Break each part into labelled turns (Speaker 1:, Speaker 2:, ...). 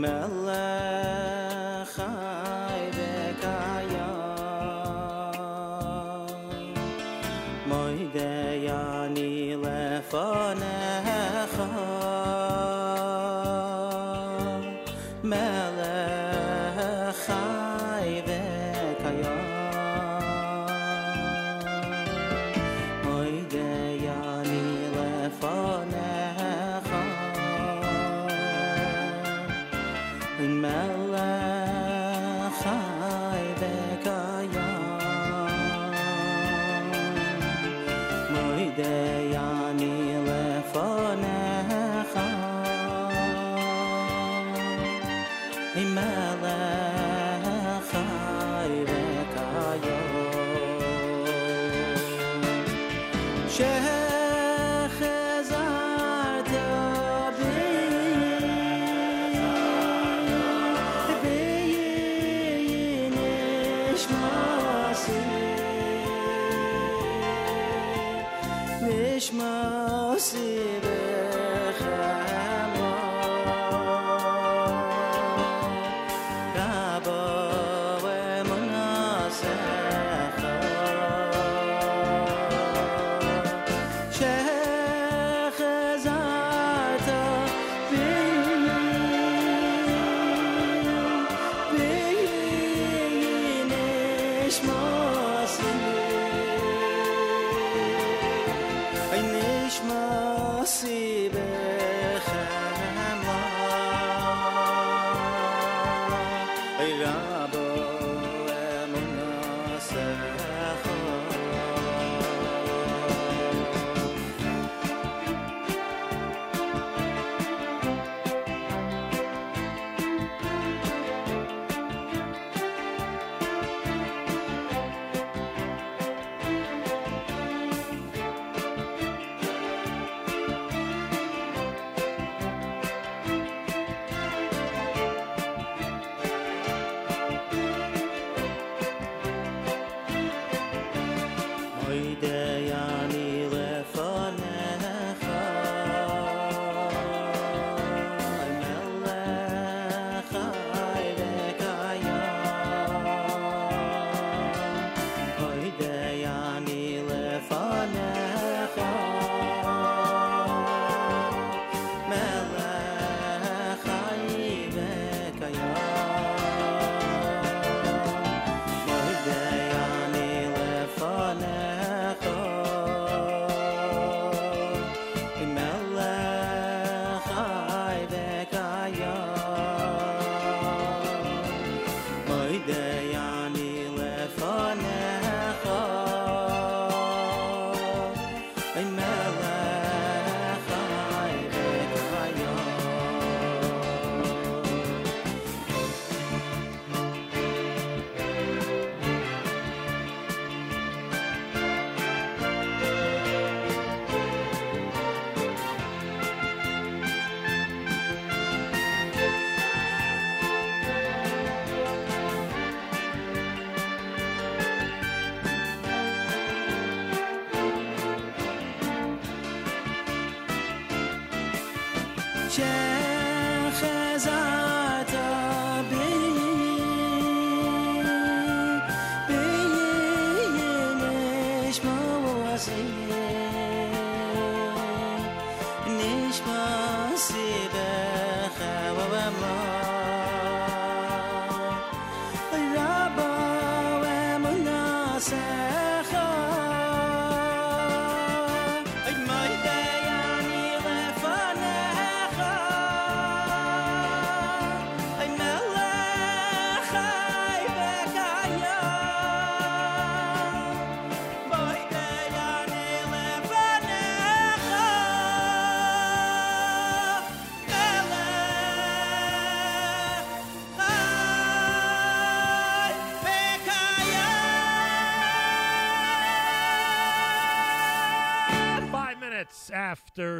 Speaker 1: melech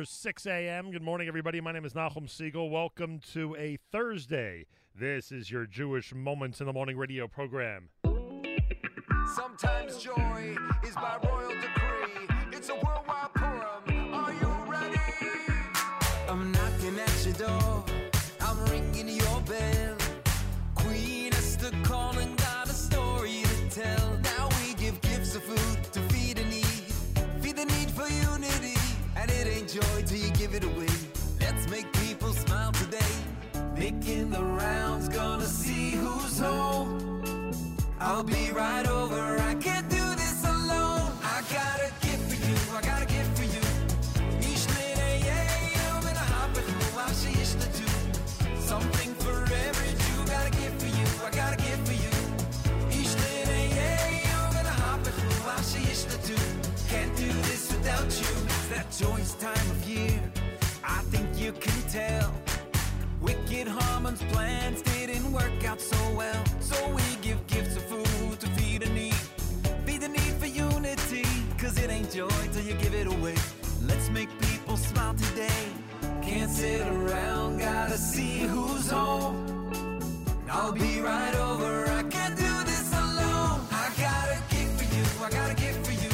Speaker 2: after 6 a.m. Good morning, everybody. My name is Nahum Siegel. Welcome to a Thursday. This is your Jewish Moments in the Morning radio program.
Speaker 3: Sometimes joy is by royal decree. It's a worldwide Purim. Are you ready?
Speaker 4: I'm knocking at your door. I'm ringing your bell.
Speaker 3: I'll be right over. I can't do this alone. I got a gift for you. I got a gift for you. Ich lehne yeah, um in a hopper, was she is to do. Something for every Jew. Got a gift for you. I got a gift for you. Ich lehne yeah, um in a hopper, was she is to do. Can't do this without you. It's that joyous time of year. I think you can tell. Wicked Haman's plans didn't work out joy till you give it away. Let's make people smile today. Can't sit around, gotta see who's home. I'll be right over. I can't do this alone. I got a gift for you. I got a gift for you.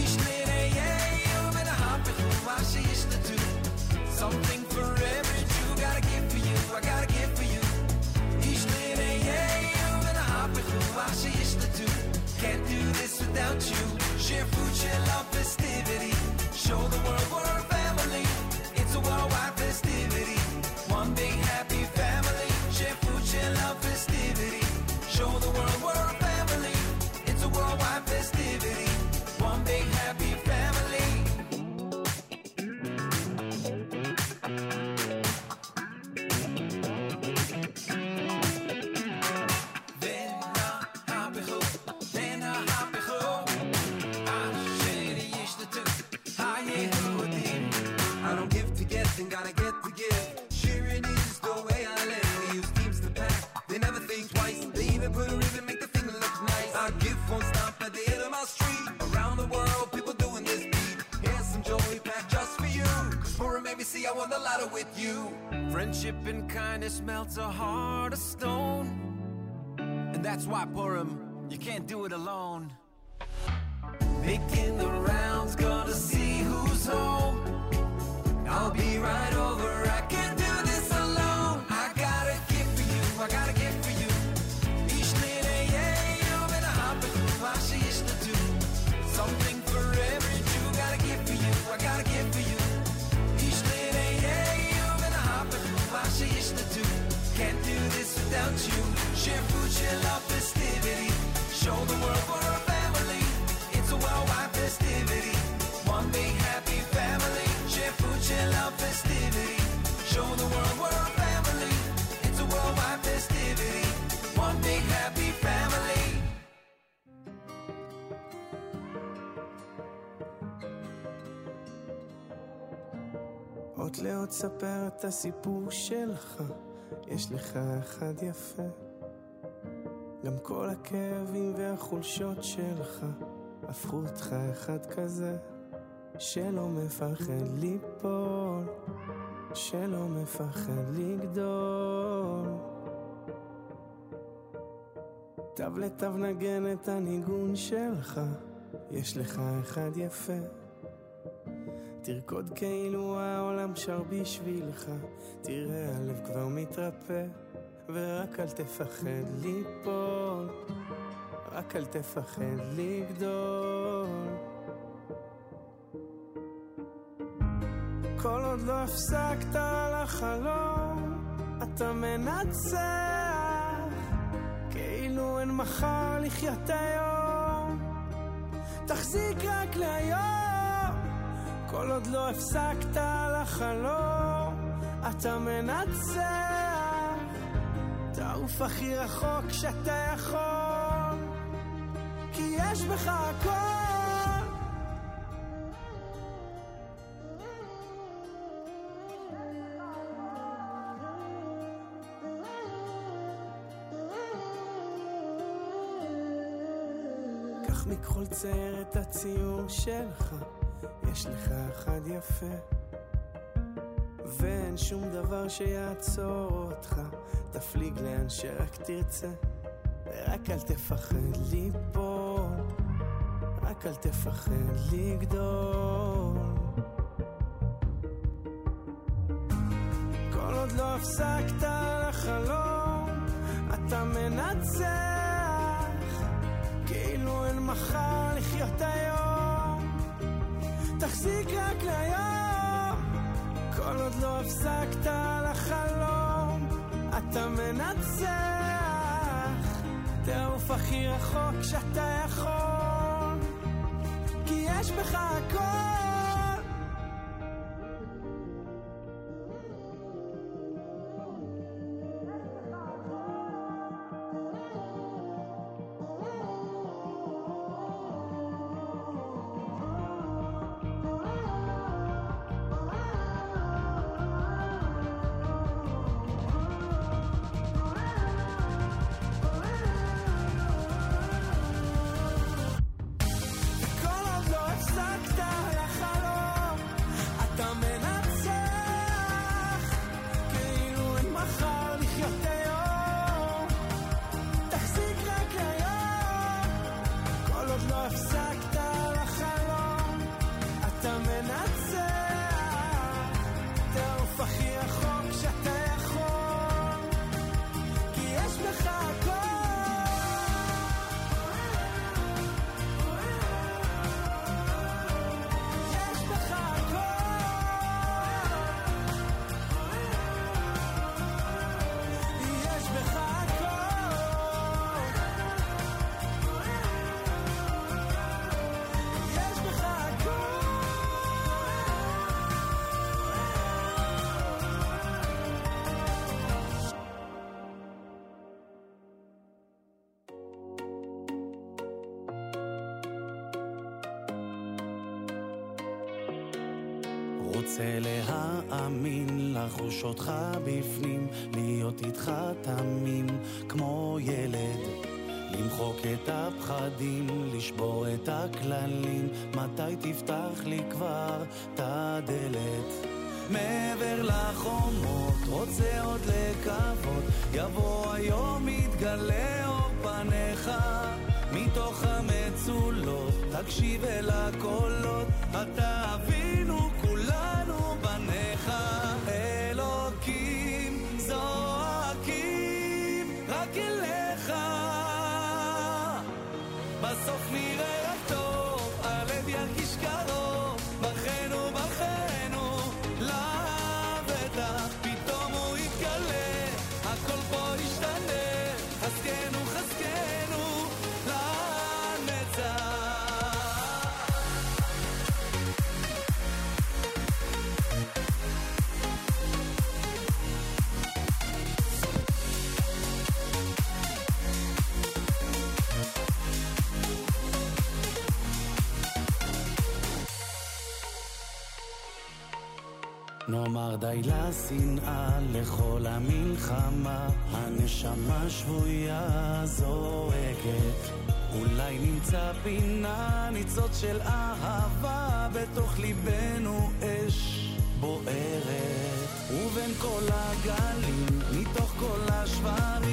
Speaker 3: Ich lehne yeah, um in a hopper, was she is to do. Something for every Jew. Got a gift for you. I got a gift for you. Ich lehne yeah, um in a hopper, was she is to do. Can't do this without you. And melts a heart of stone. And that's why Purim, you can't do it alone. Making the rounds, gonna see who's home.
Speaker 5: עוד לעוד ספר את הסיפור שלך, יש לך אחד יפה. גם כל הכאבים והחולשות שלך, הפכו אותך אחד כזה, שלא מפחד ליפול, שלא מפחד לגדול. תו לתו נגן את הניגון שלך, יש לך אחד יפה. תרקוד כאילו העולם שר בשבילך, תראה הלב כבר מתרפא, ורק אל תפחד ליפול, רק אל תפחד לגדול. כל עוד לא הפסקת לחלום, אתה מנצח, כאילו אין מחר לחיות היום, תחזיק רק להיום. כל עוד לא הפסקת לחלום, אתה מנצח. תעוף הכי רחוק שאתה יכול, כי יש בך הכל. קח מכחול צייר את הציור שלך, יש לך אחד יפה. ואין שום דבר שיעצור אותך, תפליג לאן שרק תרצה. ורק אל תפחד ליפול, רק אל תפחד לגדול. כל עוד לא הפסקת לחלום, אתה מנצח, כאילו אין מחר לחיות היום. תחזיק רק ליום, כל עוד לא הפסקת לחלום, אתה מנצח. תעוף הכי רחוק שאתה יכול, כי יש בך הכל.
Speaker 6: אותך בפנים, להיות איתך תמים כמו ילד. למחוק את הפחדים, לשבור את הכללים, מתי תפתח לי כבר את הדלת? מעבר לחומות, רוצה עוד לקוות, יבוא היום, יתגלה אור פניך. מתוך המצולות, תקשיב אל הקולות, די לשנאה, לכל המלחמה, הנשמה שבויה זועקת. אולי נמצא פינה, ניצוץ של אהבה, בתוך ליבנו אש בוערת. ובין כל הגלים, מתוך כל השברים,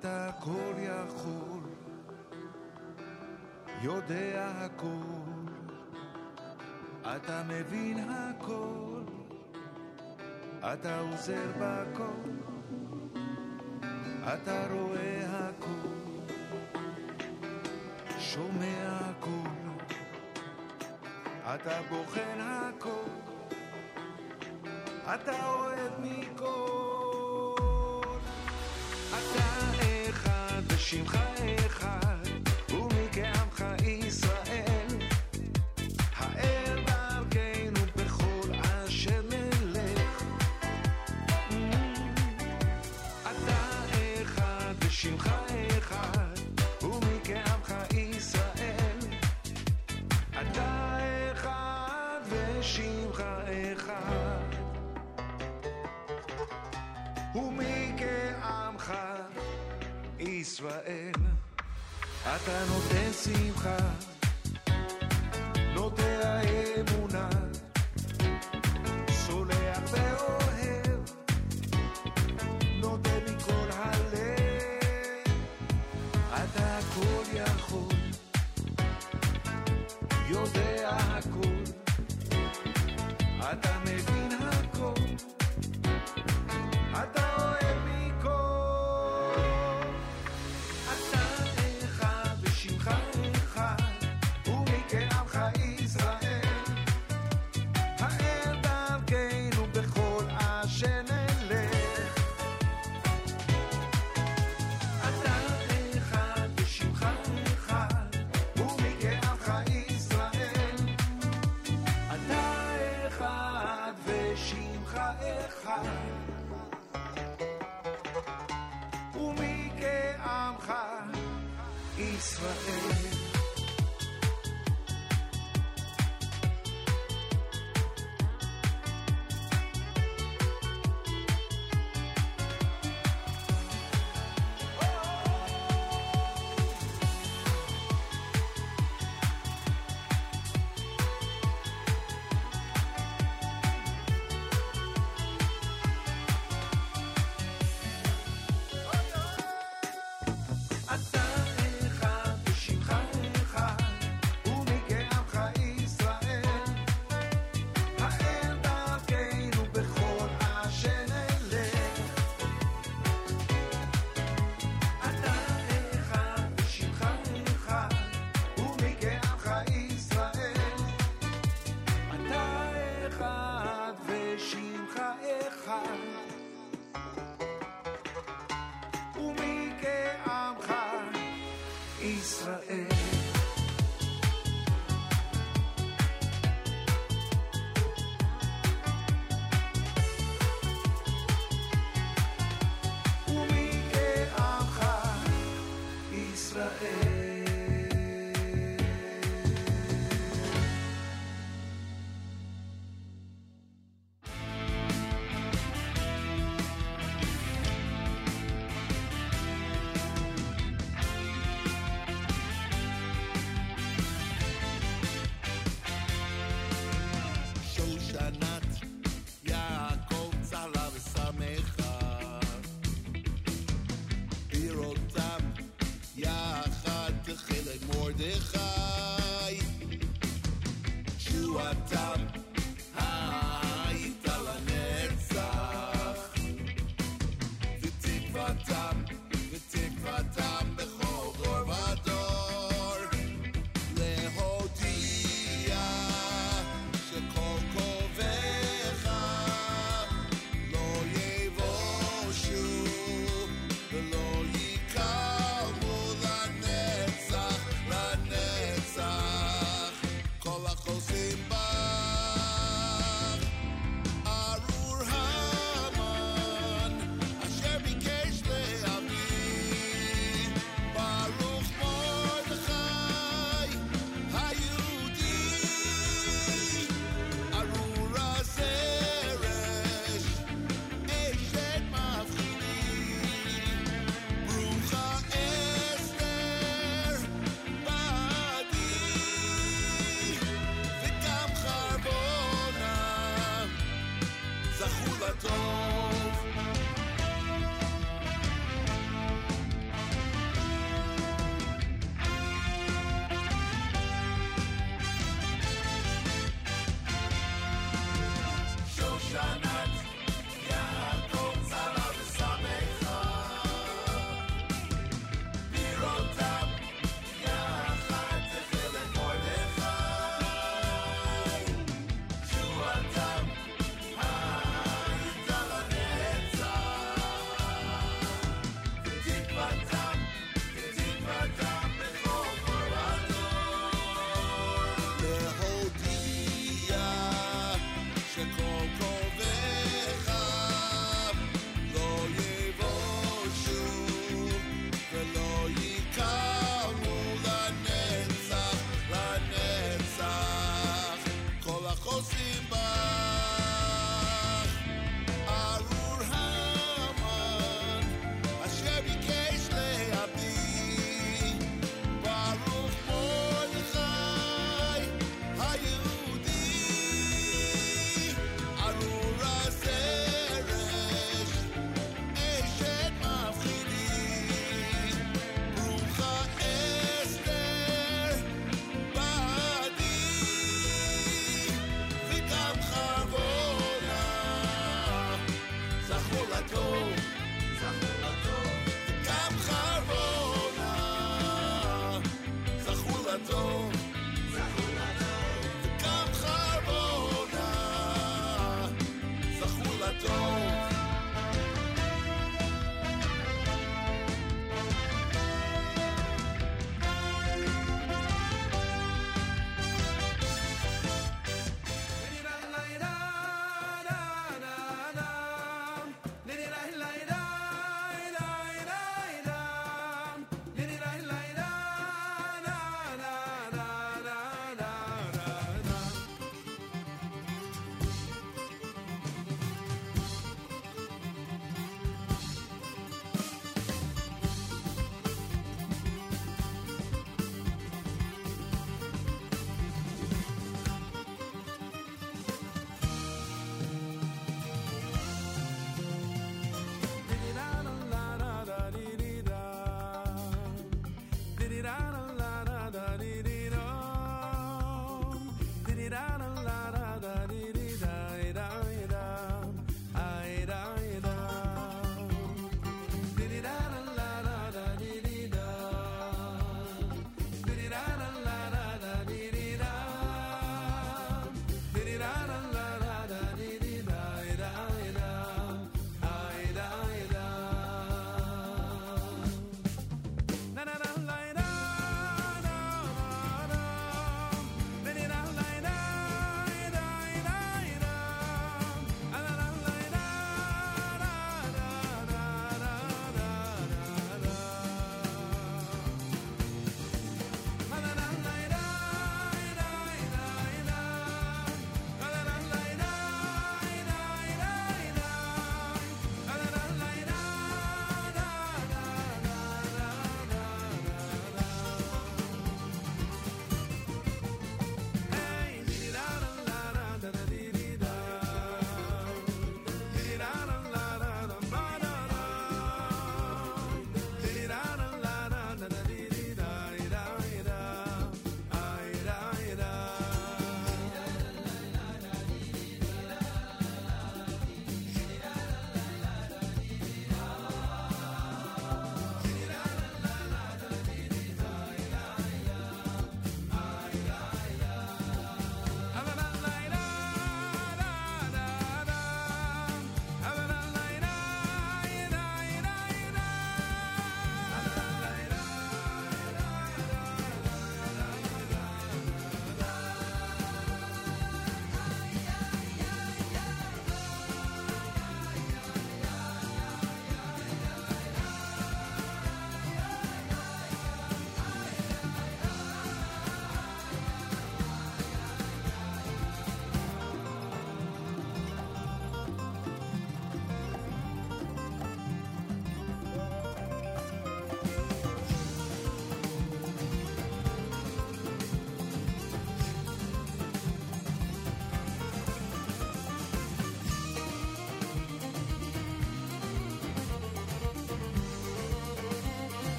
Speaker 7: אתה כל יכול, יודע הכל, אתה מבין הכל, אתה עוזר בכל, אתה רואה הכל, שומע הכל, אתה בוחן הכל, אתה אוהב מכל. אתה אחד ושמך אחד, ישראל. אתה נותן שמחה, נוטע אמונה,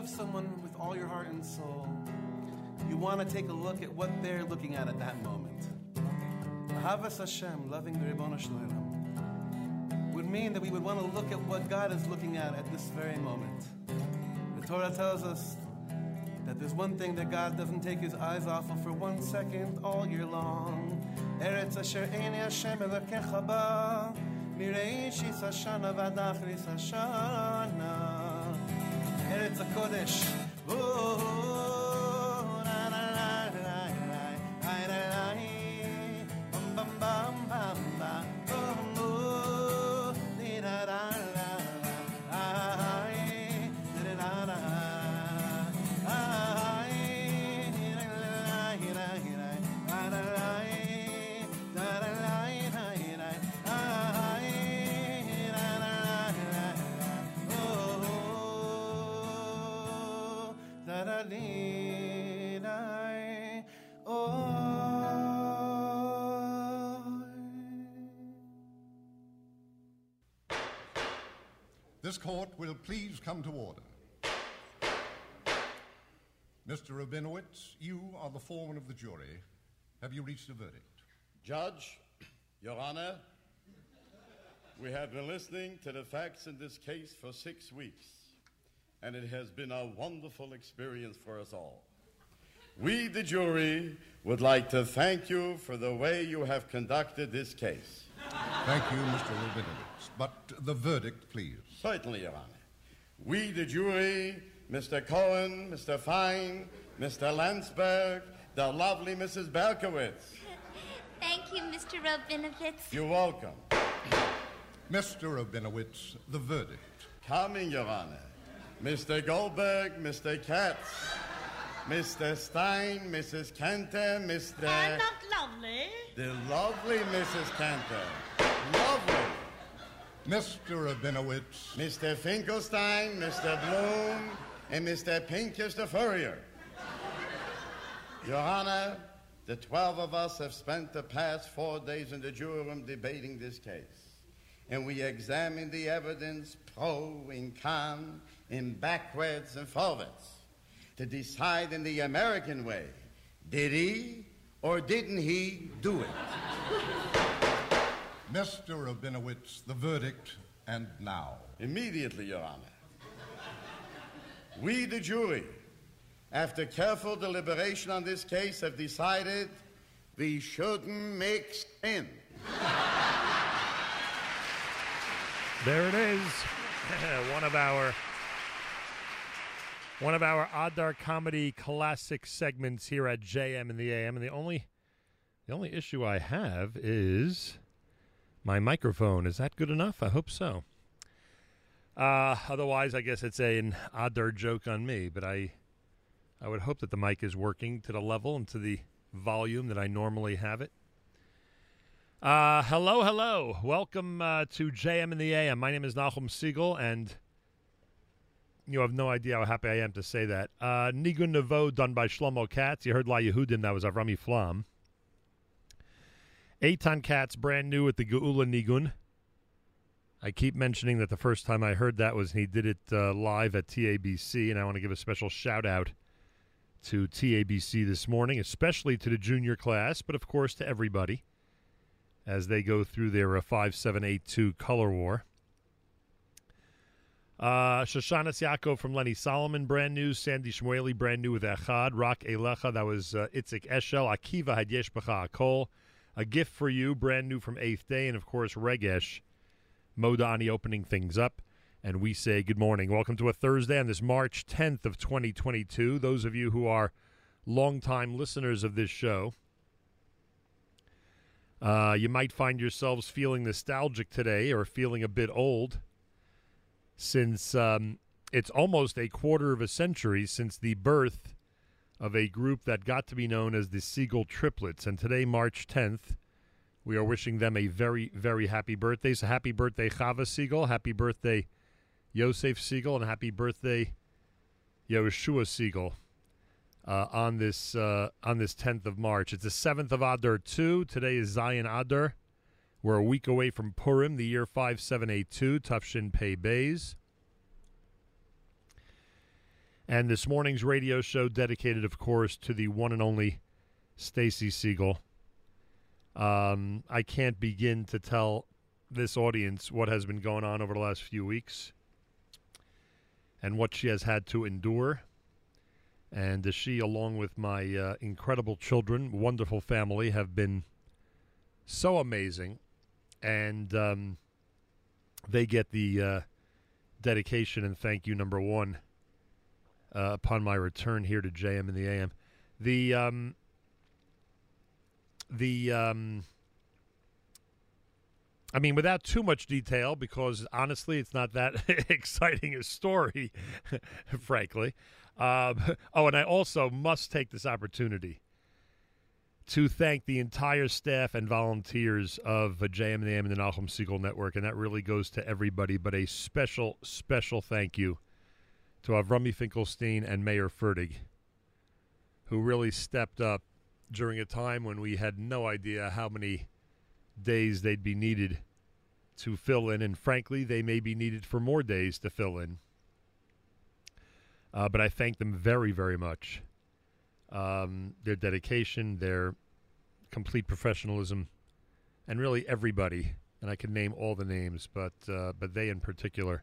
Speaker 8: love someone with all your heart and soul, you want to take a look at what they're looking at at that moment. Havas Hashem, loving the Ribbon Shloim, would mean that we would want to look at what God is looking at at this very moment. The Torah tells us that there's one thing that God doesn't take his eyes off of for one second all year long. Eretz asher ein Hashem elokecha ba, ארץ הקודש. Oh, oh, oh.
Speaker 9: This court will please come to order. Mr. Rabinowitz, you are the foreman of the jury. Have you reached a verdict?
Speaker 10: Judge, Your Honor, we have been listening to the facts in this case for six weeks, and it has been a wonderful experience for us all. We, the jury, would like to thank you for the way you have conducted this case.
Speaker 9: Thank you, Mr. Rabinowitz. But the verdict, please.
Speaker 10: Certainly, Your Honor. We, the jury, Mr. Cohen, Mr. Fine, Mr. Landsberg, the lovely Mrs. Berkowitz.
Speaker 11: Thank you, Mr. Rabinowitz.
Speaker 10: You're welcome.
Speaker 9: Mr. Rabinowitz, the verdict.
Speaker 10: Coming, Your Honor. Mr. Goldberg, Mr. Katz, Mr. Stein, Mrs. Cantor, Mr.
Speaker 12: I'm not lovely.
Speaker 10: The lovely Mrs. Cantor. Lovely.
Speaker 9: Mr. Rabinowitz.
Speaker 10: Mr. Finkelstein, Mr. Bloom, and Mr. Pinkus the Furrier. Your Honor, the 12 of us have spent the past four days in the jury room debating this case. And we examined the evidence pro and con, in backwards and forwards, to decide in the American way did he or didn't he do it?
Speaker 9: Mr. Rabinowitz, the verdict, and now.
Speaker 10: Immediately, Your Honor. We, the jury, after careful deliberation on this case, have decided we shouldn't mix in.
Speaker 2: There it is. one of our one of our Adar comedy classic segments here at JM in the AM. And the only the only issue I have is my microphone. Is that good enough? I hope so. Uh, otherwise, I guess it's a, an Adar joke on me. But I I would hope that the mic is working to the level and to the volume that I normally have it. Uh, hello, hello. Welcome uh, to JM in the AM. My name is Nahum Siegel, and you have no idea how happy I am to say that. Uh, Nigun Nevo done by Shlomo Katz. You heard La Yehudim, that was Avrami Flam. Eitan Katz, brand new at the Geula Nigun. I keep mentioning that the first time I heard that was he did it uh, live at TABC, and I want to give a special shout out to TABC this morning, especially to the junior class, but of course to everybody as they go through their uh, 5782 color war. Uh, Shoshana Yaakov from Lenny Solomon, brand new. Sandy Shmueli, brand new with Echad. Rock Elecha, that was uh, Itzik Eshel. Akiva had Yesh B'cha Akol. A gift for you, brand new from Eighth Day. And of course, Regesh Modani opening things up. And we say good morning. Welcome to a Thursday on this March 10th of 2022. Those of you who are longtime listeners of this show, uh, you might find yourselves feeling nostalgic today or feeling a bit old since um, it's almost a quarter of a century since the birth of a group that got to be known as the Siegel Triplets. And today, March 10th, we are wishing them a very, very happy birthday. So happy birthday, Chava Siegel. Happy birthday, Yosef Siegel. And happy birthday, Yehoshua Siegel. Uh, on this uh, on this 10th of March. It's the 7th of Adar 2. Today is Zayin Adar. We're a week away from Purim, the year 5782, Tufshin Pei Bays. And this morning's radio show dedicated, of course, to the one and only Stacy Siegel. Um, I can't begin to tell this audience what has been going on over the last few weeks and what she has had to endure. And she, along with my uh, incredible children, wonderful family, have been so amazing. And um, they get the uh, dedication and thank you, number one, uh, upon my return here to JM in the AM. The. Um, the. Um, I mean, without too much detail, because honestly, it's not that exciting a story, frankly. Um, oh, and I also must take this opportunity to thank the entire staff and volunteers of the AM and the Nahum Siegel Network, and that really goes to everybody. But a special, special thank you to Avrami Finkelstein and Mayer Fertig, who really stepped up during a time when we had no idea how many days they'd be needed to fill in, and frankly, they may be needed for more days to fill in. Uh, but I thank them very, very much. Um, their dedication, their complete professionalism, and really everybody. And I can name all the names, but uh, but they in particular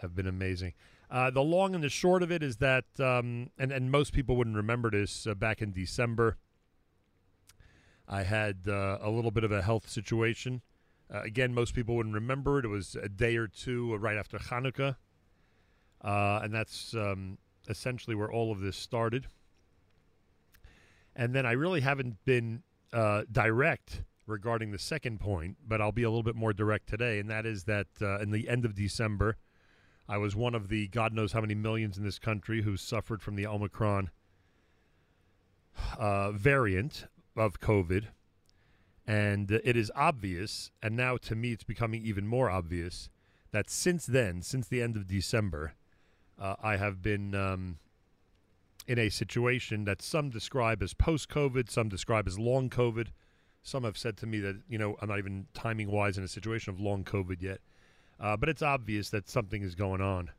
Speaker 2: have been amazing. Uh, the long and the short of it is that, um, and and most people wouldn't remember this uh, back in December. I had uh, a little bit of a health situation. Uh, again, most people wouldn't remember it. It was a day or two right after Hanukkah. Uh, and that's um, essentially where all of this started. And then I really haven't been uh, direct regarding the second point, but I'll be a little bit more direct today. And that is that uh, in the end of December, I was one of the God knows how many millions in this country who suffered from the Omicron uh, variant of COVID. And it is obvious, and now to me it's becoming even more obvious, that since then, since the end of December, uh, I have been um, in a situation that some describe as post COVID, some describe as long COVID. Some have said to me that, you know, I'm not even timing wise in a situation of long COVID yet. Uh, but it's obvious that something is going on.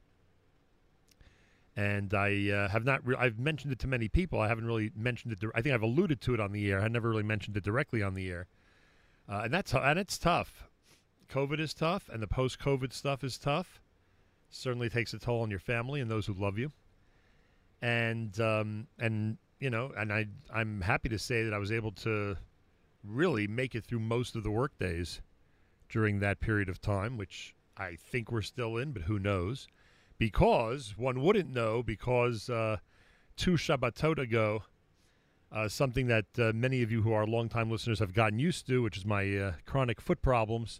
Speaker 2: And I uh, have not, re- I've mentioned it to many people. I haven't really mentioned it. Di- I think I've alluded to it on the air. I never really mentioned it directly on the air. Uh, and that's, and it's tough. COVID is tough, and the post COVID stuff is tough certainly takes a toll on your family and those who love you. And um, and you know, and I I'm happy to say that I was able to really make it through most of the work days during that period of time, which I think we're still in, but who knows? Because one wouldn't know because uh, two Shabbatot ago, uh, something that uh, many of you who are longtime listeners have gotten used to, which is my uh, chronic foot problems.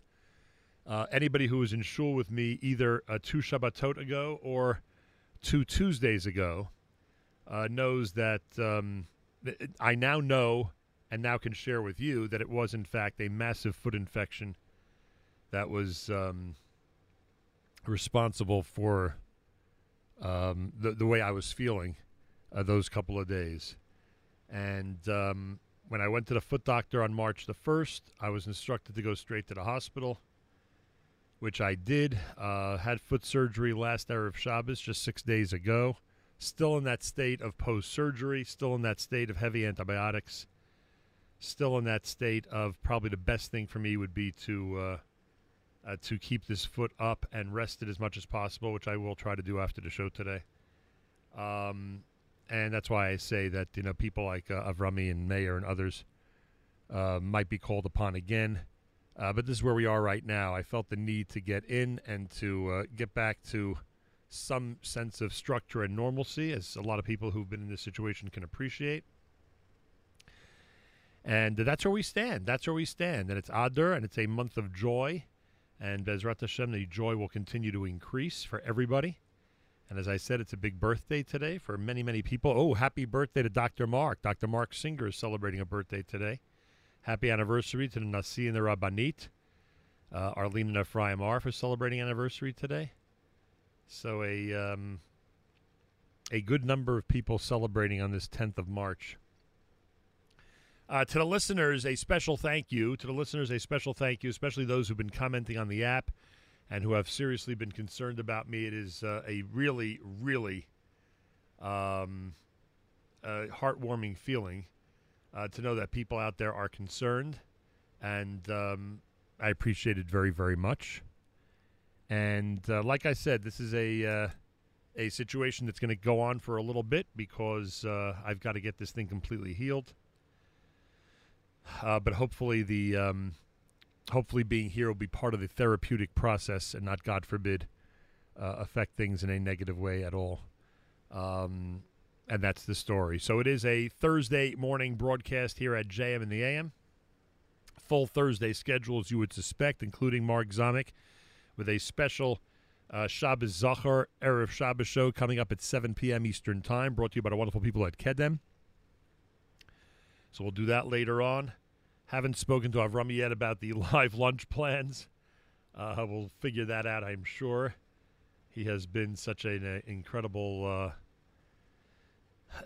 Speaker 2: Uh, anybody who was in shul with me either two Shabbatot ago or two Tuesdays ago uh, knows that um, I now know and now can share with you that it was in fact a massive foot infection that was um, responsible for um, the the way I was feeling uh, those couple of days. And um, when I went to the foot doctor on March the first, I was instructed to go straight to the hospital which I did. Uh, had foot surgery last hour of Shabbos just six days ago. Still in that state of post surgery, still in that state of heavy antibiotics, still in that state of probably the best thing for me would be to uh, uh, to keep this foot up and rested as much as possible, which I will try to do after the show today. Um, and that's why I say that you know people like uh, Avrami and Mayer and others uh, might be called upon again uh, but this is where we are right now. I felt the need to get in and to uh, get back to some sense of structure and normalcy, as a lot of people who've been in this situation can appreciate. And that's where we stand. That's where we stand. And it's Adar, and it's a month of joy. And Bezrat Hashem, the joy will continue to increase for everybody. And as I said, it's a big birthday today for many, many people. Oh, happy birthday to Dr. Mark. Dr. Mark Singer is celebrating a birthday today. Happy anniversary to the Nasi and the Rabbanit. Uh, Arlene and Ephraim are for celebrating anniversary today. So a um, a good number of people celebrating on this 10th of March. Uh, to the listeners, a special thank you. To the listeners, a special thank you, especially those who've been commenting on the app and who have seriously been concerned about me. It is uh, a really, really um, a heartwarming feeling uh, to know that people out there are concerned, and um, I appreciate it very, very much. And uh, like I said, this is a uh, a situation that's going to go on for a little bit because uh, I've got to get this thing completely healed. Uh, but hopefully, the um, hopefully being here will be part of the therapeutic process and not, God forbid, uh, affect things in a negative way at all. Um, and that's the story. So it is a Thursday morning broadcast here at JM in the AM. Full Thursday schedule, as you would suspect, including Mark Zomick with a special uh, Shabbos Zachor Erev Shabbos show coming up at 7 p.m. Eastern Time, brought to you by the wonderful people at Kedem. So we'll do that later on. Haven't spoken to Avram yet about the live lunch plans. Uh, we'll figure that out, I'm sure. He has been such an uh, incredible, uh,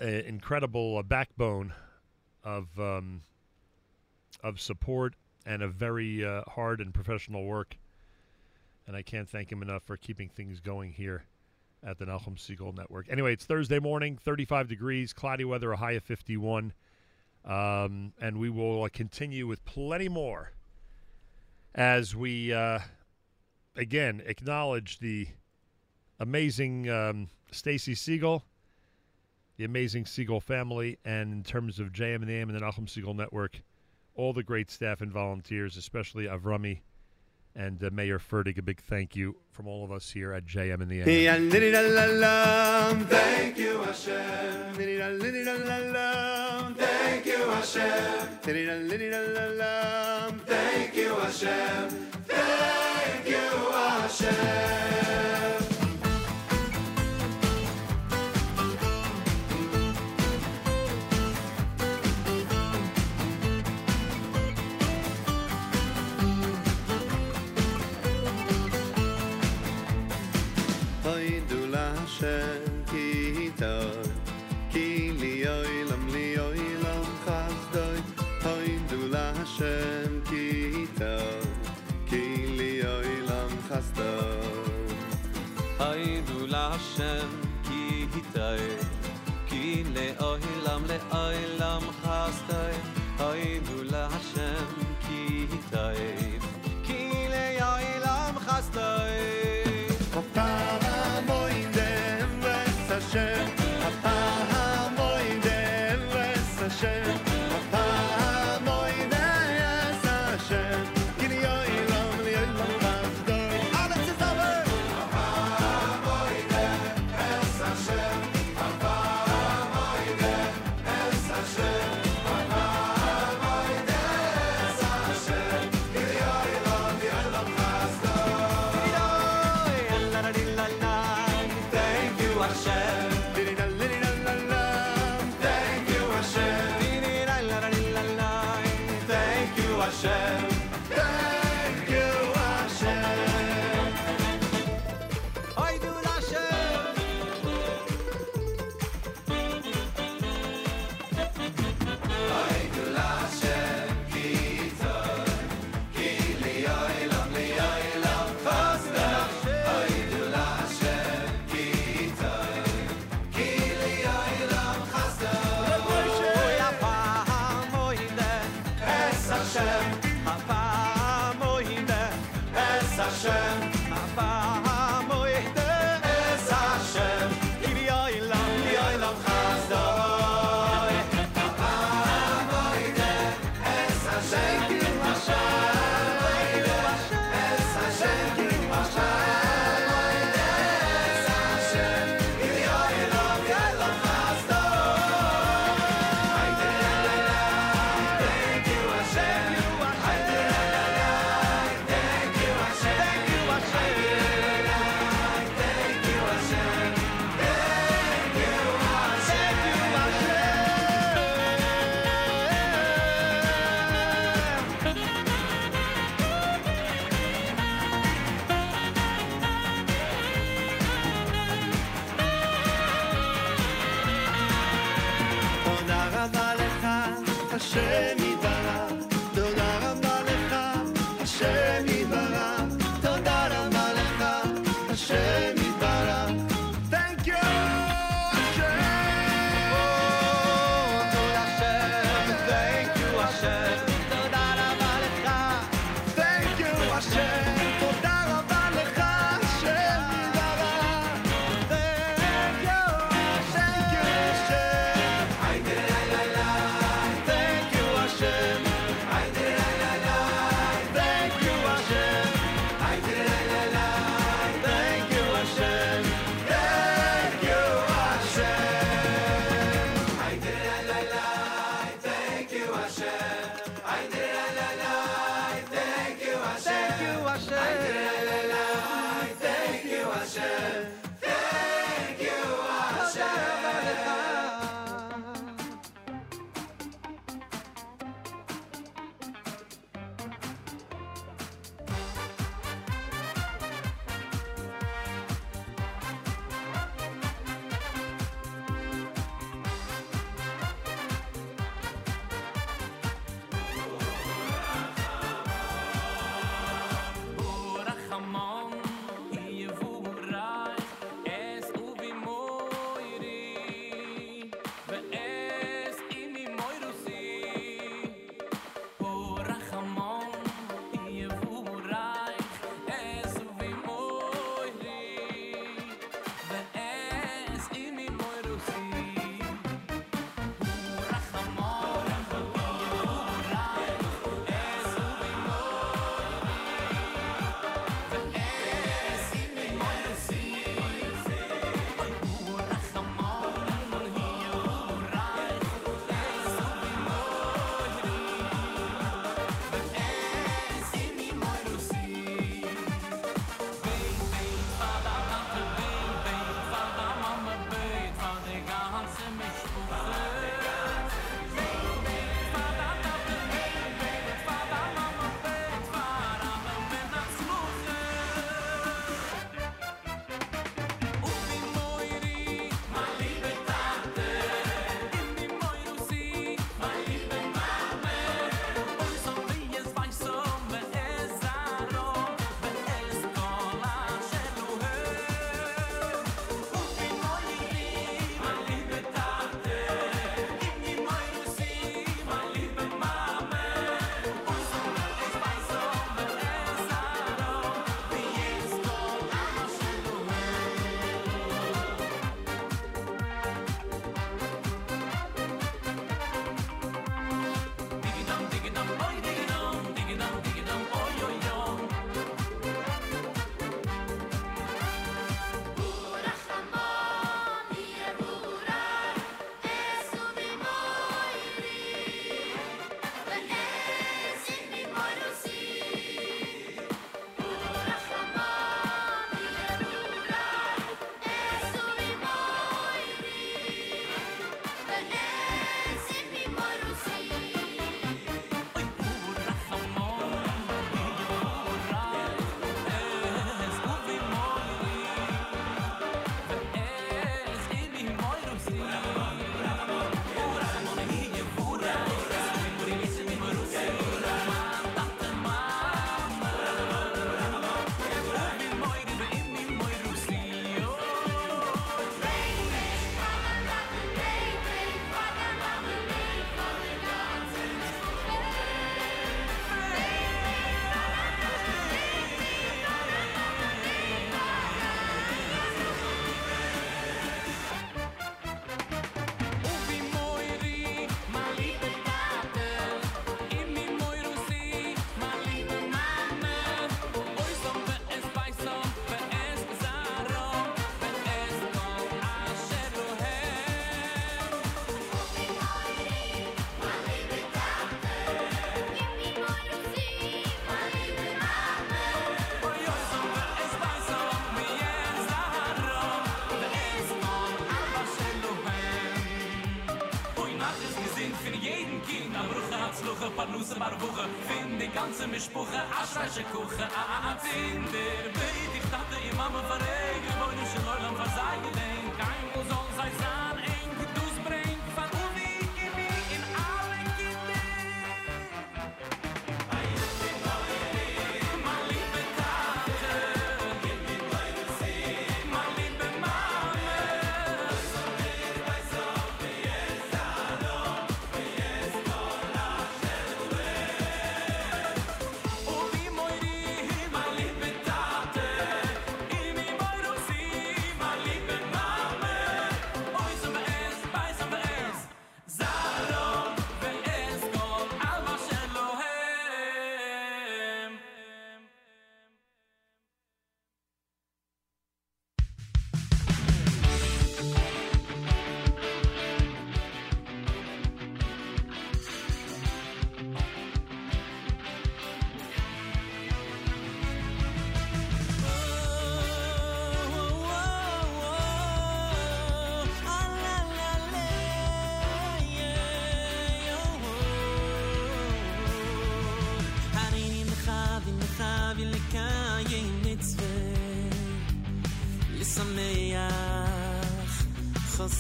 Speaker 2: a- incredible uh, backbone of um, of support and of very uh, hard and professional work. And I can't thank him enough for keeping things going here at the Nahum Siegel Network. Anyway, it's Thursday morning, 35 degrees, cloudy weather, a high of 51. Um, and we will uh, continue with plenty more as we, uh, again, acknowledge the amazing um, Stacy Siegel, the amazing Siegel family, and in terms of JM and the AM and the Nahum Siegel Network, all the great staff and volunteers, especially Avrami and uh, Mayer Fertig. A big thank you from all of us here at JM and the AM.
Speaker 6: Thank you, Hashem. Thank you, Hashem. Thank you, Hashem. Thank you, Hashem.
Speaker 13: oy lam khaste
Speaker 12: oy dul hashem ki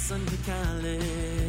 Speaker 1: sun to Cali.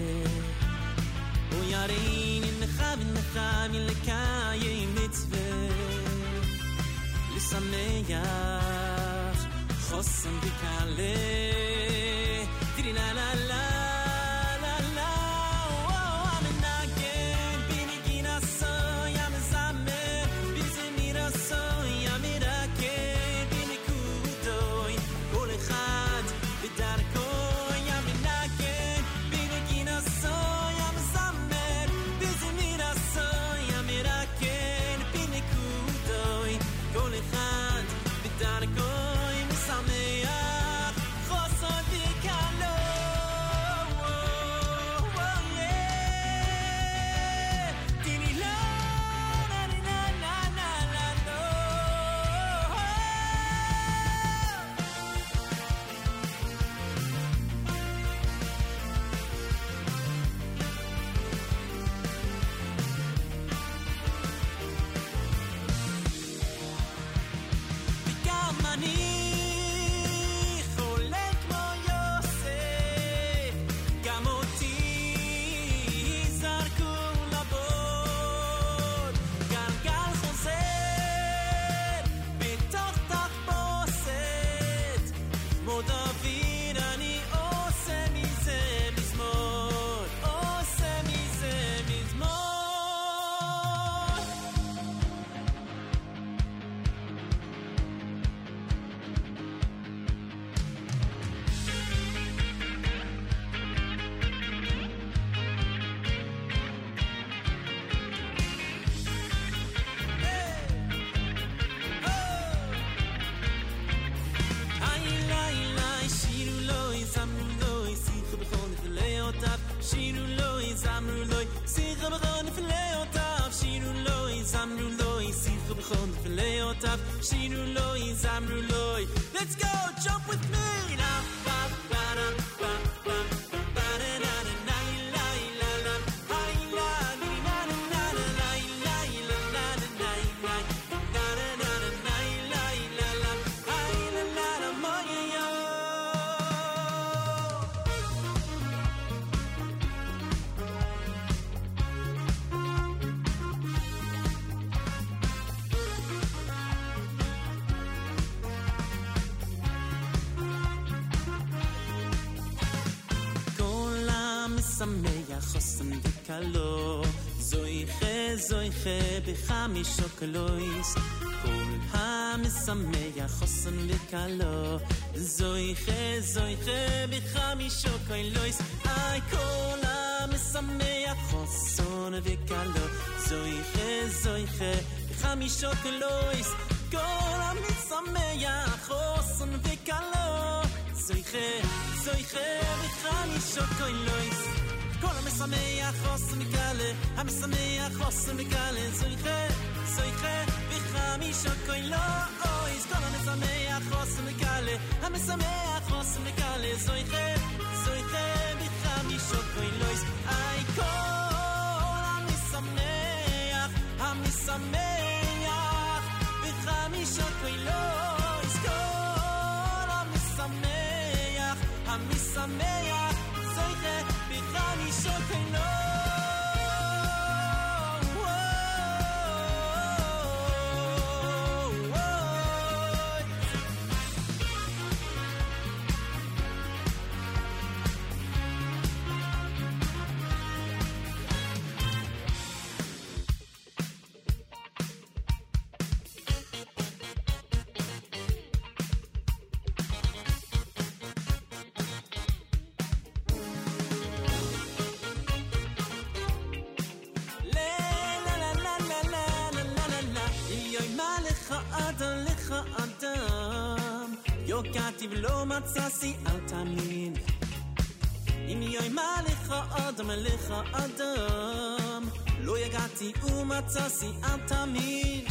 Speaker 1: שבחמישו קלויס, כל המשמח חוסן וקלו, זויכה זויכה בחמישו קלויס, אי כל המשמח חוסן וקלו, זויכה זויכה בחמישו קלויס, כל המשמח חוסן וקלו, זויכה זויכה בחמישו קלויס. שמח חוס מקלה עם שמח חוס מקלה סויכה סויכה בחמישה קוילה אוי סגור עם שמח חוס מקלה
Speaker 14: עם שמח חוס מקלה סויכה ולא מצאתי אל תאמין אם יוימה לך אדם לך אדם לא יגעתי ומצאתי אל תאמין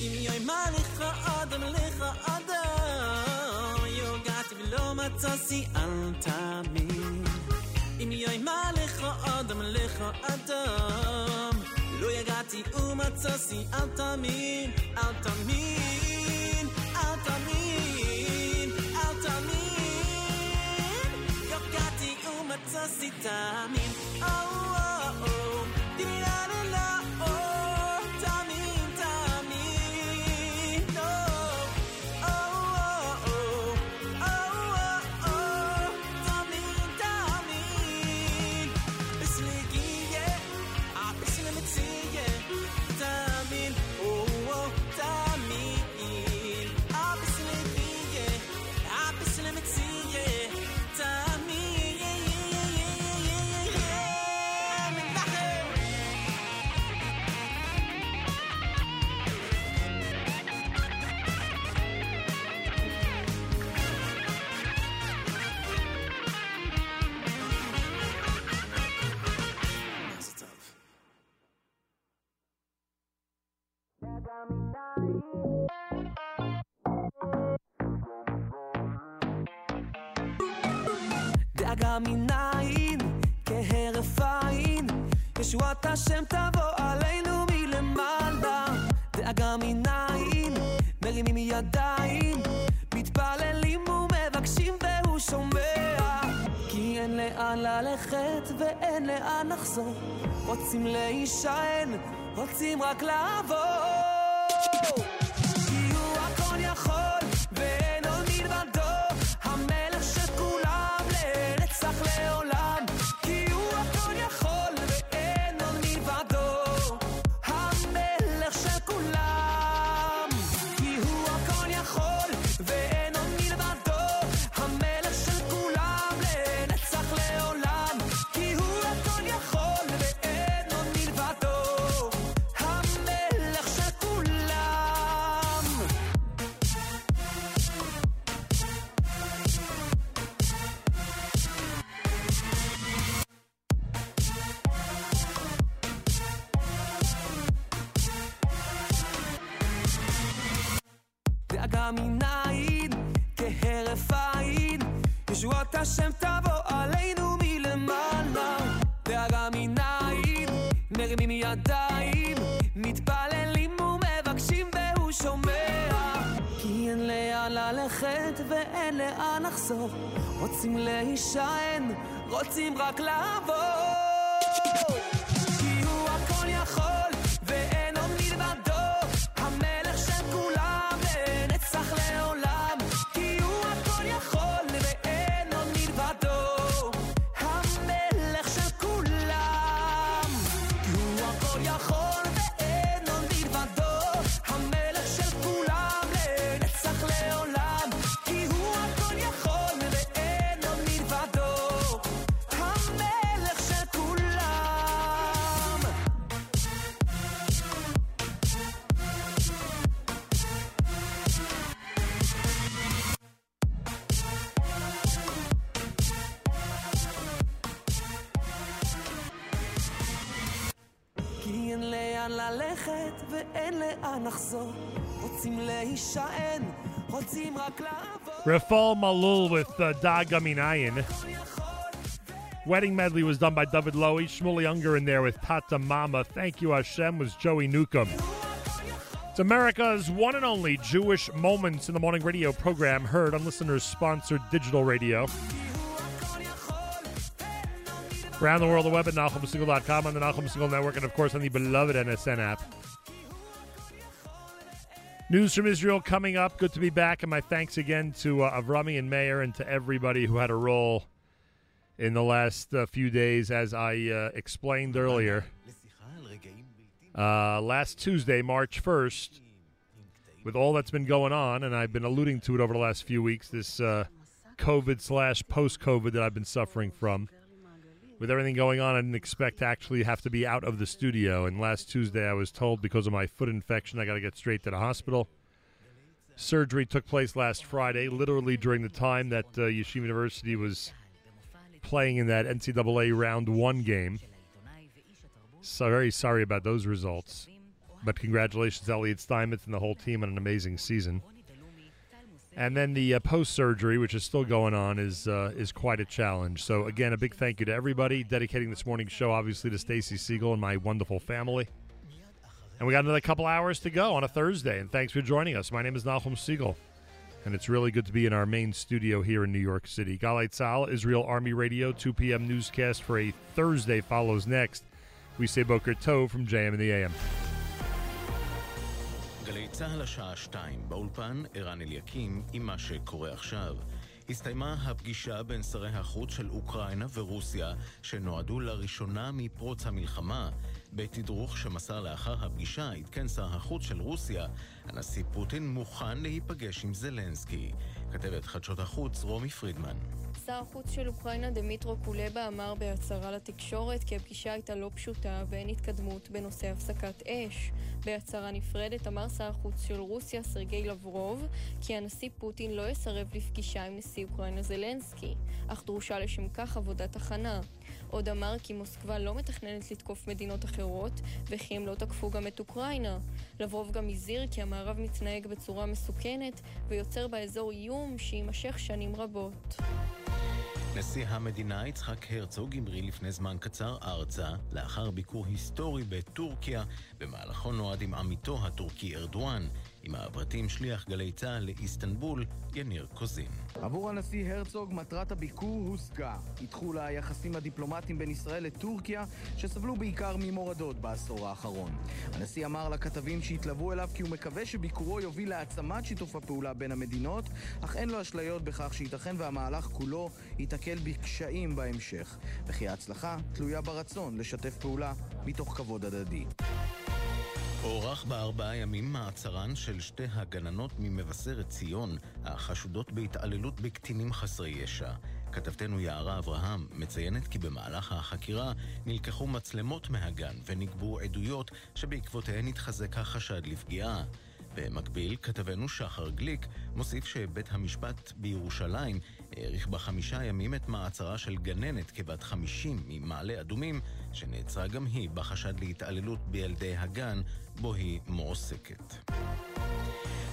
Speaker 14: אם יוימה לך אדם לך אדם יוגעתי ולא מצאתי אל תאמין אם יוימה לך אדם לך אדם לא יגעתי ומצאתי אל תאמין אל תאמין אל תאמין necesitamin. Oh. ישועת השם תבוא עלינו מלמעלה. דאגה מנין, מרימים ידיים, מתפללים ומבקשים והוא שומע. כי אין לאן ללכת ואין לאן לחזור, רוצים להישען, רוצים רק לעבור. כי הוא הכל יכול, ואין להישען, רוצים רק לעבור.
Speaker 2: Rafal Malul with uh, Daga Minayin. Wedding medley was done by David Lowy. Shmueli Ungar in there with Tata Mama. Thank you, Hashem, was Joey Newcomb. It's America's one and only Jewish Moments in the Morning radio program heard on listeners sponsored digital radio. Around the world, the web at NachumSegal.com, on the Nachum Segal Network, and of course on the beloved NSN app. News from Israel coming up. Good to be back, and my thanks again to uh, Avrami and Mayer and to everybody who had a role in the last uh, few days, as I uh, explained earlier. Uh, last Tuesday, March 1st, with all that's been going on, and I've been alluding to it over the last few weeks, this uh, COVID slash post COVID that I've been suffering from. With everything going on, I didn't expect to actually have to be out of the studio. And last Tuesday, I was told because of my foot infection, I got to get straight to the hospital. Surgery took place last Friday, literally during the time that uh, Yeshiva University was playing in that NCAA round one game. So very sorry about those results. But congratulations, Elliot Steinmetz and the whole team on an amazing season. And then the uh, post surgery, which is still going on, is uh, is quite a challenge. So again, a big thank you to everybody dedicating this morning's show, obviously to Stacy Segal and my wonderful family. And we got another couple hours to go on a Thursday. And thanks for joining us. My name is Nachum Segal, and it's really good to be in our main studio here in New York City. Galei Tzahal, Israel Army Radio, 2 p.m. newscast for a Thursday follows next. We say Boker Tov from JM in the AM.
Speaker 15: גלי צה"ל השעה שתיים, באולפן ערן אליקים עם מה שקורה עכשיו. הסתיימה הפגישה בין שרי החוץ של אוקראינה ורוסיה, שנועדו לראשונה מפרוץ המלחמה. בתדרוך שמסר לאחר הפגישה עדכן שר החוץ של רוסיה, הנשיא פוטין מוכן להיפגש עם זלנסקי. כתבת חדשות החוץ רומי פרידמן.
Speaker 16: שר החוץ של אוקראינה דמיטרו קולבה אמר בהצהרה לתקשורת כי הפגישה הייתה לא פשוטה ואין התקדמות בנושא הפסקת אש. בהצהרה נפרדת אמר שר החוץ של רוסיה סרגי לברוב כי הנשיא פוטין לא יסרב לפגישה עם נשיא אוקראינה זלנסקי, אך דרושה לשם כך עבודת הכנה. עוד אמר כי מוסקבה לא מתכננת לתקוף מדינות אחרות וכי הם לא תקפו גם את אוקראינה. לברוב גם הזהיר כי המערב מתנהג בצורה מסוכנת ויוצר באזור איום שיימשך שנים רבות.
Speaker 15: נשיא המדינה יצחק הרצוג המריא לפני זמן קצר ארצה, לאחר ביקור היסטורי בטורקיה, במהלכו נועד עם עמיתו הטורקי ארדואן. עם הפרטים שליח גלי צה"ל לאיסטנבול, יניר קוזין.
Speaker 17: עבור הנשיא הרצוג מטרת הביקור הושגה. איתחול היחסים הדיפלומטיים בין ישראל לטורקיה, שסבלו בעיקר ממורדות בעשור האחרון. הנשיא אמר לכתבים שהתלוו אליו כי הוא מקווה שביקורו יוביל להעצמת שיתוף הפעולה בין המדינות, אך אין לו אשליות בכך שייתכן והמהלך כולו ייתקל בקשיים בהמשך, וכי ההצלחה תלויה ברצון לשתף פעולה מתוך כבוד הדדי.
Speaker 15: הוארך בארבעה ימים מעצרן של שתי הגננות ממבשרת ציון, החשודות בהתעללות בקטינים חסרי ישע. כתבתנו יערה אברהם מציינת כי במהלך החקירה נלקחו מצלמות מהגן ונגבו עדויות שבעקבותיהן התחזק החשד לפגיעה. במקביל, כתבנו שחר גליק מוסיף שבית המשפט בירושלים האריך בחמישה ימים את מעצרה של גננת כבת חמישים ממעלה אדומים, שנעצרה גם היא בחשד להתעללות בילדי הגן בו היא מועסקת.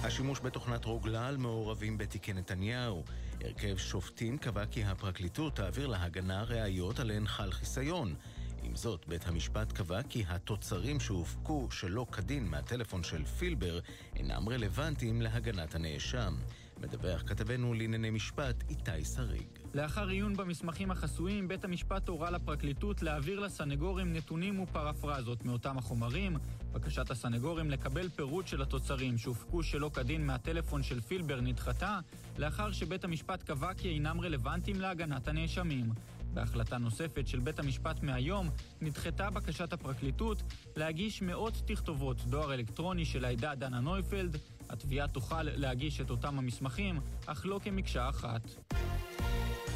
Speaker 15: השימוש בתוכנת רוגלה על מעורבים בתיקי נתניהו. הרכב שופטים קבע כי הפרקליטות תעביר להגנה ראיות עליהן חל חיסיון. עם זאת, בית המשפט קבע כי התוצרים שהופקו שלא כדין מהטלפון של פילבר אינם רלוונטיים להגנת הנאשם. מדווח כתבנו לענייני משפט איתי שריג.
Speaker 18: לאחר עיון במסמכים החסויים, בית המשפט הורה לפרקליטות להעביר לסנגורים נתונים ופרפרזות מאותם החומרים. בקשת הסנגורים לקבל פירוט של התוצרים שהופקו שלא כדין מהטלפון של פילבר נדחתה, לאחר שבית המשפט קבע כי אינם רלוונטיים להגנת הנאשמים. בהחלטה נוספת של בית המשפט מהיום, נדחתה בקשת הפרקליטות להגיש מאות תכתובות דואר אלקטרוני של העדה דנה נויפלד. התביעה תוכל להגיש את אותם המסמכים, אך לא כמקשה אחת.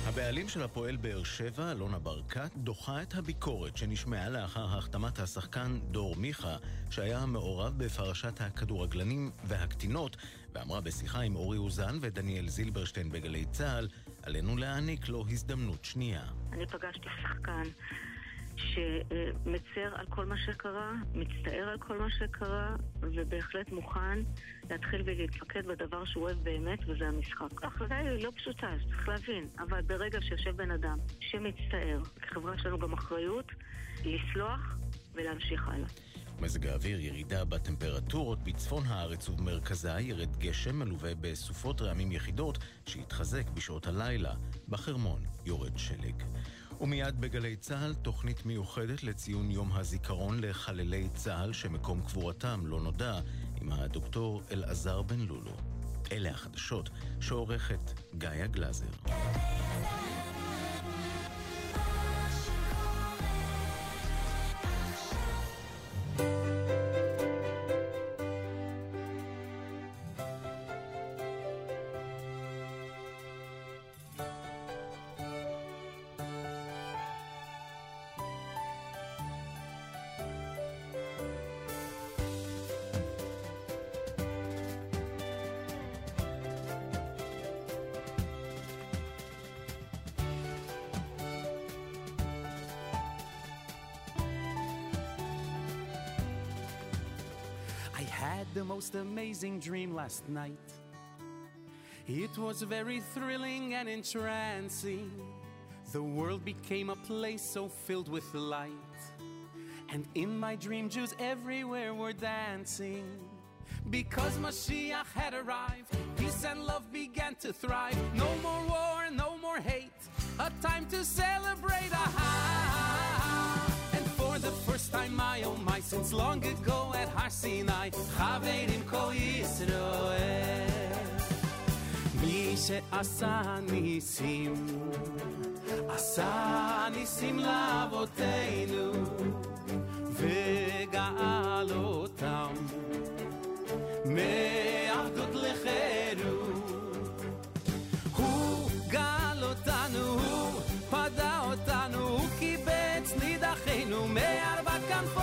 Speaker 15: הבעלים של הפועל באר שבע, אלונה ברקת, דוחה את הביקורת שנשמעה לאחר החתמת השחקן דור מיכה, שהיה מעורב בפרשת הכדורגלנים והקטינות, ואמרה בשיחה עם אורי אוזן ודניאל זילברשטיין בגלי צה"ל, עלינו להעניק לו הזדמנות שנייה.
Speaker 19: אני פגשתי שחקן שמצר על כל מה שקרה, מצטער על כל מה שקרה, ובהחלט מוכן להתחיל ולהתפקד בדבר שהוא אוהב באמת, וזה המשחק. ההחלטה היא לא פשוטה, צריך להבין, אבל ברגע שיושב בן אדם שמצטער, כחברה יש לנו גם אחריות לסלוח ולהמשיך הלאה.
Speaker 15: מזג האוויר ירידה בטמפרטורות בצפון הארץ ובמרכזה ירד גשם מלווה בסופות רעמים יחידות שיתחזק בשעות הלילה. בחרמון יורד שלג. ומיד בגלי צה"ל תוכנית מיוחדת לציון יום הזיכרון לחללי צה"ל שמקום קבורתם לא נודע עם הדוקטור אלעזר בן לולו. אלה החדשות שעורכת גאיה גלאזר.
Speaker 14: I the most amazing dream last night. It was very thrilling and entrancing. The world became a place so filled with light. And in my dream, Jews everywhere were dancing. Because Mashiach had arrived, peace and love began to thrive. No more war, no more hate. A time to celebrate. Aha! time, my oh my, since long ago at Har Sinai, Chaverim Kol Yisroel. מי שעשה ניסים, עשה ניסים לאבותינו, וגאל אותם מעבדות לחירות. הוא גאל אותנו,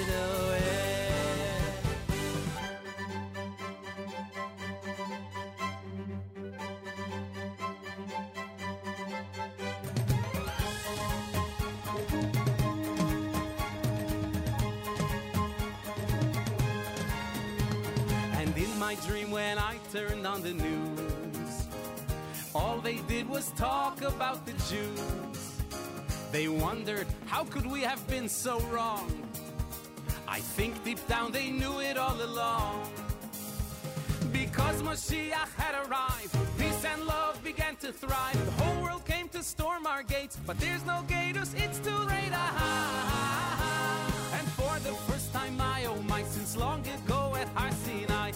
Speaker 14: Yisroel. And in my dream, when I turned on the news, all they did was talk about the Jews. They wondered, how could we have been so wrong? I think deep down they knew it all along. Because Moshiach had arrived, peace and love began to thrive. The whole world came to storm our gates, but there's no gators, it's too late. Ah, and for the first time, my oh my, since long ago at Har Sinai,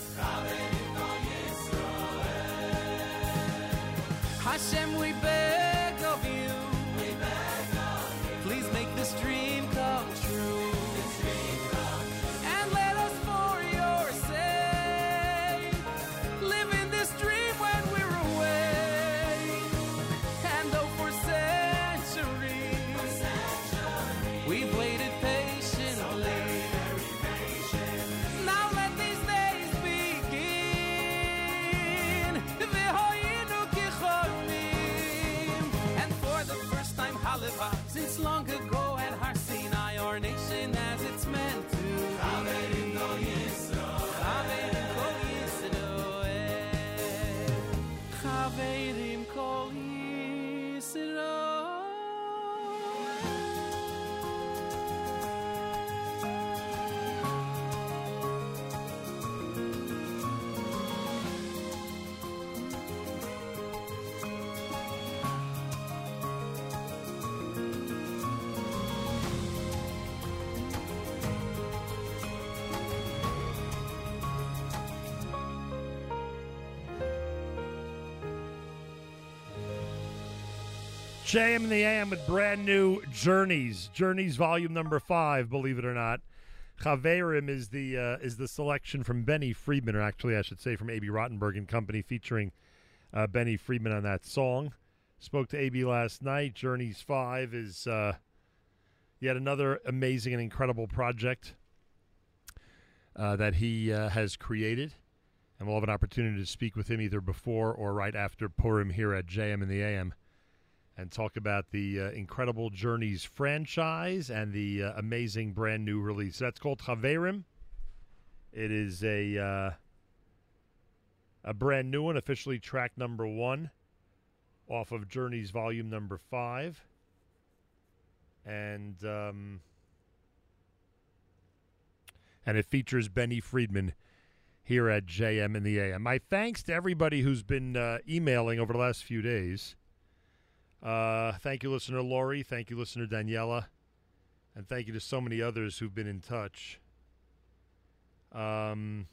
Speaker 14: Hashem, we beg
Speaker 2: JM in the AM with brand new Journeys. Journeys volume number five, believe it or not. Chaverim is the uh, is the selection from Benny Friedman, or actually I should say from Abie Rotenberg and Company, featuring uh, Benny Friedman on that song. Spoke to Abie last night. Journeys 5 is uh, yet another amazing and incredible project uh, that he uh, has created. And we'll have an opportunity to speak with him either before or right after Purim here at JM in the AM and talk about the uh, incredible Journeys franchise and the uh, amazing brand new release. That's called Chaverim. It is a uh, a brand new one, officially track number one off of Journeys volume number five. And um, and it features Benny Friedman here at JM in the AM. My thanks to everybody who's been uh, emailing over the last few days. Uh, thank you, listener Lori. Thank you, listener Daniela. And thank you to so many others who've been in touch. Um,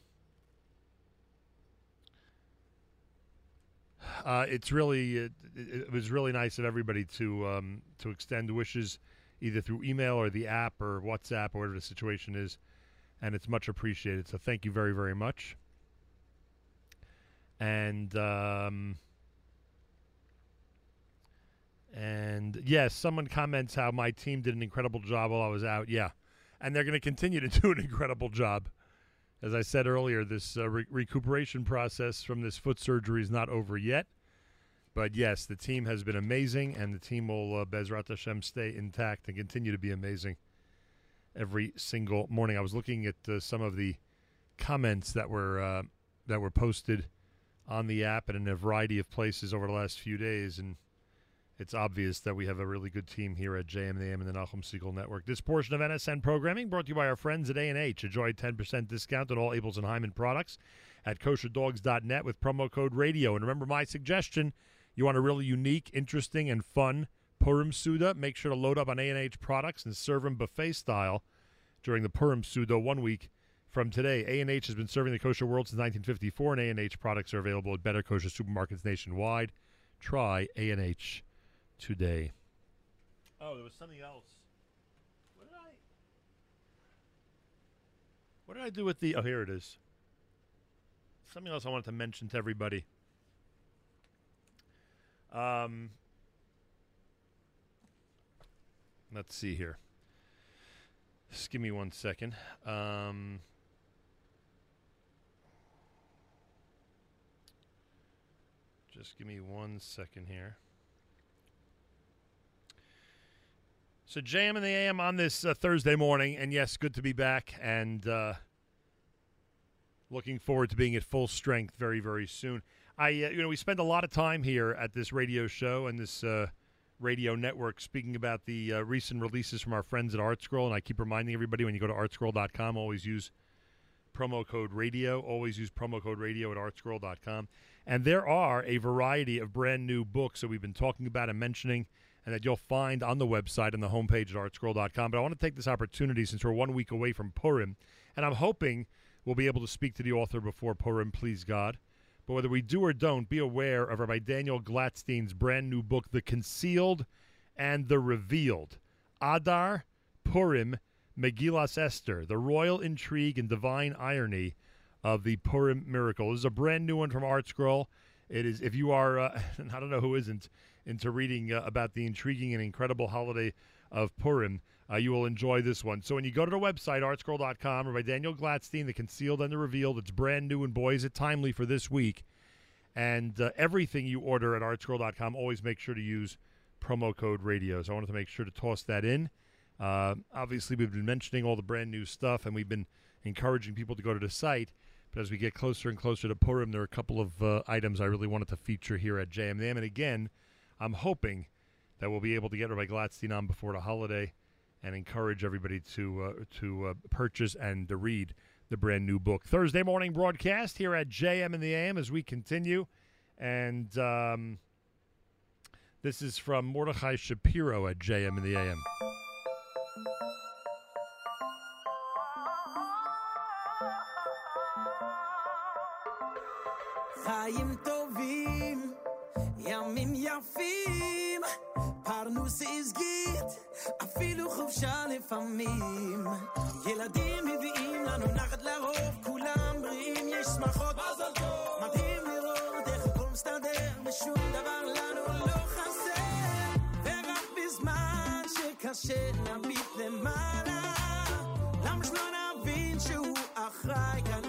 Speaker 2: uh, it's really it, it was really nice of everybody to um, to extend wishes either through email or the app or WhatsApp or whatever the situation is, and it's much appreciated. So thank you very very much. And um, and yes, someone comments how my team did an incredible job while I was out. Yeah, and they're going to continue to do an incredible job. As I said earlier, this uh, re- recuperation process from this foot surgery is not over yet. But yes, the team has been amazing, and the team will, uh, Bezrat Hashem, stay intact and continue to be amazing every single morning. I was looking at uh, some of the comments that were uh, that were posted on the app and in a variety of places over the last few days, and it's obvious that we have a really good team here at JM and the AM and the Nachum Segal Network. This portion of NSN programming brought to you by our friends at A&H. Enjoy a 10% discount on all Abeles and Heymann products at kosherdogs.net with promo code radio. And remember my suggestion, you want a really unique, interesting, and fun Purim Seudah, make sure to load up on A&H products and serve them buffet style during the Purim Seudah one week from today. A&H has been serving the kosher world since 1954, and A&H products are available at better kosher supermarkets nationwide. Try A&H today. Oh, there was something else. What did I? What did I do with the? Oh, here it is. Something else I wanted to mention to everybody. Um, let's see here. Just give me one second. Um, just give me one second here. So JM and the AM on this uh, Thursday morning, and yes, good to be back, and uh, looking forward to being at full strength very, very soon. I, uh, you know, we spend a lot of time here at this radio show and this uh, radio network speaking about the uh, recent releases from our friends at ArtScroll, and I keep reminding everybody when you go to artscroll.com, always use promo code radio. Always use promo code radio at artscroll.com. And there are a variety of brand new books that we've been talking about and mentioning and that you'll find on the website and the homepage at artscroll.com. But I want to take this opportunity since we're one week away from Purim, and I'm hoping we'll be able to speak to the author before Purim, please God. But whether we do or don't, be aware of Rabbi Daniel Glatstein's brand new book, The Concealed and the Revealed Adar, Purim, Megillas Esther, the royal intrigue and divine irony of the Purim miracle. This is a brand new one from ArtScroll. It is, if you are, uh, I don't know who isn't, into reading uh, about the intriguing and incredible holiday of Purim, uh, you will enjoy this one. So when you go to the website, artscroll.com, or by Daniel Glatstein, The Concealed and the Revealed, it's brand new, and boy, is it timely for this week. And uh, everything you order at artscroll.com, always make sure to use promo code radio. So I wanted to make sure to toss that in. Uh, obviously, we've been mentioning all the brand new stuff, and we've been encouraging people to go to the site. But as we get closer and closer to Purim, there are a couple of uh, items I really wanted to feature here at JMM. And again, I'm hoping that we'll be able to get Rabbi Glatstein on before the holiday and encourage everybody to uh, to uh, purchase and to read the brand new book. Thursday morning broadcast here at JM and the AM as we continue. And um, this is from Mordechai Shapiro at JM and the AM.
Speaker 20: חיים טובים ימים יפים, פרנוס עזגית, אפילו חופשה לפעמים. ילדים מביאים לנו נחת לרוב, כולם בריאים, יש שמחות, מזל טוב! מדהים לראות איך הכל מסתדר, ושום דבר לנו לא חסר.
Speaker 14: ורק בזמן שקשה להביט למעלה, למה שלא נבין שהוא אחראי כאן?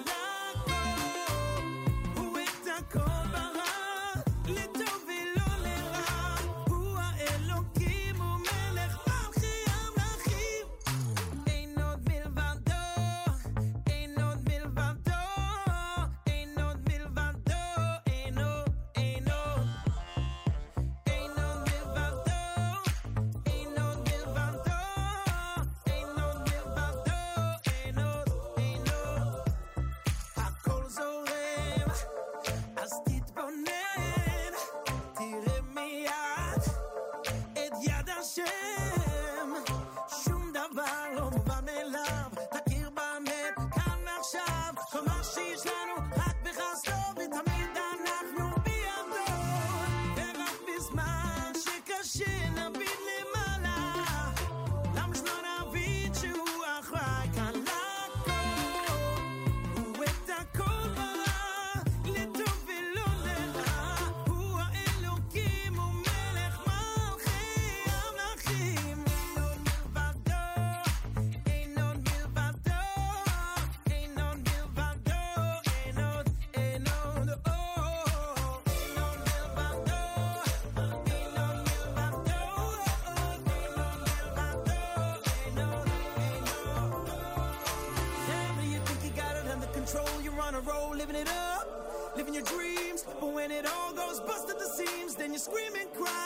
Speaker 14: living it up, living your dreams. But when it all goes bust at the seams, then you scream and cry.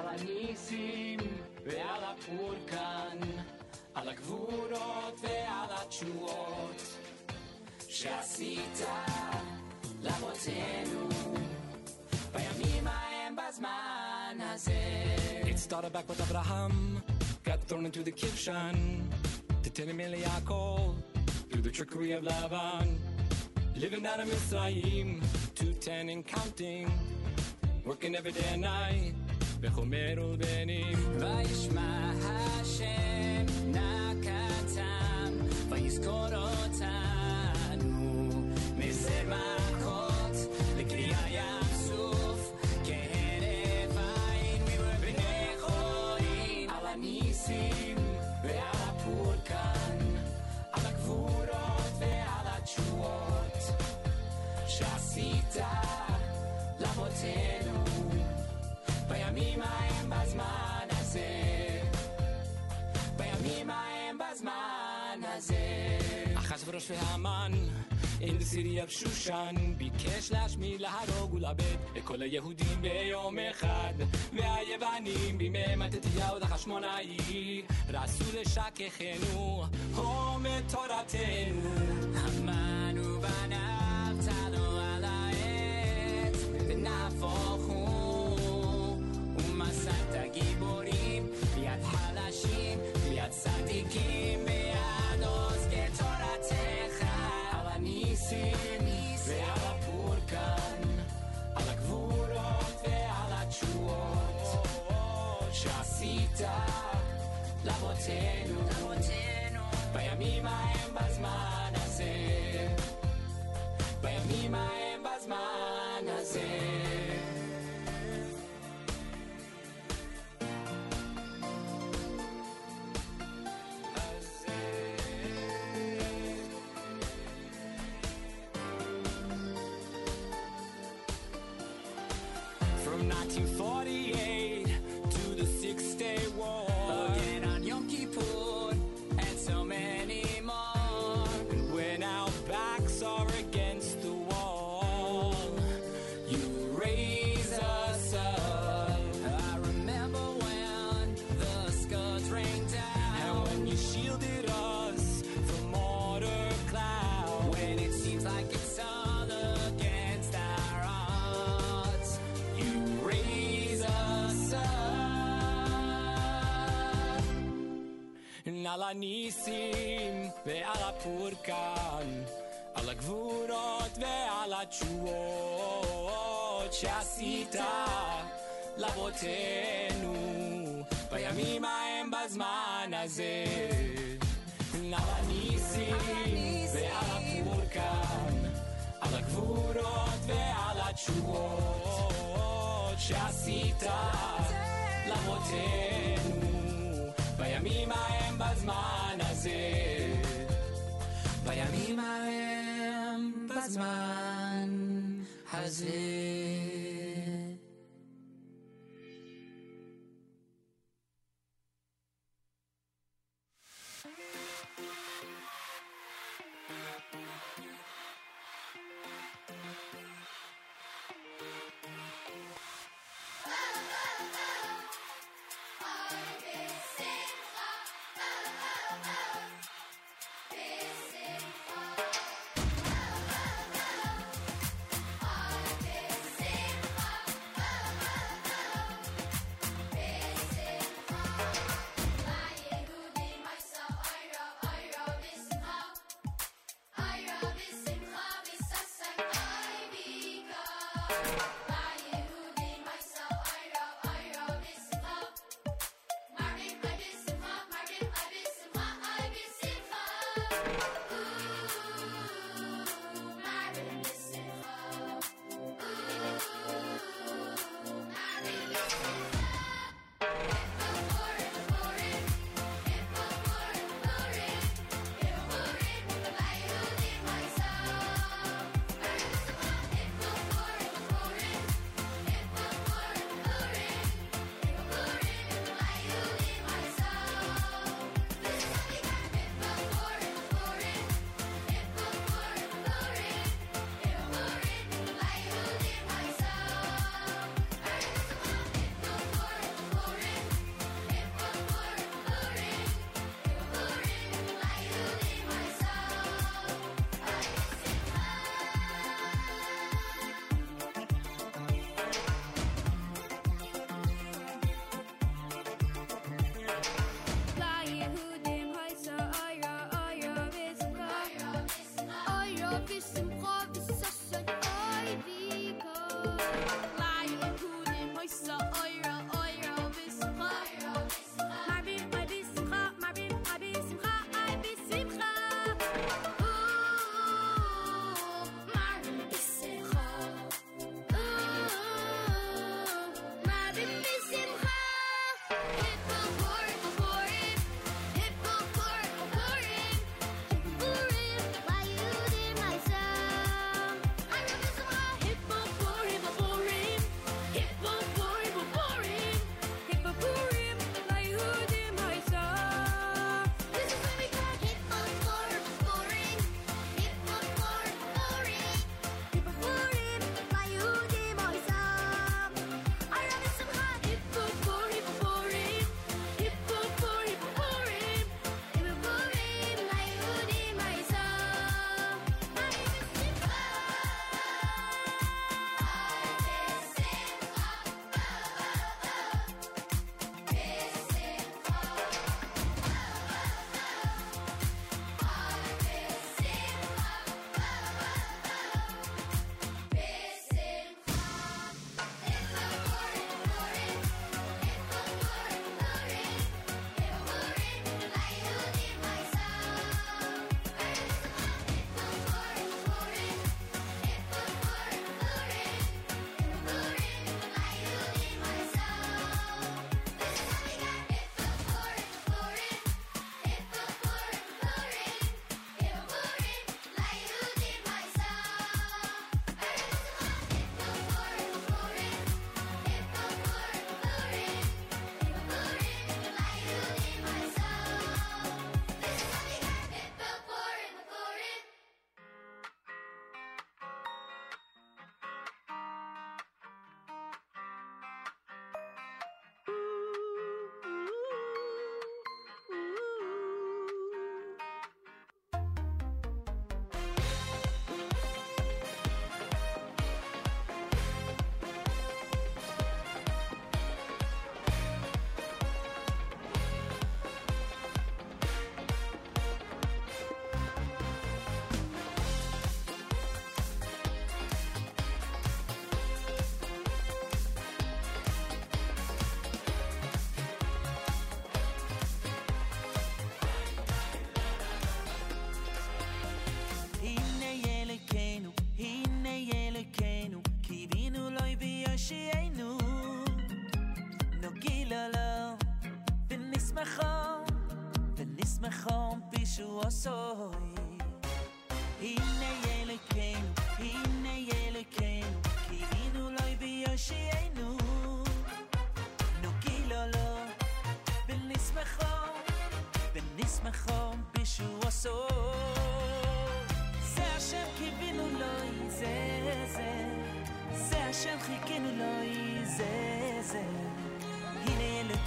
Speaker 3: על הניסים ועל הפורקן, על הגבורות ועל שעשית בימים ההם בזמן הזה.
Speaker 21: It started back with Abraham, got thrown into the kitchen, to tell him through the trickery of Laban. living out of Misraim, 210 and counting, working every day and night. בחומר ובנים.
Speaker 3: וישמע השם נקתם, ויזכור אותם. باشه همن این سیری شوشان بیکش لش می لحر و گلابت اکل یهودیم به یوم خد و یه بنیم بیمه متت یود خشمانایی رسول شک خنو. هم
Speaker 21: تارتنو همانو بناب تلو علایت. به نفاخون ما صدقی بریم. بیاد حلشیم. بیاد la botenu, la botenu. Bei mi ma en basmanase. Bei mi
Speaker 3: ma en basmanase. על הניסים ועל הפורקן, על הגבורות ועל
Speaker 22: התשואות שעשית לאבותינו בימים ההם בזמן הזה. על הניסים ועל הפורקן, על הגבורות ועל התשואות שעשית לאבותינו בימים ההם בזמן הזה. בימים ההם בזמן הזה.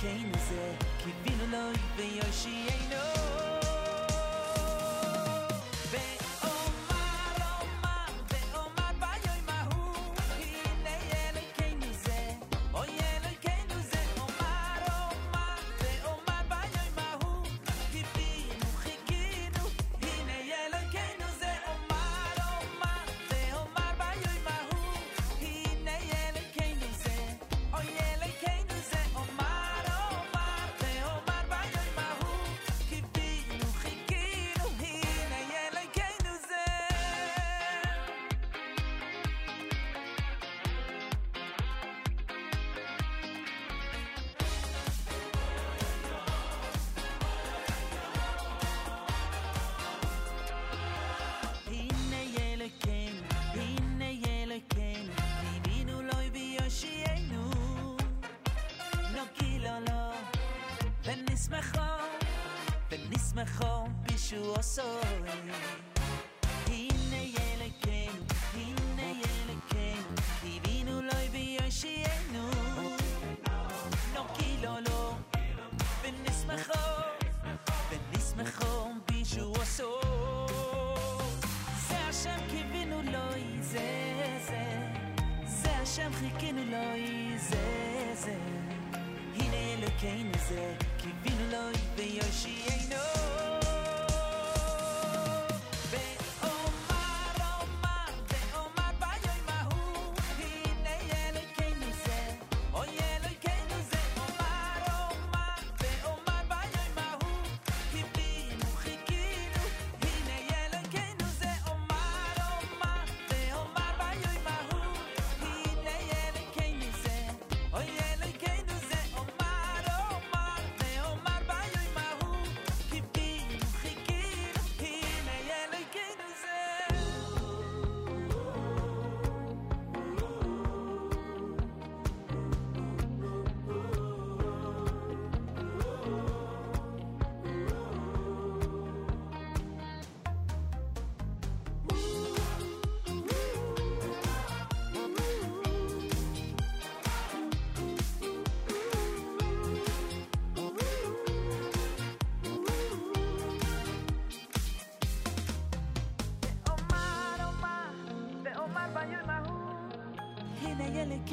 Speaker 1: Keep feeling say she ain't no ונשמחו בישועו. הנה ילקנו, הנה ילקנו, קיווינו לו ויושיענו. נוגילו לו, ונשמחו, ונשמחו בישועו. זה השם קיווינו לו, זה זה, זה השם חיכינו לו, זה זה. הנה אלוקינו זה, קיווינו לו ויושיענו.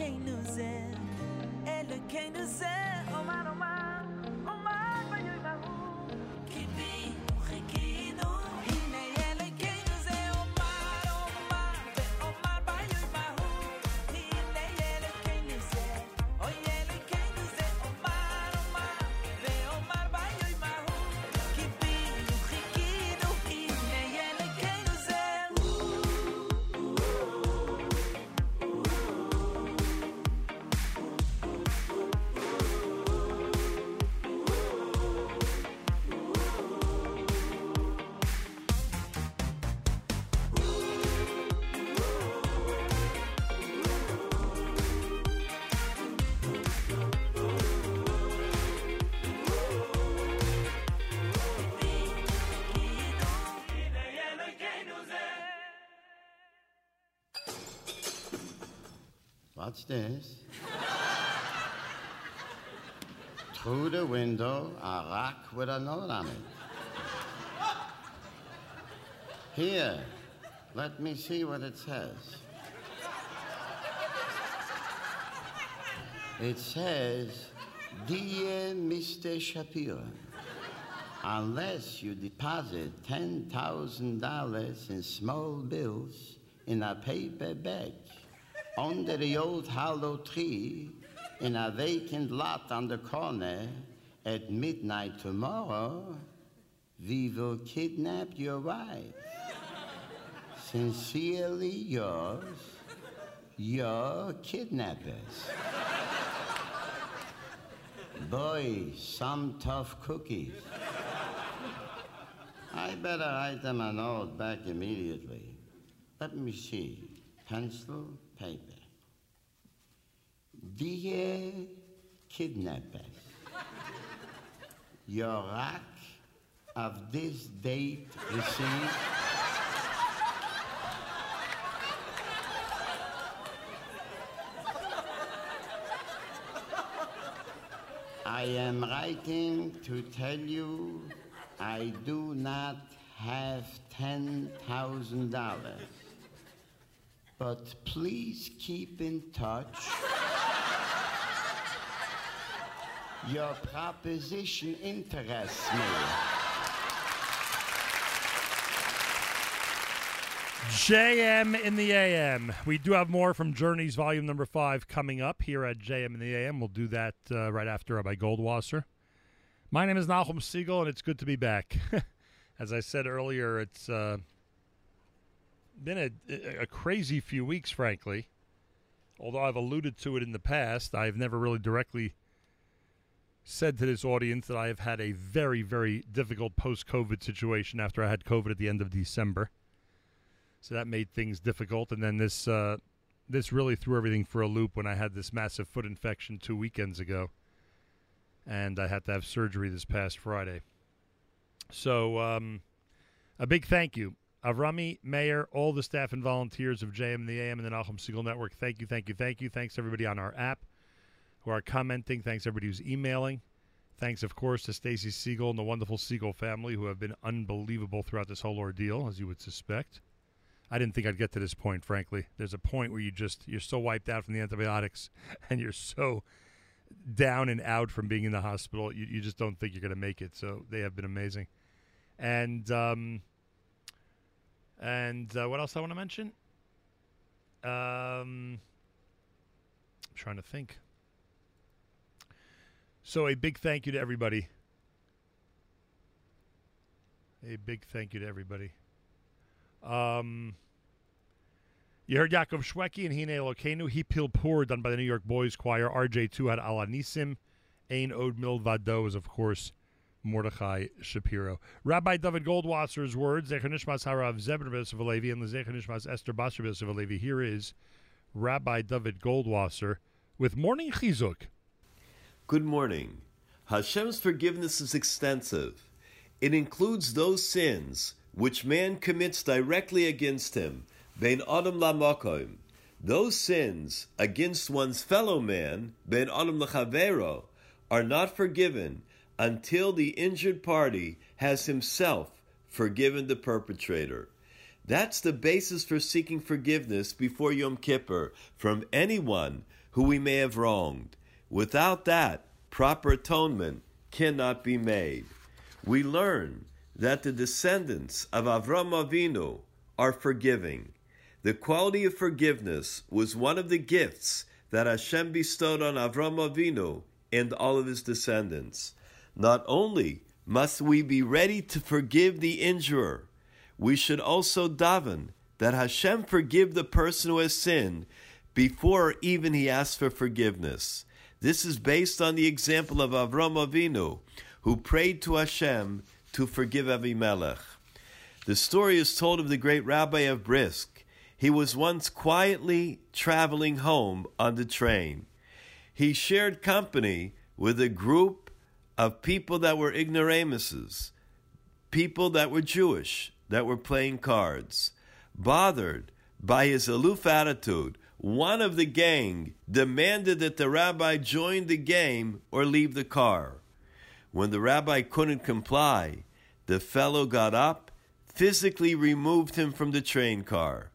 Speaker 1: quem nos ama, Ele é quem nos ama.
Speaker 23: What's this? Through the window, a rock with a note on it. Here, let me see what it says. It says, Dear Mr. Shapiro, unless you deposit $10,000 in small bills in a paper bag under the old hollow tree in a vacant lot on the corner at midnight tomorrow, we will kidnap your wife. Sincerely yours, your kidnappers. Boy, some tough cookies.
Speaker 10: I better write them a note back immediately. Let me see. Pencil, paper. Dear kidnappers, your rack of this date received. I am writing to tell you I do not have $10,000. But please keep in touch. Your proposition interests me.
Speaker 2: JM in the AM. We do have more from Journeys Volume Number Five coming up here at JM in the AM. We'll do that uh, right after Rabbi Goldwasser. My name is Nachum Segal, and it's good to be back. As I said earlier, it's uh, been a, a crazy few weeks, frankly. Although I've alluded to it in the past, I've never really directly said to this audience that I have had a very, very difficult post COVID situation after I had COVID at the end of December. So that made things difficult. And then this uh, this really threw everything for a loop when I had this massive foot infection two weekends ago. And I had to have surgery this past Friday. So um, a big thank you. Avrami, Mayer, all the staff and volunteers of JM and the AM and the Nachum Segal Network. Thank you, thank you, thank you. Thanks everybody on our app who are commenting. Thanks everybody who's emailing. Thanks, of course, to Stacy Segal and the wonderful Siegel family who have been unbelievable throughout this whole ordeal, as you would suspect. I didn't think I'd get to this point, frankly. There's a point where you just you're so wiped out from the antibiotics and you're so down and out from being in the hospital, you, you just don't think you're going to make it. So they have been amazing. And um, and uh, what else I want to mention? Um, I'm trying to think. So a big thank you to everybody. A big thank you to everybody. Um, you heard Yaakov Shweki and Hine Elokenu. He Pil Pur, done by the New York Boys Choir. RJ2 had Alanisim. Ein Od Milvado is, of course, Mordechai Shapiro. Rabbi David Goldwasser's words, Zecher Nishmas Harav Zebner Alevi and Zecher Nishmas Esther Basar Alevi. Here is Rabbi David Goldwasser with Morning Chizuk.
Speaker 24: Good morning. Hashem's forgiveness is extensive. It includes those sins which man commits directly against him, ben adam lamakom. Those sins against one's fellow man, ben adam lachavero, are not forgiven until the injured party has himself forgiven the perpetrator. That's the basis for seeking forgiveness before Yom Kippur from anyone who we may have wronged. Without that, proper atonement cannot be made. We learn that the descendants of Avram Avinu are forgiving. The quality of forgiveness was one of the gifts that Hashem bestowed on Avram Avinu and all of his descendants. Not only must we be ready to forgive the injurer, we should also daven that Hashem forgive the person who has sinned before even he asks for forgiveness. This is based on the example of Avram Avinu, who prayed to Hashem to forgive Avimelech. The story is told of the great rabbi of Brisk. He was once quietly traveling home on the train. He shared company with a group of people that were ignoramuses, people that were Jewish, that were playing cards. Bothered by his aloof attitude, one of the gang demanded that the rabbi join the game or leave the car. When the rabbi couldn't comply, the fellow got up, physically removed him from the train car.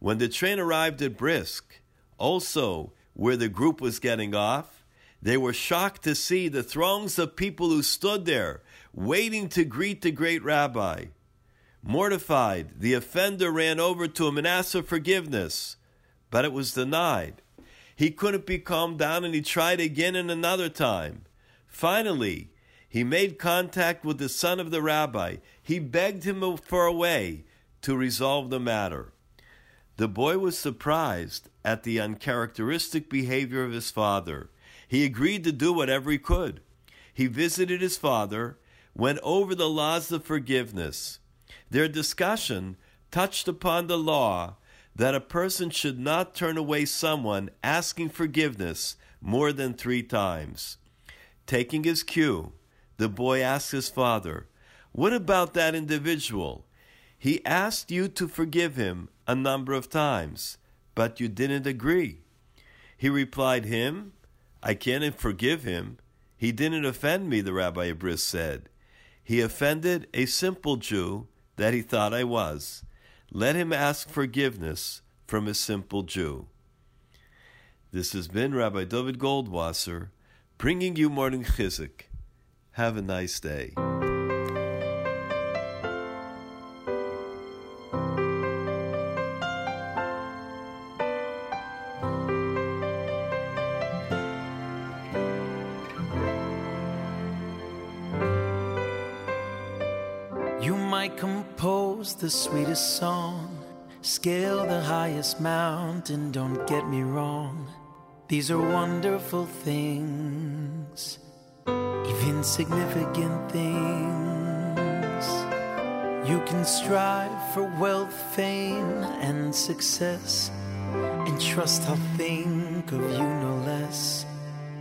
Speaker 24: When the train arrived at Brisk, also where the group was getting off, they were shocked to see the throngs of people who stood there waiting to greet the great rabbi. Mortified, the offender ran over to him and asked for forgiveness, but it was denied. He couldn't be calmed down and he tried again and another time. Finally, he made contact with the son of the rabbi. He begged him for a way to resolve the matter. The boy was surprised at the uncharacteristic behavior of his father. He agreed to do whatever he could. He visited his father, went over the laws of forgiveness. Their discussion touched upon the law that a person should not turn away someone asking forgiveness more than three times. Taking his cue, the boy asked his father, What about that individual? He asked you to forgive him a number of times, but you didn't agree. He replied, Him? I can't forgive him. He didn't offend me, the Rabbi Abris said. He offended a simple Jew that he thought I was. Let him ask forgiveness from a simple Jew. This has been Rabbi David Goldwasser bringing you morning chizuk. Have a nice day.
Speaker 14: Sweetest song, scale the highest mountain, don't get me wrong. These are wonderful things, even significant things. You can strive for wealth, fame, and success, and trust I'll think of you no less.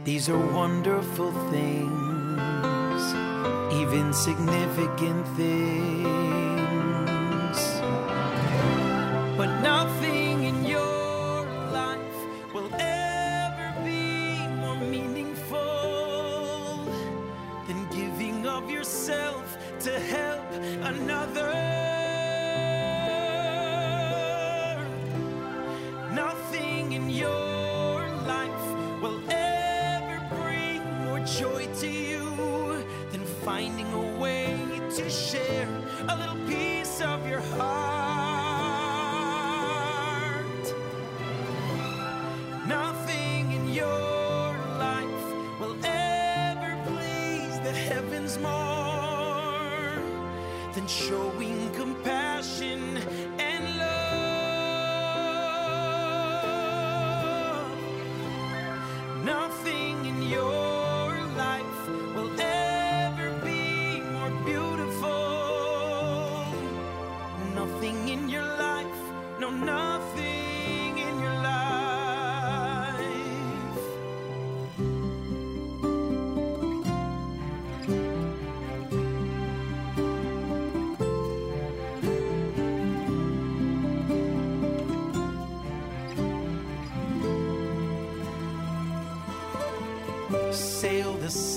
Speaker 14: These are wonderful things, even significant things. But nothing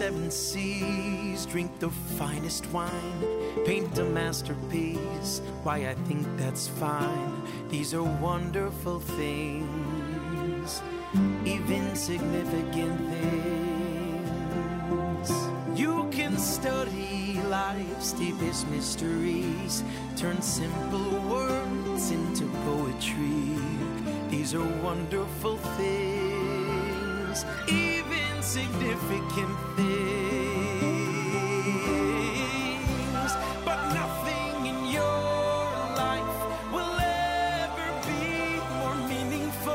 Speaker 14: seven seas, drink the finest wine, paint a masterpiece. Why, I think that's fine. These are wonderful things, even significant things. You can study life's deepest mysteries, turn simple words into poetry. These are wonderful things, significant things. But nothing in your life will ever be more meaningful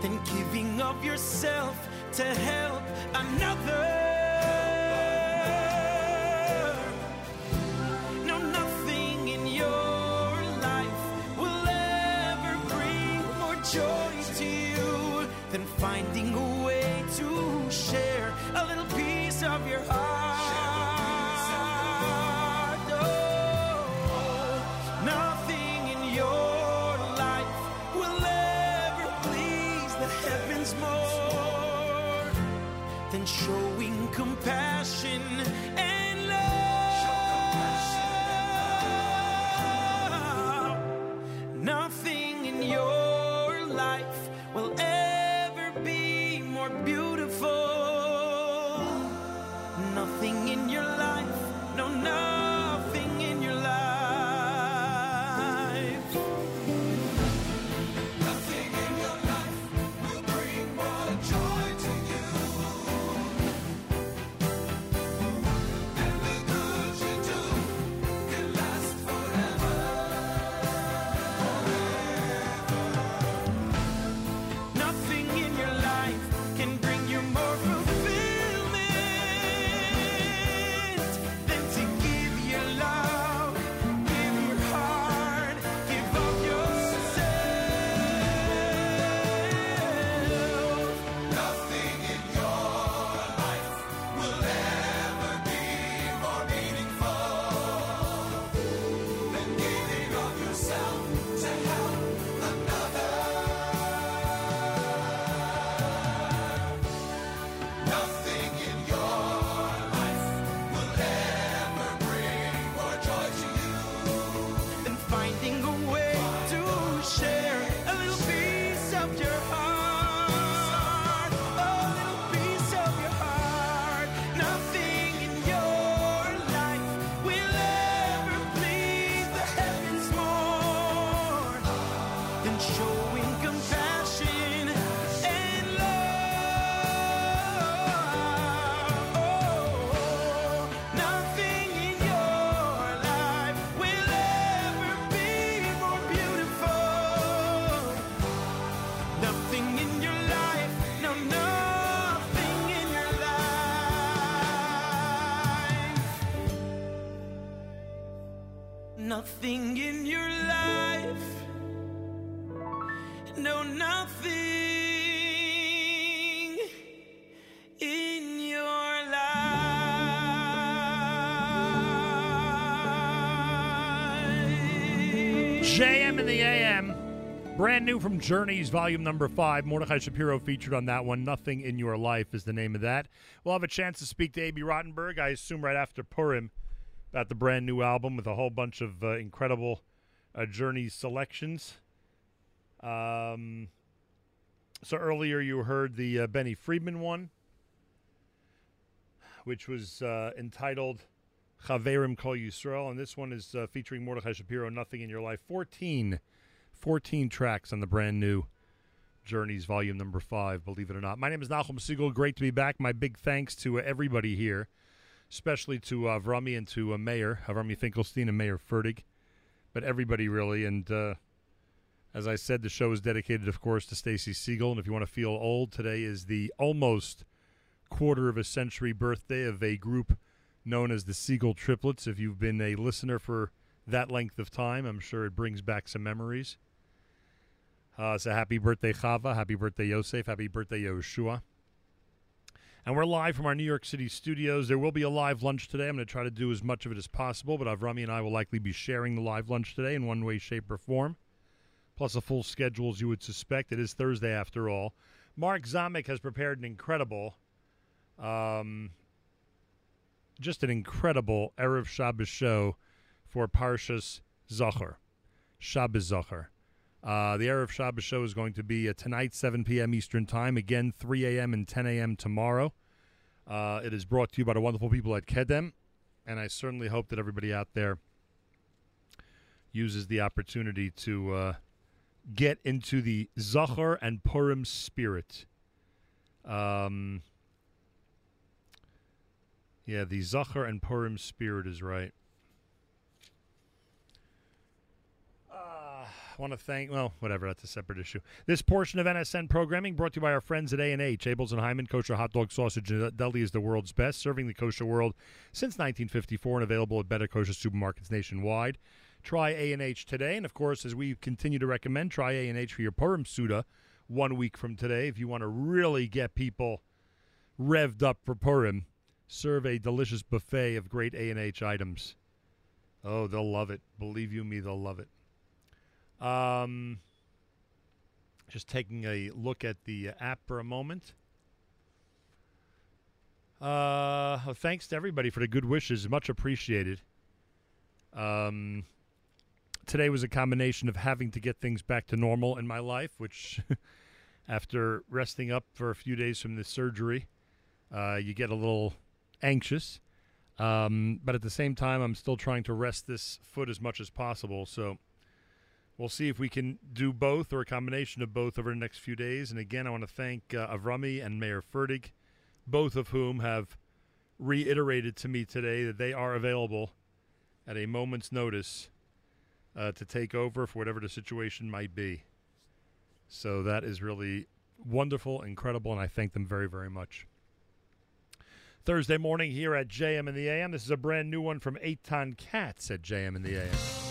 Speaker 14: than giving of yourself to help another. No, nothing in nothing in your life. No, nothing in your life.
Speaker 2: JM in the AM. Brand new from Journeys, volume number five. Mordechai Shapiro featured on that one. Nothing in Your Life is the name of that. We'll have a chance to speak to Abie Rotenberg, I assume right after Purim, about the brand new album with a whole bunch of uh, incredible uh, Journeys selections. Um, so earlier you heard the uh, Benny Friedman one, which was uh, entitled Chaverim Kol Yisrael, and this one is uh, featuring Mordechai Shapiro, Nothing in Your Life. 14, 14 tracks on the brand new Journeys Volume Number 5, believe it or not. My name is Nachum Segal. Great to be back. My big thanks to everybody here, especially to uh, Avrami and to uh, Mayer, Avrami Finkelstein and Mayer Fertig, but everybody really. And uh, as I said, the show is dedicated, of course, to Stacy Segal. And if you want to feel old, today is the almost quarter of a century birthday of a group known as the Segal Triplets. If you've been a listener for that length of time, I'm sure it brings back some memories. Uh, so happy birthday, Chava. Happy birthday, Yosef. Happy birthday, Yoshua. And we're live from our New York City studios. There will be a live lunch today. I'm going to try to do as much of it as possible, but Avrami and I will likely be sharing the live lunch today in one way, shape, or form. Plus a full schedule, as you would suspect. It is Thursday, after all. Mark Zamek has prepared an incredible um, just an incredible Erev Shabbos show for Parshas Zachor, Shabbos Zachor. Uh, the Erev Shabbos show is going to be uh, tonight, 7 p.m. Eastern Time. Again, 3 a.m. and 10 a.m. tomorrow. Uh, it is brought to you by the wonderful people at Kedem, and I certainly hope that everybody out there uses the opportunity to uh, get into the Zachor and Purim spirit. Um, yeah, the Zachor and Purim spirit is right. Uh, I want to thank, well, whatever, that's a separate issue. This portion of NSN programming brought to you by our friends at A&H. Abeles and Heymann Kosher Hot Dog Sausage Deli is the world's best, serving the kosher world since 1954 and available at better kosher supermarkets nationwide. Try A&H today, and of course, as we continue to recommend, try A&H for your Purim Seudah one week from today if you want to really get people revved up for Purim serve a delicious buffet of great A&H items. Oh, they'll love it. Believe you me, they'll love it. Um, just taking a look at the app for a moment. Uh, thanks to everybody for the good wishes. Much appreciated. Um, today was a combination of having to get things back to normal in my life, which, after resting up for a few days from the surgery, uh, you get a little anxious. Um, but at the same time, I'm still trying to rest this foot as much as possible. So we'll see if we can do both or a combination of both over the next few days. And again, I want to thank uh, Avrami and Mayer Fertig, both of whom have reiterated to me today that they are available at a moment's notice uh, to take over for whatever the situation might be. So that is really wonderful, incredible, and I thank them very, very much. Thursday morning here at JM in the AM. This is a brand new one from Eitan Katz at JM in the AM.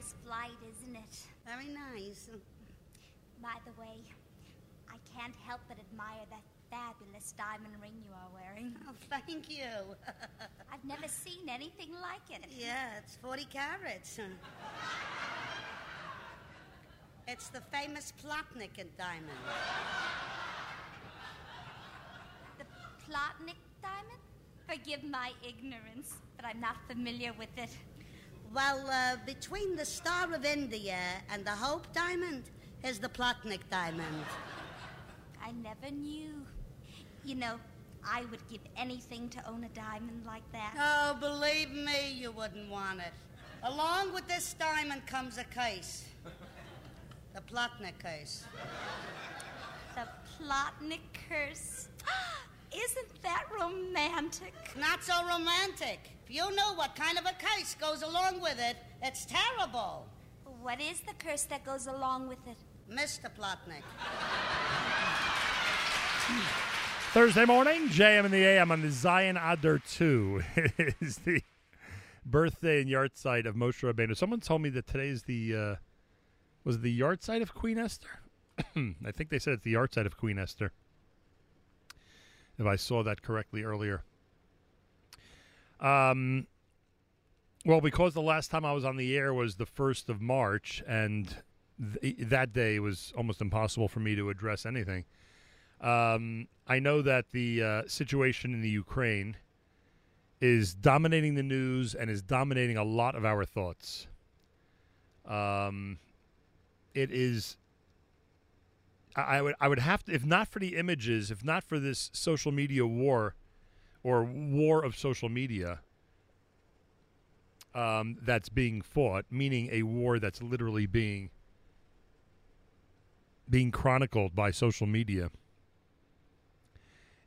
Speaker 11: Nice flight, isn't it?
Speaker 25: Very nice.
Speaker 11: By the way, I can't help but admire that fabulous diamond ring you are wearing.
Speaker 25: Oh, thank you.
Speaker 11: I've never seen anything like it.
Speaker 25: yeah, it's 40 carats. It's the famous Plotnikin diamond.
Speaker 11: The Plotnik diamond? Forgive my ignorance, but I'm not familiar with it.
Speaker 25: Well, uh, between the Star of India and the Hope diamond is the Plotnik diamond.
Speaker 11: I never knew. You know, I would give anything to own a diamond like that.
Speaker 25: Oh, believe me, you wouldn't want it. Along with this diamond comes a case. The Plotnik case.
Speaker 11: The Plotnik curse. Isn't that romantic?
Speaker 25: Not so romantic. If you knew what kind of a curse goes along with it, it's terrible.
Speaker 11: What is the curse that goes along with it?
Speaker 25: Mr. Plotnik.
Speaker 2: Thursday morning, JM in the AM on the Zayin Adar 2. It is the birthday and yahrzeit of Moshe Rabbeinu. Someone told me that today's the, uh, was it the yahrzeit of Queen Esther? I think they said it's the yahrzeit of Queen Esther. If I saw that correctly earlier. Um, well, because the last time I was on the air was the 1st of March, and th- that day was almost impossible for me to address anything. Um, I know that the uh, situation in the Ukraine is dominating the news and is dominating a lot of our thoughts. Um, it is. I would I would have to if not for the images, if not for this social media war, or war of social media. Um, that's being fought, meaning a war that's literally being being chronicled by social media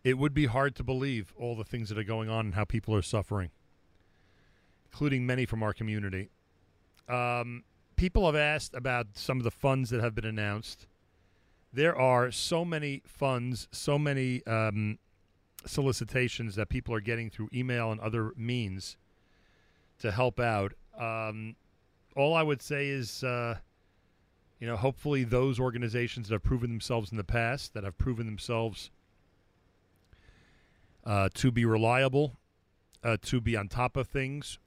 Speaker 2: it would be hard to believe all the things that are going on and how people are suffering, including many from our community. Um, people have asked about some of the funds that have been announced. There are so many funds, so many um, solicitations that people are getting through email and other means to help out. Um, all I would say is, uh, you know, hopefully those organizations that have proven themselves in the past, that have proven themselves uh, to be reliable, uh, to be on top of things,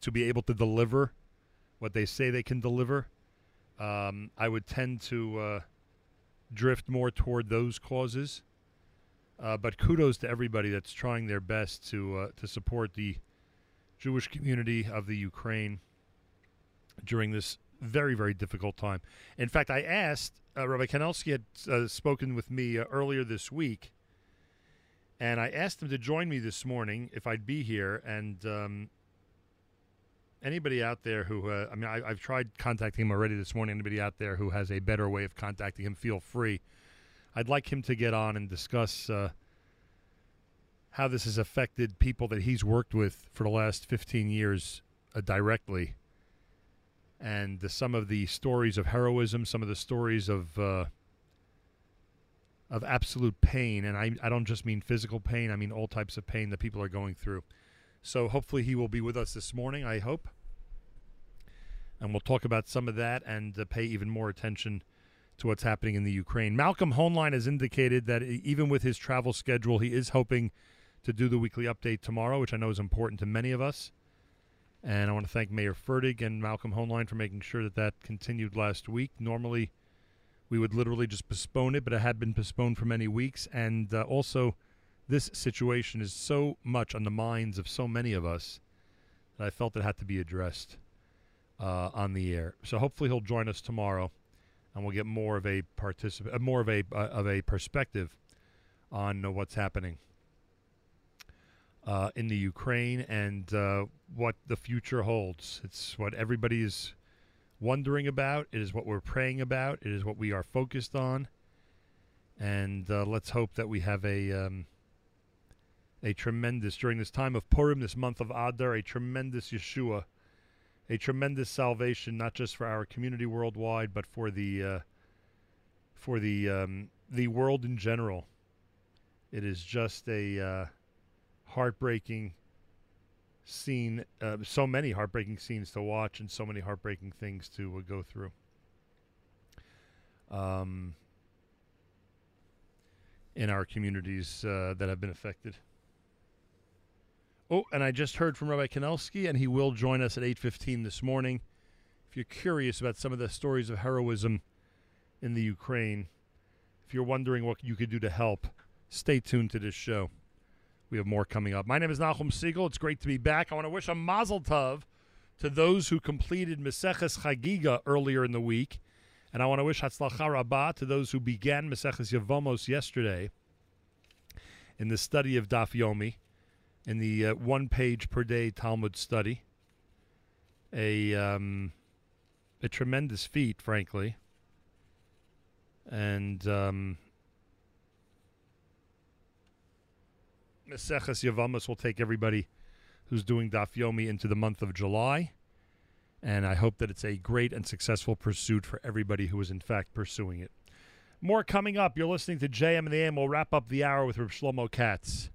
Speaker 2: to be able to deliver what they say they can deliver. Um, I would tend to uh, drift more toward those causes. Uh, but kudos to everybody that's trying their best to uh, to support the Jewish community of the Ukraine during this very very difficult time. In fact, I asked uh, Rabbi Kanelsky had uh, spoken with me uh, earlier this week, and I asked him to join me this morning if I'd be here. And um, anybody out there who, uh, I mean, I, I've tried contacting him already this morning. Anybody out there who has a better way of contacting him, feel free. I'd like him to get on and discuss uh, how this has affected people that he's worked with for the last 15 years uh, directly. And some of the stories of heroism, some of the stories of uh, of absolute pain, and I, I don't just mean physical pain, I mean all types of pain that people are going through. So hopefully he will be with us this morning, I hope. And we'll talk about some of that and uh, pay even more attention to what's happening in the Ukraine. Malcolm Hoenlein has indicated that even with his travel schedule, he is hoping to do the weekly update tomorrow, which I know is important to many of us. And I want to thank Mayer Fertig and Malcolm Hoenlein for making sure that that continued last week. Normally, we would literally just postpone it, but it had been postponed for many weeks. And uh, also, this situation is so much on the minds of so many of us that I felt it had to be addressed uh, on the air. So hopefully he'll join us tomorrow, and we'll get more of a particip- uh, more of a uh, of a perspective on uh, what's happening uh, in the Ukraine and uh, what the future holds. It's what everybody is wondering about. It is what we're praying about. It is what we are focused on. And let's hope that we have a um, a tremendous during this time of Purim, this month of Adar, a tremendous Yeshua, a tremendous salvation, not just for our community worldwide, but for the uh, for the um, the world in general. It is just a uh, heartbreaking scene, uh, so many heartbreaking scenes to watch, and so many heartbreaking things to uh, go through. Um, in our communities uh, that have been affected. Oh, and I just heard from Rabbi Kanelsky, and he will join us at 8.15 this morning. If you're curious about some of the stories of heroism in the Ukraine, if you're wondering what you could do to help, stay tuned to this show. We have more coming up. My name is Nachum Segal. It's great to be back. I want to wish a mazel tov to those who completed Meseches Chagiga earlier in the week. And I want to wish Hatzlacha Rabbah to those who began Meseches Yevamos yesterday in the study of Daf Yomi, in the uh, one page per day Talmud study. A, um, a tremendous feat, frankly. And um, Meseches Yevamos will take everybody who's doing Daf Yomi into the month of July and I hope that it's a great and successful pursuit for everybody who is in fact pursuing it. More coming up. You're listening to JM and the AM. We'll wrap up the hour with Reb Shlomo Katz.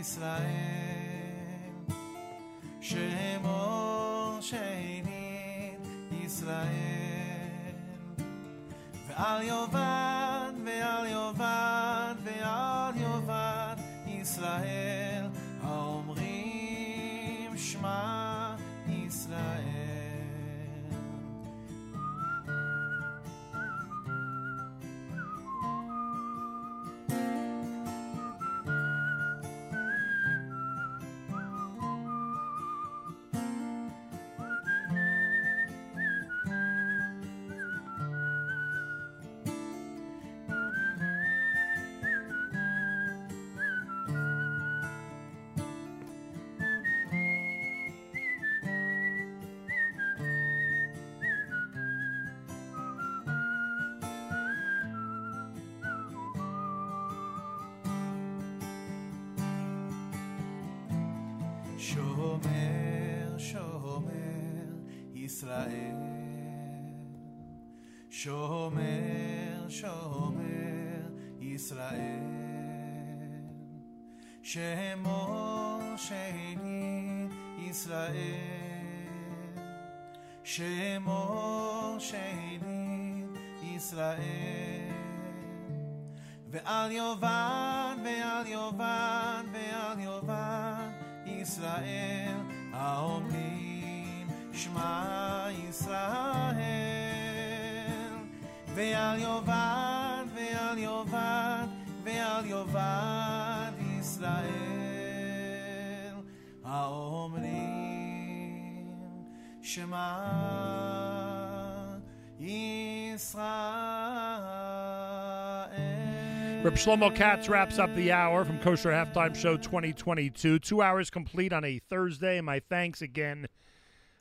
Speaker 8: ישראל. שמור שני ישראל. ועל יובן, ועל יובן, ועל יובן ישראל, ישראל. שמור שני ישראל. שמור שני ישראל. ועל יובן, ועל יובן, ועל יובן ישראל, האומרים שמע ישראל. ועל יובן, ועל יובן, על יובד ישראל, האומרים שמע
Speaker 2: Rip Shlomo Katz wraps up the hour from Kosher Halftime Show 2022. Two hours complete on a Thursday. My thanks again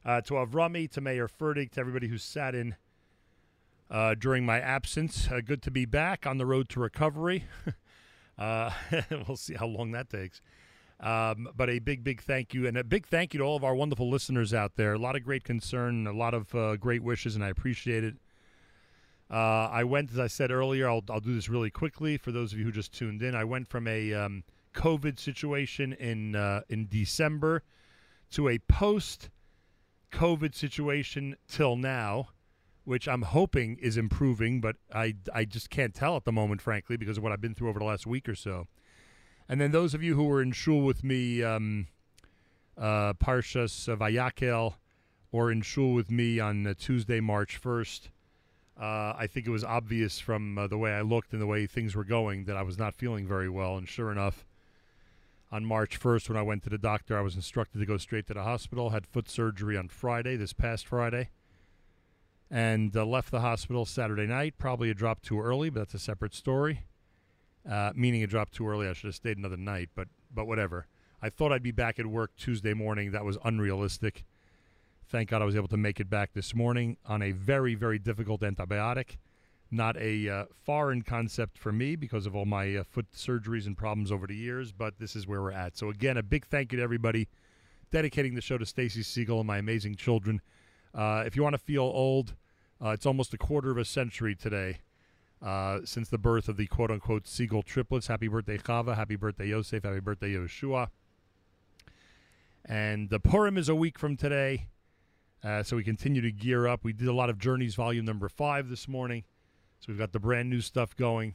Speaker 2: uh, to Avrami, to Mayer Fertig, to everybody who sat in uh, during my absence. Uh, good to be back on the road to recovery. uh, we'll see how long that takes. Um, but a big, big thank you, and a big thank you to all of our wonderful listeners out there. A lot of great concern, a lot of uh, great wishes, and I appreciate it. Uh, I went, as I said earlier, I'll, I'll do this really quickly for those of you who just tuned in. I went from a um, COVID situation in uh, in December to a post COVID situation till now, which I'm hoping is improving, but I, I just can't tell at the moment, frankly, because of what I've been through over the last week or so. And then those of you who were in shul with me, um, uh, Parshas Vayakel, or in shul with me on uh, Tuesday, March 1st, uh, I think it was obvious from uh, the way I looked and the way things were going that I was not feeling very well. And sure enough, on March 1st, when I went to the doctor, I was instructed to go straight to the hospital. Had foot surgery on Friday, this past Friday, and uh, left the hospital Saturday night. Probably a drop too early, but that's a separate story. Uh, meaning a drop too early, I should have stayed another night. But but whatever. I thought I'd be back at work Tuesday morning. That was unrealistic. Thank God I was able to make it back this morning on a very very difficult antibiotic. Not a uh, foreign concept for me because of all my uh, foot surgeries and problems over the years, but this is where we're at. So again, a big thank you to everybody dedicating the show to Stacy Segal and my amazing children. Uh, if you want to feel old, uh, it's almost a quarter of a century today uh, since the birth of the quote unquote Segal triplets. Happy birthday, Chava. Happy birthday, Yosef. Happy birthday, Yoshua. And the Purim is a week from today. Uh, so we continue to gear up. We did a lot of Journeys Volume Number Five this morning, so we've got the brand new stuff going,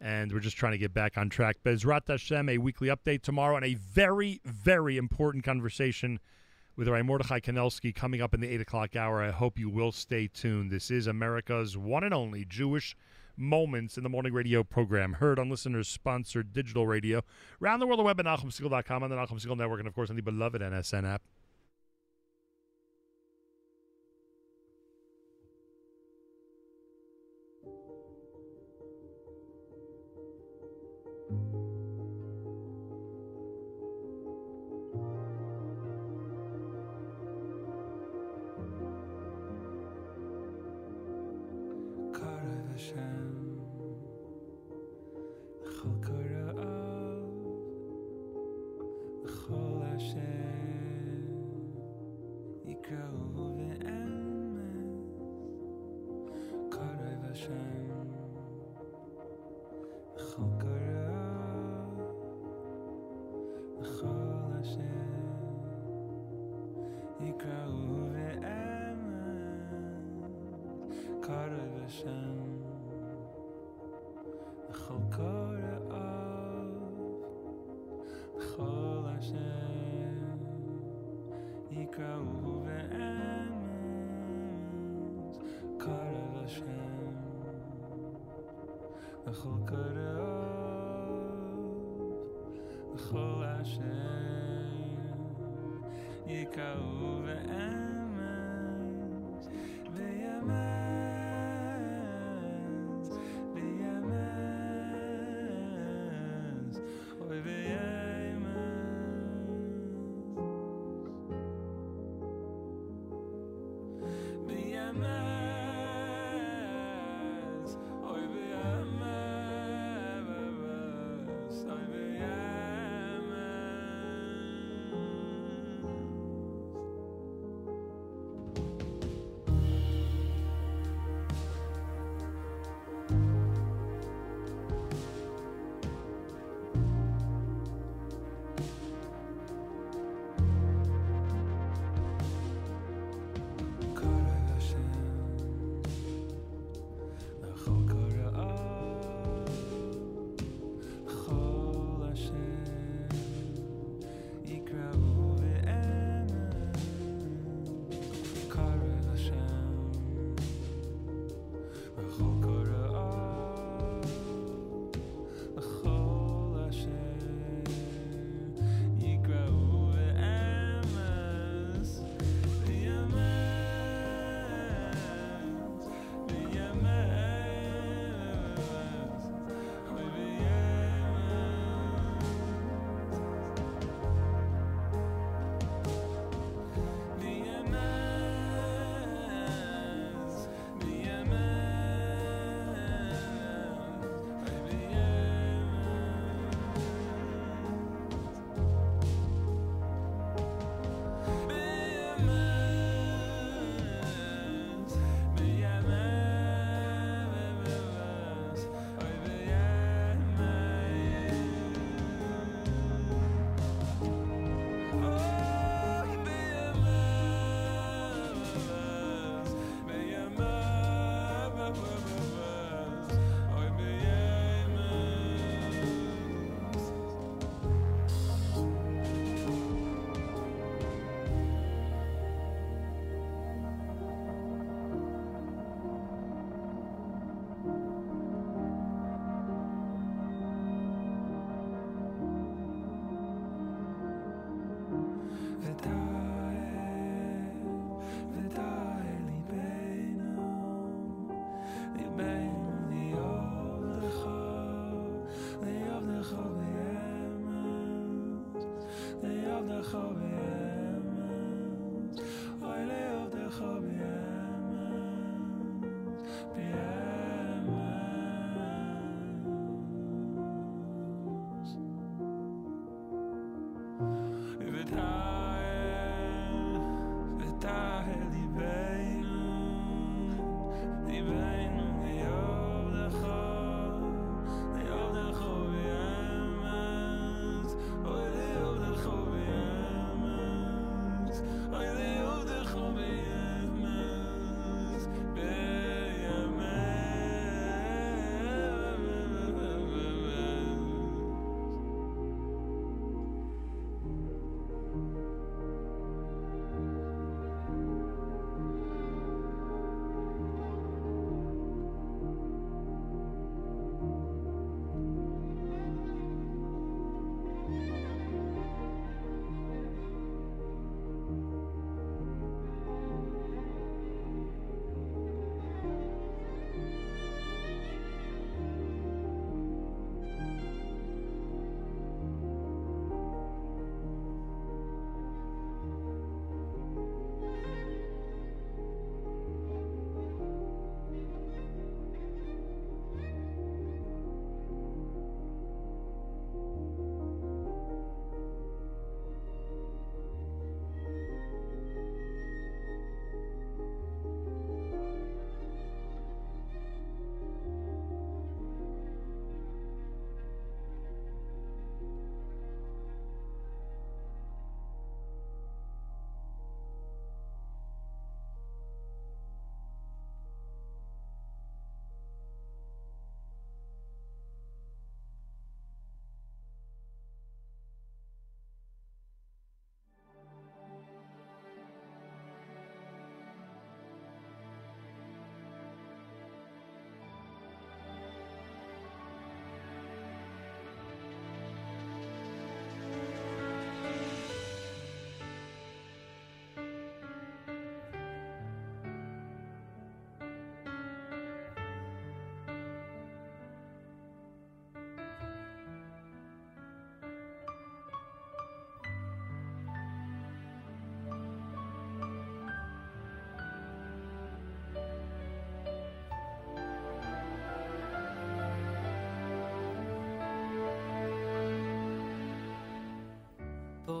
Speaker 2: and we're just trying to get back on track. Bezrat Hashem, a weekly update tomorrow, and a very, very important conversation with Rav Mordechai Kanelsky coming up in the eight o'clock hour. I hope you will stay tuned. This is America's one and only Jewish Moments in the Morning Radio program, heard on listeners sponsored digital radio, around the world, the web at NachumSegal.com, on the Nachum Segal Network, and of course on the beloved NSN app.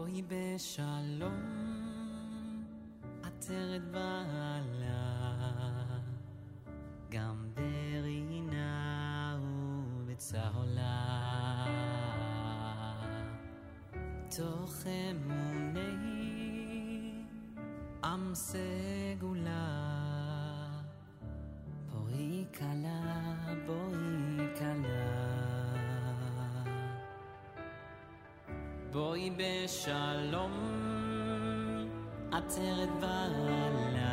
Speaker 1: בואי בשלום, עטרת בעלה, גם ברינה ובצהלה. תוך אמוני עם סגולה, בואי בשלום, עטרת בעלה,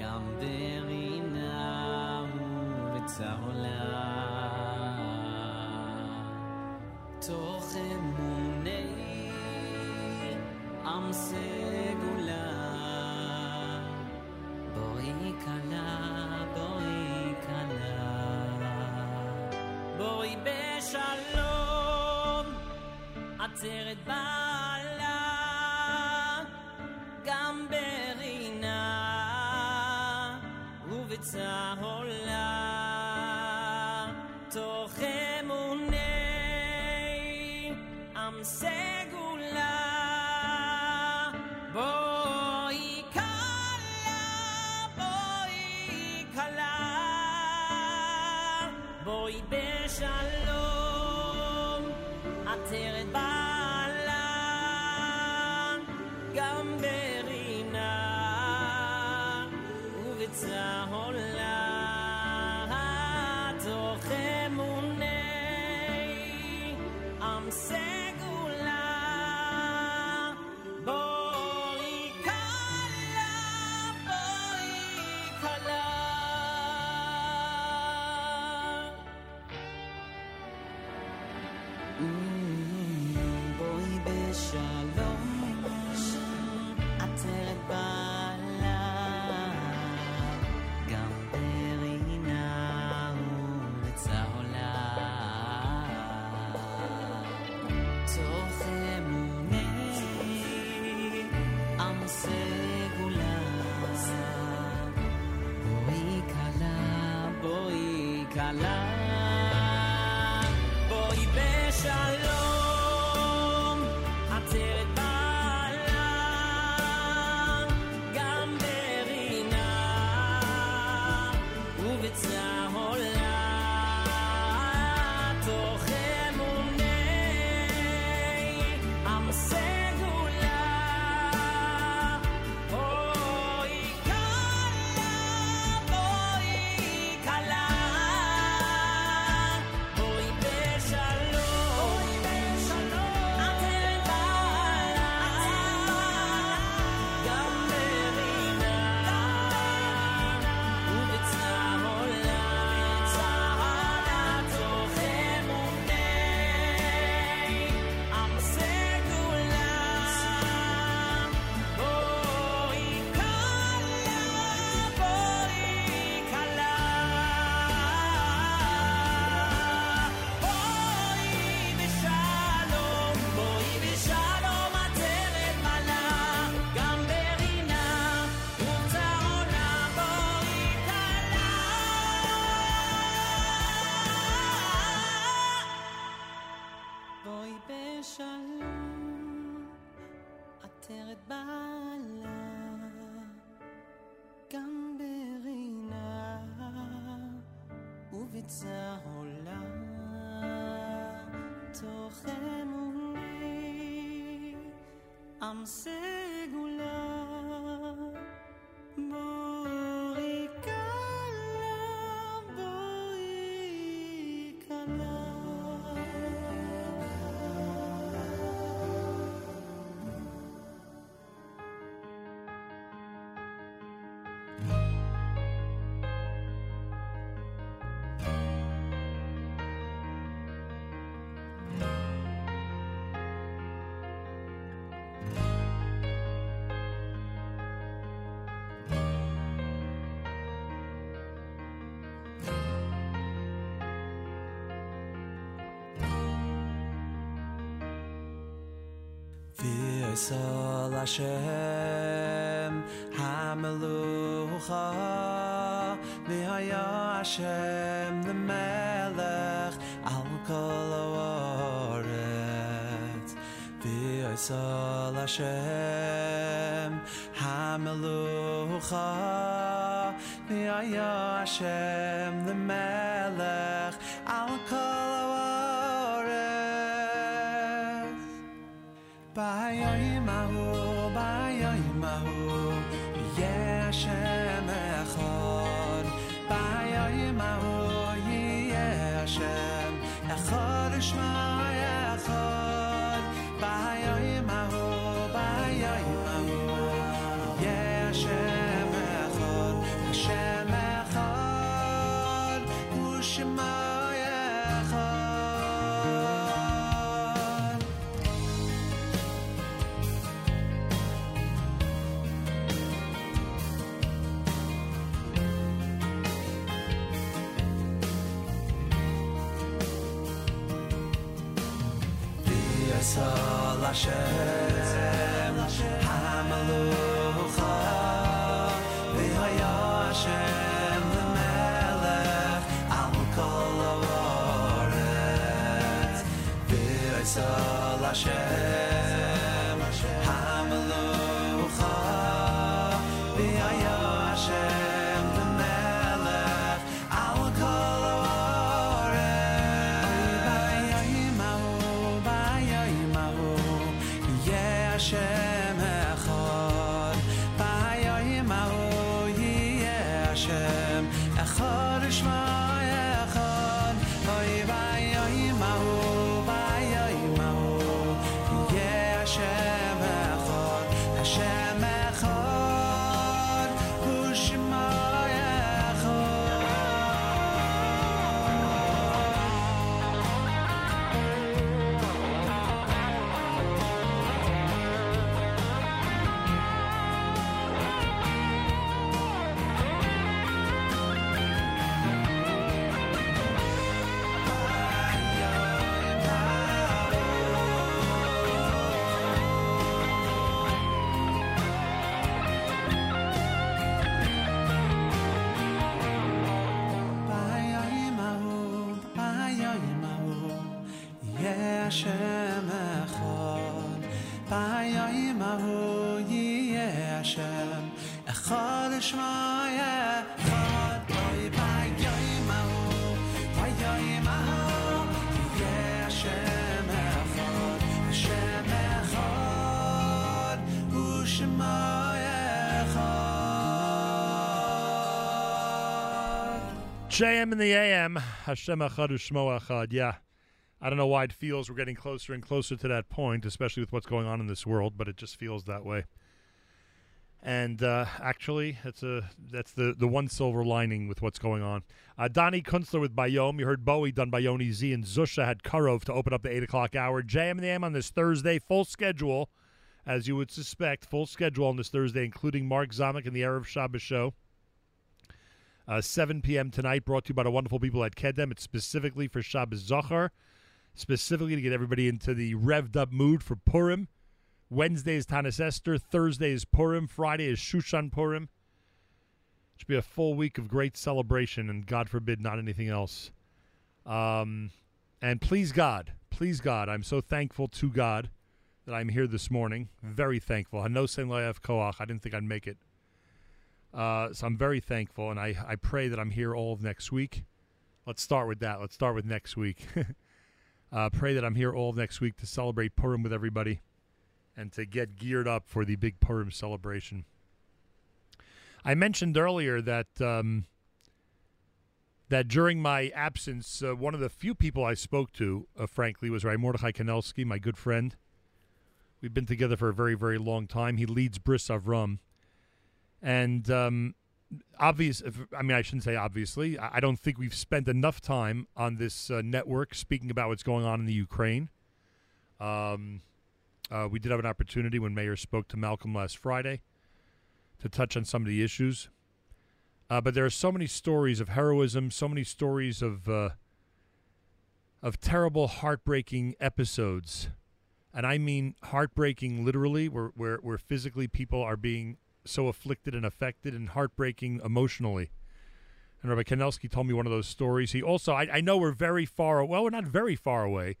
Speaker 1: גם ברינה ובצהלה. תוך אמוני עם סגולה, בואי כלה, בואי כלה, בואי בשלום. עצרת בעלה, la la. Voy, bésalo. some
Speaker 26: say Hashem Hamelucha V'haya Hashem the Melech Al kol haaretz
Speaker 14: V'yisol Hashem HaMelucha V'yaya Hashem the Melech V'yisol Hashem HaMelucha V'haya Hashem the Melech Al Kol Ha'oretz. V'yisol Hashem
Speaker 2: JM in the AM. Hashem Echad U'Shmo. Yeah. I don't know why it feels we're getting closer and closer to that point, especially with what's going on in this world, but it just feels that way. And uh, actually, that's a that's the, the one silver lining with what's going on. Uh, Donnie Kunstler with Bayom. You heard Bowie done by Yoni Z, and Zusha had Karov to open up the 8 o'clock hour. JM and the AM on this Thursday, full schedule, as you would suspect, full schedule on this Thursday, including Mark Zamek and the Arab Shabbos show. Uh, 7 p.m. tonight, brought to you by the wonderful people at Kedem. It's specifically for Shabbos Zachor, specifically to get everybody into the revved up mood for Purim. Wednesday is Tanis Esther. Thursday is Purim. Friday is Shushan Purim. It Should be a full week of great celebration, and God forbid, not anything else. Um, and please God, please God, I'm so thankful to God that I'm here this morning. Very thankful. I Hanosen Layav Koach. I didn't think I'd make it. Uh, so I'm very thankful, and I, I pray that I'm here all of next week. Let's start with that. Let's start with next week. uh, pray that I'm here all of next week to celebrate Purim with everybody and to get geared up for the big Purim celebration. I mentioned earlier that um, that during my absence, uh, one of the few people I spoke to, uh, frankly, was Rav Mordechai Kanelsky, my good friend. We've been together for a very, very long time. He leads Bris Avram. And um, obvious, if, I mean, I shouldn't say obviously. I, I don't think we've spent enough time on this uh, network speaking about what's going on in the Ukraine. Um, uh, we did have an opportunity when Mayer spoke to Malcolm last Friday to touch on some of the issues. Uh, but there are so many stories of heroism, so many stories of uh, of terrible, heartbreaking episodes, and I mean heartbreaking literally, where where, where physically people are being so afflicted and affected, and heartbreaking emotionally. And Rabbi Kanelsky told me one of those stories. He also, I, I know we're very far. Well, we're not very far away.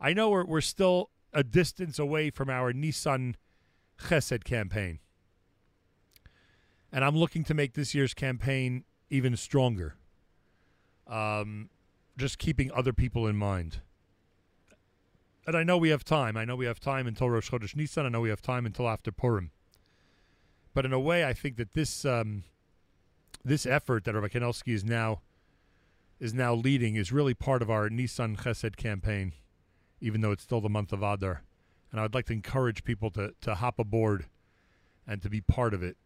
Speaker 2: I know we're we're still a distance away from our Nissan Chesed campaign. And I'm looking to make this year's campaign even stronger. Um, just keeping other people in mind. And I know we have time. I know we have time until Rosh Chodesh Nissan. I know we have time until after Purim. But in a way, I think that this um, this effort that Rabbi Kanelsky is now is now leading is really part of our Nissan Chesed campaign, even though it's still the month of Adar. And I would like to encourage people to, to hop aboard and to be part of it.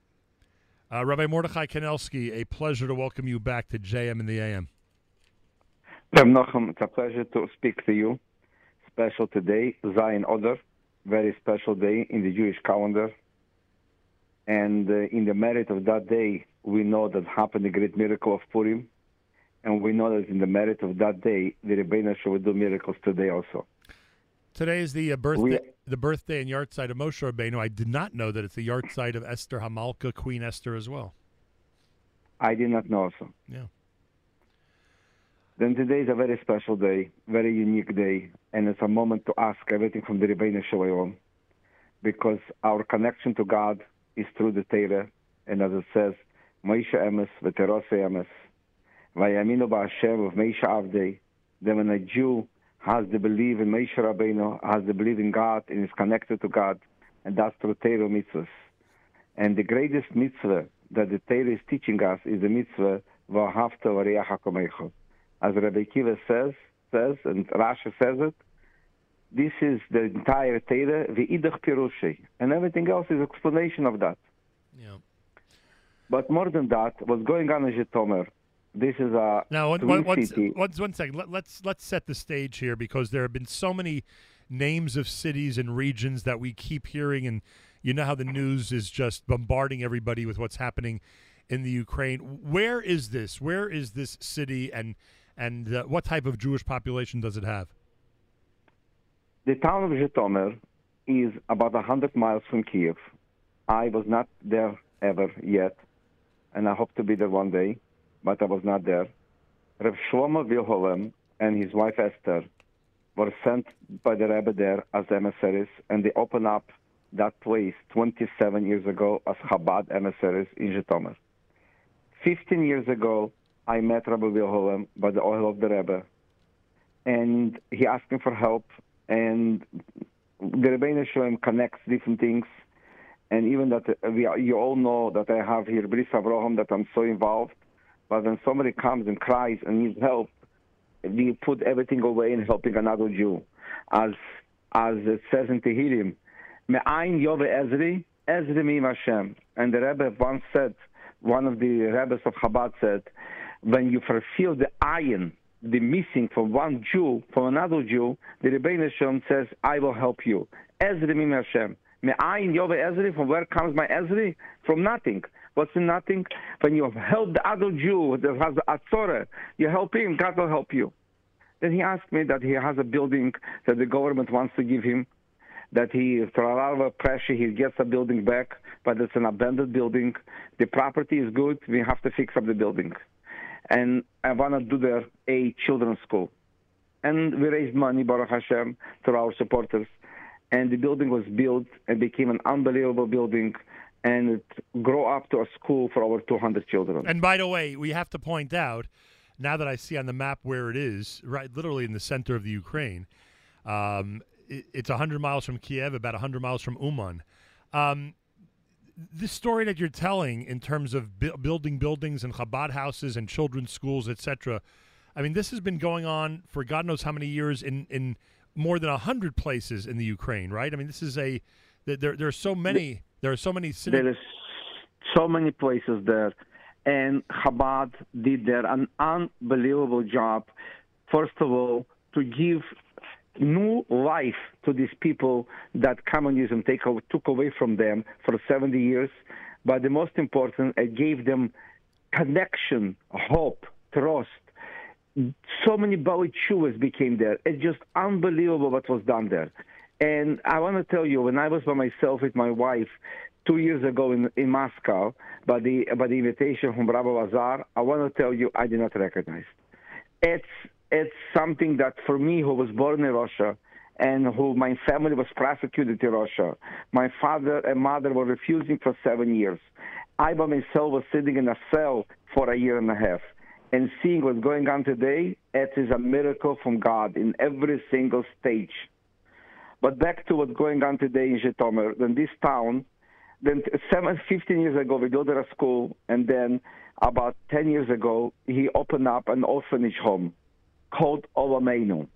Speaker 2: Uh, Rabbi Mordechai Kanelsky, a pleasure to welcome you back to JM in the AM.
Speaker 27: It's a pleasure to speak to you. Special today, Zayin Adar, very special day in the Jewish calendar. And uh, in the merit of that day, we know that happened the great miracle of Purim. And we know that in the merit of that day, the Rebbeinu will do miracles today also.
Speaker 2: Today is the uh, birthday, the birthday and yahrzeit of Moshe Rabbeinu. I did not know that it's the yahrzeit of Esther Hamalka, Queen Esther, as well.
Speaker 27: I did not know also.
Speaker 2: Yeah.
Speaker 27: Then today is a very special day, very unique day, and it's a moment to ask everything from the Rebbeinu Shalom, because our connection to God is through the Torah, and as it says, Moshe Emes v'terose Emes, v'yaminu ba'Hashem of Moshe Avdei. Then when a Jew has the belief in Moshe Rabbeinu, has the belief in God, and is connected to God, and that's through Torah mitzvahs. And the greatest mitzvah that the Torah is teaching us is the mitzvah v'ahavta v'reacha kamecha as Rabbi Akiva says, says, and Rashi says it, this is the entire Torah, the Idach Pirushi, and everything else is explanation of that.
Speaker 2: Yeah.
Speaker 27: But more than that, what's going on in Zhytomyr, this is a
Speaker 2: Now, one, one, one, one, one second. Let, let's let's set the stage here because there have been so many names of cities and regions that we keep hearing, and you know how the news is just bombarding everybody with what's happening in the Ukraine. Where is this? Where is this city, and and uh, what type of Jewish population does it have?
Speaker 27: The town of Zhytomyr is about 100 miles from Kiev. I was not there ever yet, and I hope to be there one day, but I was not there. Rav Shlomo Wilhelm and his wife Esther were sent by the Rebbe there as emissaries, and they opened up that place 27 years ago as Chabad emissaries in Zhytomyr. 15 years ago, I met Rabbi Wilhelm by the Ohel of the Rebbe, and he asked me for help, and the Rebbeinu Shalom connects different things, and even that uh, we, you all know that I have here Bris Avraham that I'm so involved, but when somebody comes and cries and needs help, we put everything away in helping another Jew, as as it says in Tehillim, Me'ayin Yove Ezri, Ezri Mim Hashem. And the Rebbe once said, one of the Rebbes of Chabad said, when you fulfill the ayin, the missing from one Jew, from another Jew, the Rebbeinu Shalom says, I will help you. Ezri Mim Hashem. Me'ayin Yove Ezri, from where comes my Ezri? From nothing. What's in nothing? When you help the other Jew that has a tzorah, you help him, God will help you. Then he asked me that he has a building that the government wants to give him, that he, for a lot of pressure, he gets a building back, but it's an abandoned building. The property is good. We have to fix up the building. And I want to do there a children's school. And we raised money, Baruch Hashem, through our supporters. And the building was built and became an unbelievable building. And it grew up to a school for over 200 children.
Speaker 2: And by the way, we have to point out now that I see on the map where it is, right, literally in the center of the Ukraine. Um, it, it's 100 miles from Kiev, about 100 miles from Uman. Um, this story that you're telling in terms of bu- building buildings and Chabad houses and children's schools, etc. I mean, this has been going on for God knows how many years in, in more than 100 places in the Ukraine, right? I mean, this is a there, there, are so many there are so many cities
Speaker 27: There is so many places there, and Chabad did there an unbelievable job. First of all, to give new life to these people that communism take, took away from them for 70 years. But the most important, it gave them connection, hope, trust. So many Bali Chuvas became there. It's just unbelievable what was done there. And I want to tell you, when I was by myself with my wife two years ago in, in Moscow, by the by the invitation from Rabbi Lazar, I want to tell you, I did not recognize. It's it's something that for me, who was born in Russia, and who my family was prosecuted in Russia. My father and mother were refusing for seven years. I by myself was sitting in a cell for a year and a half. And seeing what's going on today, it is a miracle from God in every single stage. But back to what's going on today in Zhytomyr, then this town, then seven, 15 years ago, we built a school, and then about 10 years ago, he opened up an orphanage home called Olamenu.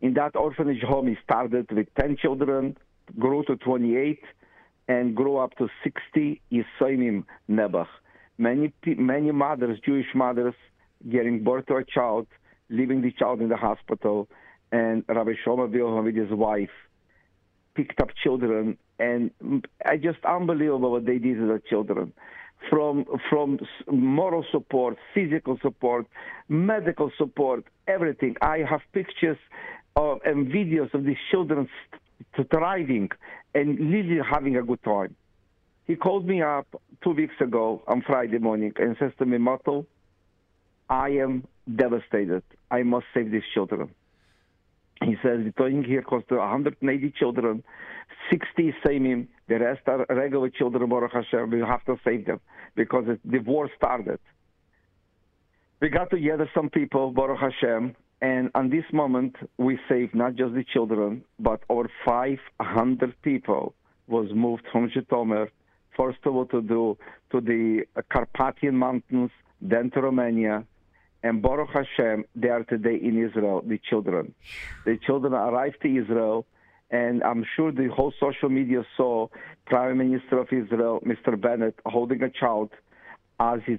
Speaker 27: In that orphanage home, he started with 10 children, grew to 28, and grew up to 60 Yisoimim Nebuch. Many, many mothers, Jewish mothers, getting birth to a child, leaving the child in the hospital, and Rabbi Shlomo Wilhelm with his wife picked up children, and I just unbelievable what they did to the children. From from moral support, physical support, medical support, everything. I have pictures of, and videos of these children thriving and really having a good time. He called me up two weeks ago on Friday morning and says to me, Motel, I am devastated. I must save these children. He says the towing here cost 180 children, 60 Samim, the rest are regular children, Baruch Hashem. We have to save them because the war started. We got together some people, Baruch Hashem, and on this moment we saved not just the children, but over 500 people was moved from Zhytomyr, first of all to do to the Carpathian Mountains, then to Romania, and Baruch Hashem, they are today in Israel, the children. The children arrived to Israel, and I'm sure the whole social media saw Prime Minister of Israel, Mr. Bennett, holding a child as he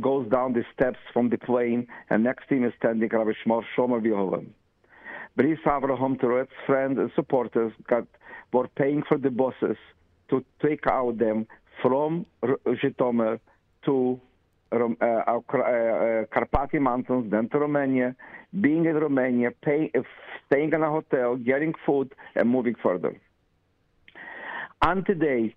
Speaker 27: goes down the steps from the plane, and next to him is standing Rabbi Shmor Shomer Yehovan. Bris Avraham Tourette's friends and supporters got were paying for the buses to take out them from Zhytomyr to Carpathian Mountains, then to Romania, being in Romania, pay, staying in a hotel, getting food, and moving further. And today,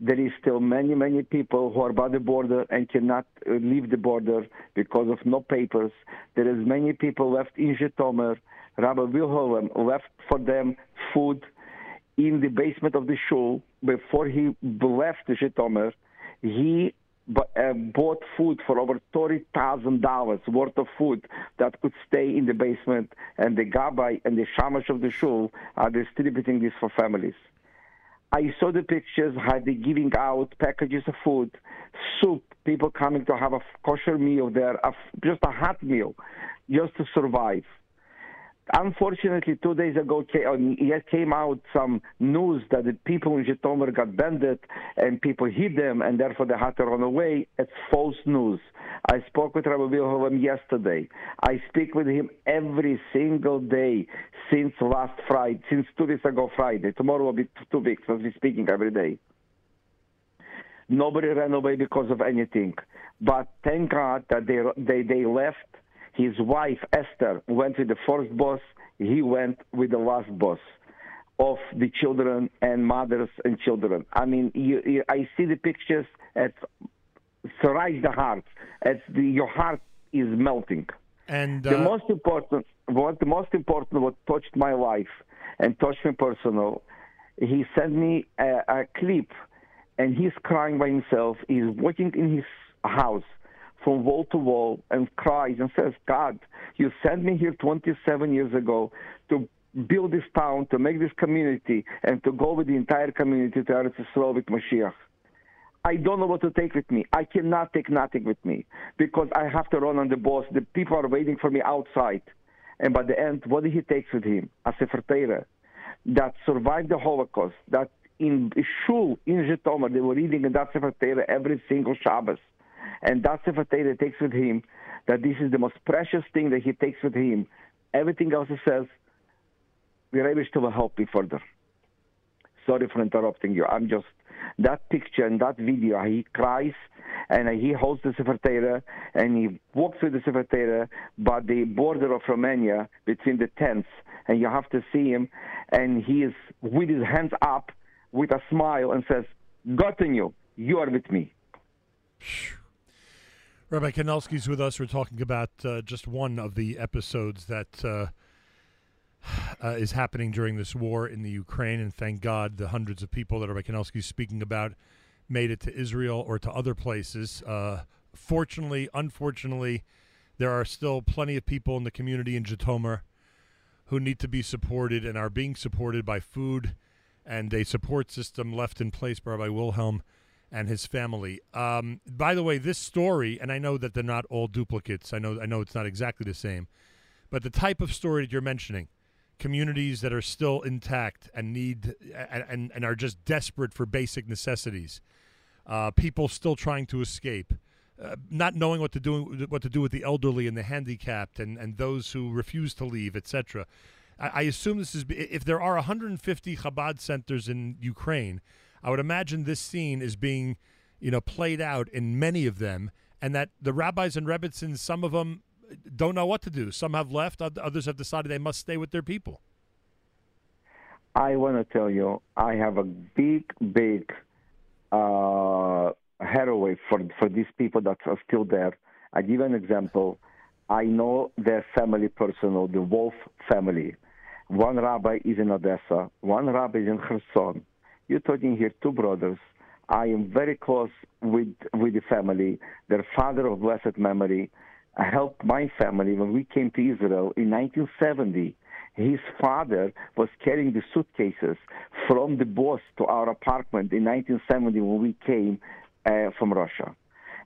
Speaker 27: there is still many, many people who are by the border and cannot uh, leave the border because of no papers. There is many people left in Zhytomyr. Rabbi Wilhelm left for them food in the basement of the shul before he left Zhytomyr. He Uh, bought food for over thirty thousand dollars worth of food that could stay in the basement, and the gabbai and the shamash of the shul are distributing this for families. I saw the pictures how they giving out packages of food, soup, people coming to have a kosher meal there, just a hot meal, just to survive. Unfortunately, two days ago, uh, came out some news that the people in Zhytomyr got banded and people hit them, and therefore they had to run away. It's false news. I spoke with Rabbi Wilhelm yesterday. I speak with him every single day since last Friday, since two days ago Friday. Tomorrow will be two weeks. I'll be speaking every day. Nobody ran away because of anything, but thank God that they they they left. His wife Esther went with the first boss. He went with the last boss of the children and mothers and children. I mean, you, you, I see the pictures. It's surprise the heart. It's the, your heart is melting.
Speaker 2: And
Speaker 27: the
Speaker 2: uh,
Speaker 27: most important, what the most important, what touched my life and touched me personal, he sent me a, a clip, and he's crying by himself. He's walking in his house from wall to wall and cries and says, "God, you sent me here 27 years ago to." Build this town, to make this community, and to go with the entire community to Eretz Yisrael with Mashiach. I don't know what to take with me. I cannot take nothing with me because I have to run on the bus. The people are waiting for me outside. And by the end, what did he take with him? A Sefer Torah that survived the Holocaust, that in Shul in Zhytomyr, they were reading in that Sefer Torah every single Shabbos. And that Sefer Torah takes with him that this is the most precious thing that he takes with him. Everything else he says, we're able to help me further. Sorry for interrupting you. I'm just that picture and that video. He cries and he holds the Sefer and he walks with the Sefer by the border of Romania between the tents, and you have to see him, and he is with his hands up with a smile and says, "Gotten you. You are with me."
Speaker 2: Rabbi Kanelsky's with us. We're talking about uh, just one of the episodes that uh, uh, is happening during this war in the Ukraine, and thank God the hundreds of people that Rabbi Kanelsky is speaking about made it to Israel or to other places. Uh, fortunately, unfortunately, there are still plenty of people in the community in Zhytomyr who need to be supported and are being supported by food and a support system left in place by Rabbi Wilhelm and his family. Um, by the way, this story, and I know that they're not all duplicates. I know I know it's not exactly the same, but the type of story that you're mentioning, communities that are still intact and need and and, are just desperate for basic necessities, uh, people still trying to escape. Uh, not knowing what to do what to do with the elderly and the handicapped and, and those who refuse to leave, etc. I, I assume this is if there are 150 Chabad centers in Ukraine, I would imagine this scene is being, you know, played out in many of them, and that the rabbis and rebbitzins, some of them don't know what to do. Some have left, others have decided they must stay with their people.
Speaker 27: I want to tell you, I have a big, big uh, headway for for these people that are still there. I give an example. I know their family personal, the Wolf family. One rabbi is in Odessa, one rabbi is in Kherson. You're talking here two brothers. I am very close with with the family. Their father of blessed memory helped my family when we came to Israel in 1970. His father was carrying the suitcases from the bus to our apartment in 1970 when we came uh, from Russia.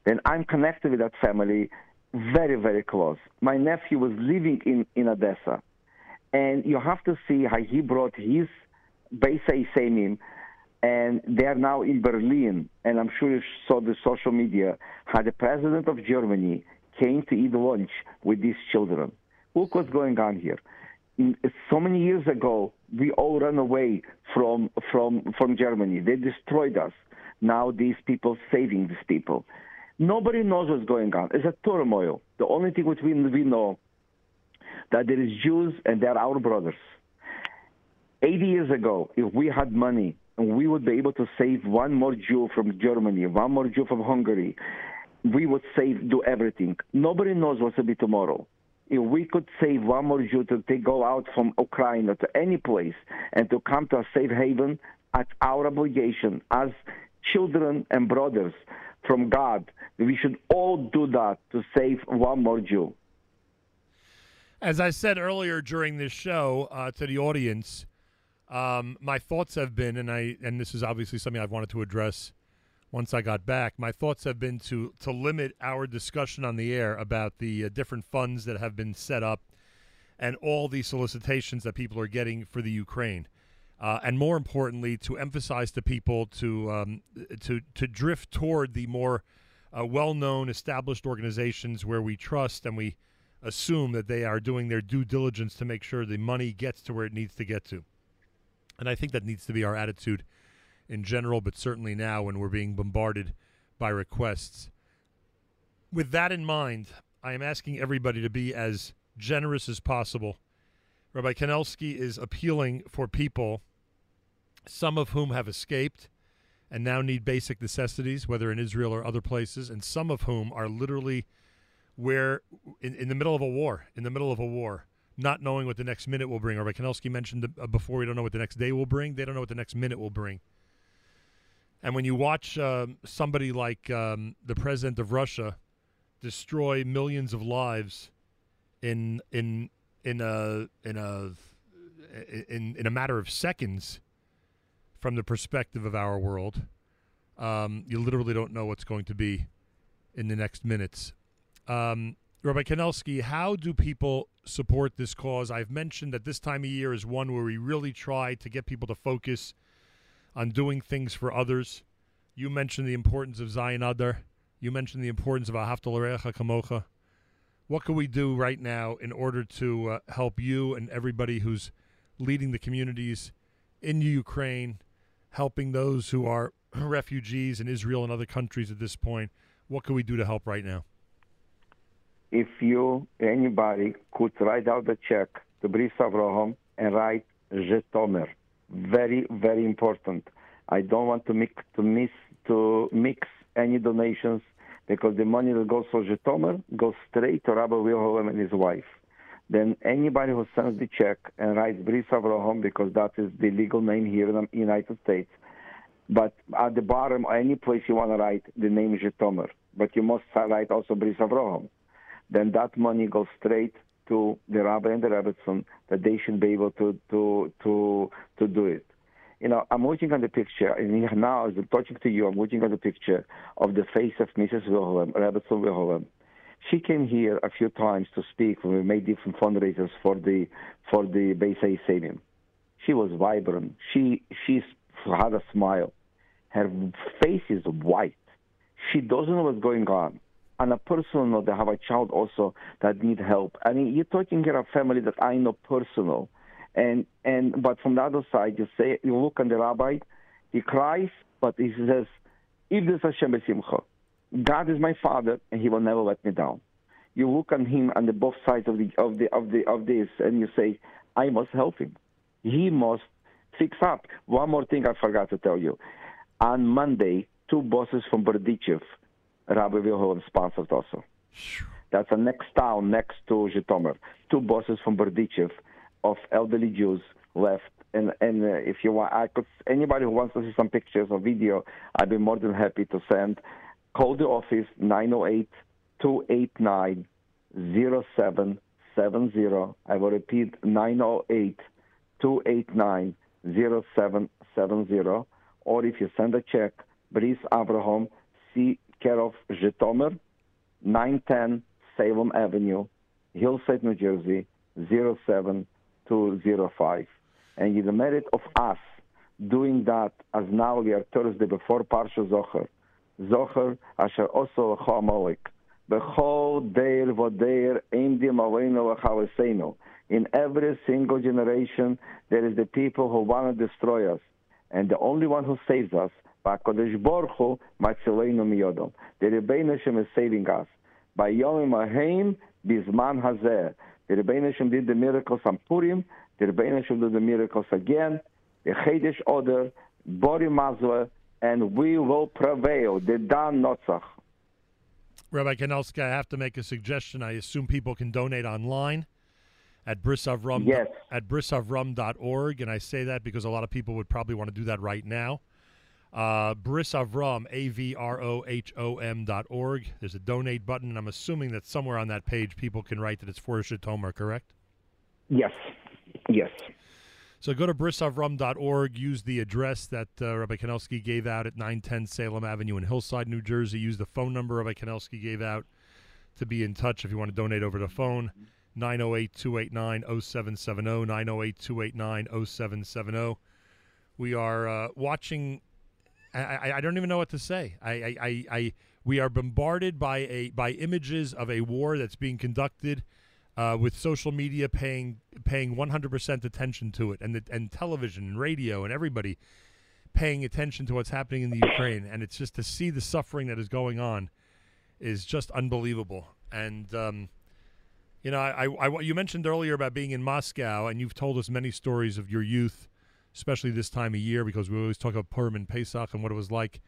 Speaker 27: Then I'm connected with that family very, very close. My nephew was living in, in Odessa. And you have to see how he brought his Beis Yesomim, and they are now in Berlin. And I'm sure you saw the social media how the president of Germany came to eat lunch with these children. Look what's going on here. So many years ago, we all ran away from from from Germany. They destroyed us. Now these people saving these people. Nobody knows what's going on. It's a turmoil. The only thing which we, we know that there is Jews and they're our brothers. 80 years ago, if we had money we would be able to save one more Jew from Germany, one more Jew from Hungary, we would save, do everything. Nobody knows what's to be tomorrow. If we could save one more Jew to take, go out from Ukraine or to any place and to come to a safe haven, that's our obligation as children and brothers from God. We should all do that to save one more Jew.
Speaker 2: As I said earlier during this show uh, to the audience, um, my thoughts have been, and I and this is obviously something I've wanted to address once I got back. My thoughts have been to to limit our discussion on the air about the uh, different funds that have been set up and all the solicitations that people are getting for the Ukraine. Uh, and more importantly, to emphasize to people to um, to to drift toward the more uh, well-known, established organizations where we trust and we assume that they are doing their due diligence to make sure the money gets to where it needs to get to. And I think that needs to be our attitude in general, but certainly now when we're being bombarded by requests. With that in mind, I am asking everybody to be as generous as possible. Rabbi Kanelsky is appealing for people, some of whom have escaped and now need basic necessities, whether in Israel or other places, and some of whom are literally where in, in the middle of a war, in the middle of a war, not knowing what the next minute will bring. Rabbi Kanelsky mentioned uh, before, we don't know what the next day will bring. They don't know what the next minute will bring. And when you watch um, somebody like um, the president of Russia destroy millions of lives in in in a in a in in a matter of seconds, from the perspective of our world, um, you literally don't know what's going to be in the next minutes. Um, Rabbi Kanelsky, how do people support this cause? I've mentioned that this time of year is one where we really try to get people to focus on doing things for others. You mentioned the importance of Zayin Adar. You mentioned the importance of Ahavta L'Reacha Kamocha. What can we do right now in order to uh, help you and everybody who's leading the communities in Ukraine, helping those who are refugees in Israel and other countries at this point? What can we do to help right now?
Speaker 27: If you, anybody, could write out the check to Bris Avraham and write Zhytomyr. Very, very important. I don't want to mix, to miss, to mix any donations because the money that goes for Zhytomyr goes straight to Rabbi Wilhelm and his wife. then anybody who sends the check and writes Bris Avraham, because that is the legal name here in the United States, but at the bottom, any place you want to write, the name Zhytomyr. But you must write also Bris Avraham. Then that money goes straight to the rabbi and the Rebbetzin that they should be able to to to to do it. You know, I'm looking at the picture, and now as I'm talking to you, I'm looking at the picture of the face of Mrs. Wilhelm, Rebbetzin Wilhelm. She came here a few times to speak when we made different fundraisers for the for the Beis Yesomim. She was vibrant. She she had a smile. Her face is white. She doesn't know what's going on. On a personal note, they have a child also that need help. I mean, you're talking here a family that I know personal, and and but from the other side, you say you look on the rabbi, he cries, but he says, "If this Hashem besimcha, God is my father, and He will never let me down." You look on him on the both sides of the of the of the of this, and you say, "I must help him. He must fix up." One more thing I forgot to tell you. On Monday, two bosses from Berdichev, Rabbi Wilhelm sponsored also. That's the next town next to Zhytomyr. Two bosses from Berdichev of elderly Jews left. And and uh, if you want, I could anybody who wants to see some pictures or video, I'd be more than happy to send. Call the office 908 289 0770. I will repeat 908 289 0770. Or if you send a check, Bris Avraham, C. care of Zhytomyr, 910 Salem Avenue, Hillside, New Jersey, 07205. And you the merit of us doing that as now we are Thursday before Parsha Zocher. Zocher, asher also lecho amolik. Bechol deir vodeir imdim aleinu lechalasenu. In every single generation, there is the people who want to destroy us. And the only one who saves us, Ba'kodesh Baruch Hu, Matzileinu miyodom. The Rebbeinu Hashem is saving us. By Yom Ahim, Bizman Hazeh. The Rebbeinu Hashem did the miracles on Purim. The Rebbeinu Hashem did the miracles again. The Chedesh Order, Bori Mazle, and we will prevail. The Dan Notzach.
Speaker 2: Rabbi Kanelsky, I have to make a suggestion. I assume people can donate online at brisavrohom
Speaker 27: Yes.
Speaker 2: at brisavrohom.org, and I say that because a lot of people would probably want to do that right now. Uh, Brisavrohom, A V R O H O M dot org. There's a donate button, and I'm assuming that somewhere on that page people can write that it's for Zhytomyr, correct?
Speaker 27: Yes. Yes.
Speaker 2: So go to brisavrohom.org, use the address that uh, Rabbi Kanelsky gave out at 910 Salem Avenue in Hillside, New Jersey. Use the phone number Rabbi Kanelsky gave out to be in touch if you want to donate over the phone. 908 289 0770. 908 289 0770. We are uh, watching. I, I, I don't even know what to say. I, I, I, I we are bombarded by a by images of a war that's being conducted uh, with social media paying paying 100% attention to it, and the, and television and radio and everybody paying attention to what's happening in the Ukraine, and it's just to see the suffering that is going on is just unbelievable. And um, you know, I, I, you mentioned earlier about being in Moscow, and you've told us many stories of your youth, especially this time of year, because we always talk about Purim and Pesach and what it was like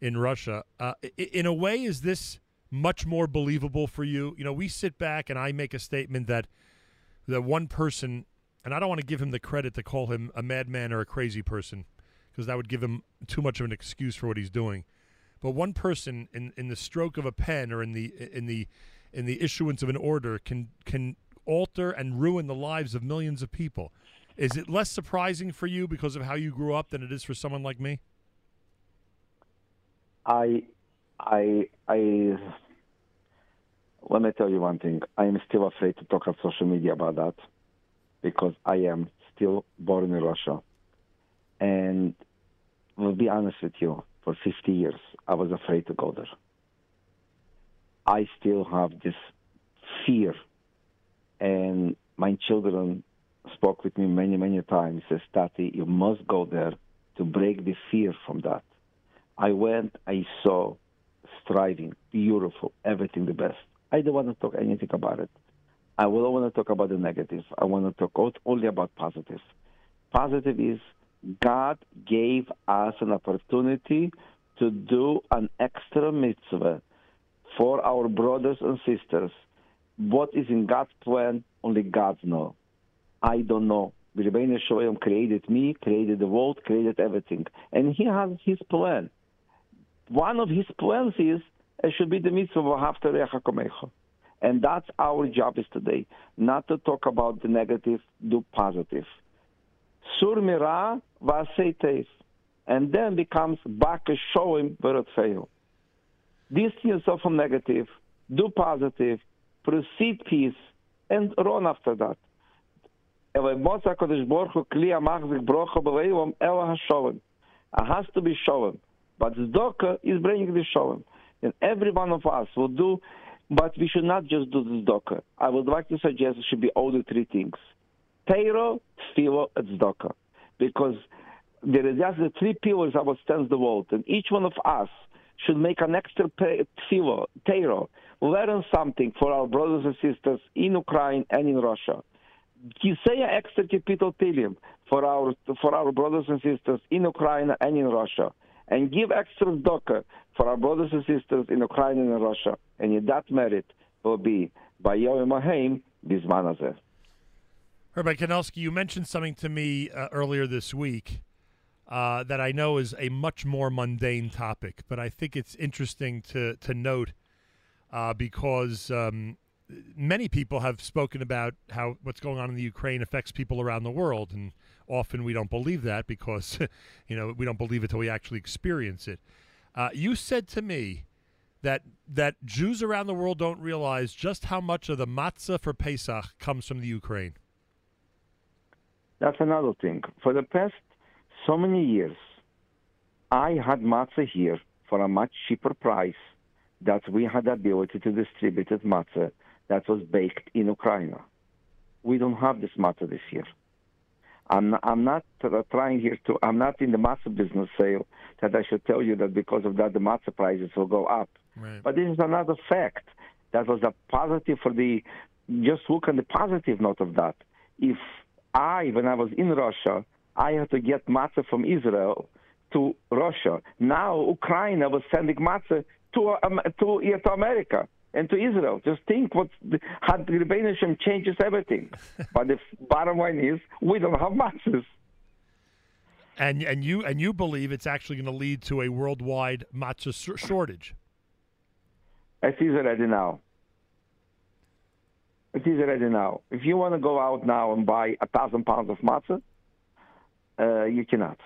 Speaker 2: in Russia. Uh, in a way, is this much more believable for you? You know, we sit back and I make a statement that that one person, and I don't want to give him the credit to call him a madman or a crazy person, because that would give him too much of an excuse for what he's doing. But one person, in, in the stroke of a pen or in the in the in the issuance of an order, can can alter and ruin the lives of millions of people. Is it less surprising for you because of how you grew up than it is for someone like me?
Speaker 27: I, I, I. Let me tell you one thing. I am still afraid to talk on social media about that because I am still born in Russia, and will be honest with you. For 50 years, I was afraid to go there. I still have this fear, and my children spoke with me many, many times. Says, "Tati, you must go there to break the fear from that." I went, I saw striving, beautiful, everything the best. I don't want to talk anything about it. I not want to talk about the negative. I want to talk only about positive. Positive is God gave us an opportunity to do an extra mitzvah for our brothers and sisters What is in God's plan, only God knows. I don't know. Rebbeinu Shalom created me, created the world, created everything. And he has his plan. One of his plans is it should be the mitzvah of Hafta Recha Kamecha. And that's our job is today, not to talk about the negative, do positive. Sur mira v'asei. And then becomes back a showing but fail. Distance yourself from negative, do positive, proceed peace, and run after that. Ele Moshe HaKadosh Baruch Hu Kli HaMachzik B'Leilom Ela HaSholem. It has to be Sholem. But zdoka is bringing the Sholem. And every one of us will do, but we should not just do zdoka. I would like to suggest it should be all the three things. Teiro, Tfilo, and zdoka, Because there is just the three pillars that stands the world. And each one of us should make an extra tefillah, teiro, learn something for our brothers and sisters in Ukraine and in Russia. You say an extra for our for our brothers and sisters in Ukraine and in Russia, and give extra tzedakah for our brothers and sisters in Ukraine and in Russia, and in that merit will be by Yom Haim Bisman Hazeh.
Speaker 2: Rabbi Kanelsky, you mentioned something to me uh, earlier this week uh, that I know is a much more mundane topic, but I think it's interesting to to note uh, because um, many people have spoken about how what's going on in the Ukraine affects people around the world, and often we don't believe that because you know we don't believe it till we actually experience it. Uh, you said to me that that Jews around the world don't realize just how much of the matzah for Pesach comes from the Ukraine.
Speaker 27: That's another thing. For the past so many years, I had matzah here for a much cheaper price that we had the ability to distribute it matzah that was baked in Ukraine. We don't have this matter this year. I'm not, I'm not trying here to. I'm not in the matzah business sale that I should tell you that because of that the matzah prices will go up.
Speaker 2: Right.
Speaker 27: But this is another fact that was a positive for the. Just look on the positive note of that. If I, when I was in Russia, I had to get matzah from Israel to Russia. Now Ukraine was sending matzah to um, to, to America and to Israel. Just think what how the Rebbeinu Shem changes everything. but the bottom line is we don't have matzahs.
Speaker 2: And and you and you believe it's actually going to lead to a worldwide matzah shortage.
Speaker 27: It is already now. It is already now. If you want to go out now and buy a thousand pounds of matzah, uh, you cannot.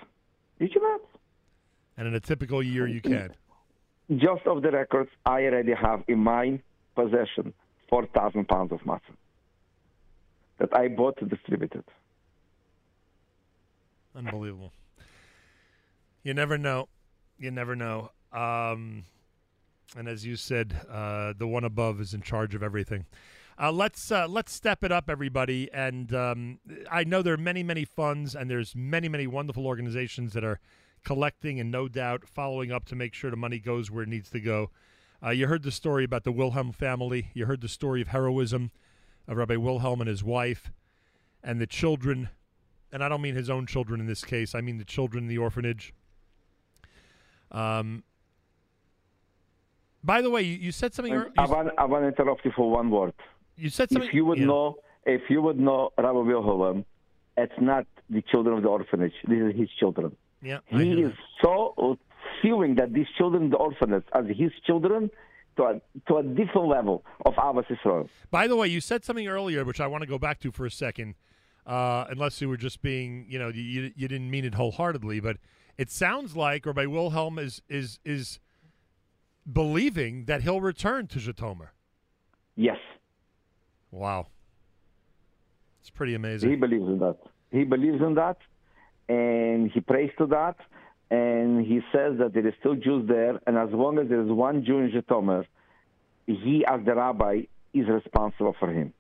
Speaker 27: You cannot.
Speaker 2: And in a typical year, you can.
Speaker 27: Just off the records, I already have in my possession 4,000 pounds of matzah that I bought to distribute it.
Speaker 2: Unbelievable. You never know. You never know. Um, and as you said, uh, the one above is in charge of everything. Uh, let's uh, let's step it up, everybody. And um, I know there are many, many funds, and there's many, many wonderful organizations that are collecting and no doubt following up to make sure the money goes where it needs to go. Uh, you heard the story about the Wilhelm family. You heard the story of heroism of Rabbi Wilhelm and his wife, and the children. And I don't mean his own children in this case. I mean the children in the orphanage. Um. By the way, you, you said something. ear-
Speaker 27: I want, I want to interrupt you for one word.
Speaker 2: You said something.
Speaker 27: If you would
Speaker 2: yeah.
Speaker 27: know, if you would know Rabbi Wilhelm, it's not the children of the orphanage. These are his children.
Speaker 2: Yeah,
Speaker 27: He is so feeling that these children the orphanage are his children to a, to a different level of Abbas Israel.
Speaker 2: By the way, you said something earlier, which I want to go back to for a second, uh, unless you were just being, you know, you, you didn't mean it wholeheartedly, but it sounds like Rabbi Wilhelm is is is believing that he'll return to Zhytomyr.
Speaker 27: Yes.
Speaker 2: Wow, it's pretty amazing.
Speaker 27: He believes in that. He believes in that, and he prays to that, and he says that there is still Jews there, and as long as there is one Jew in Zhytomyr, he, as the rabbi, is responsible for him.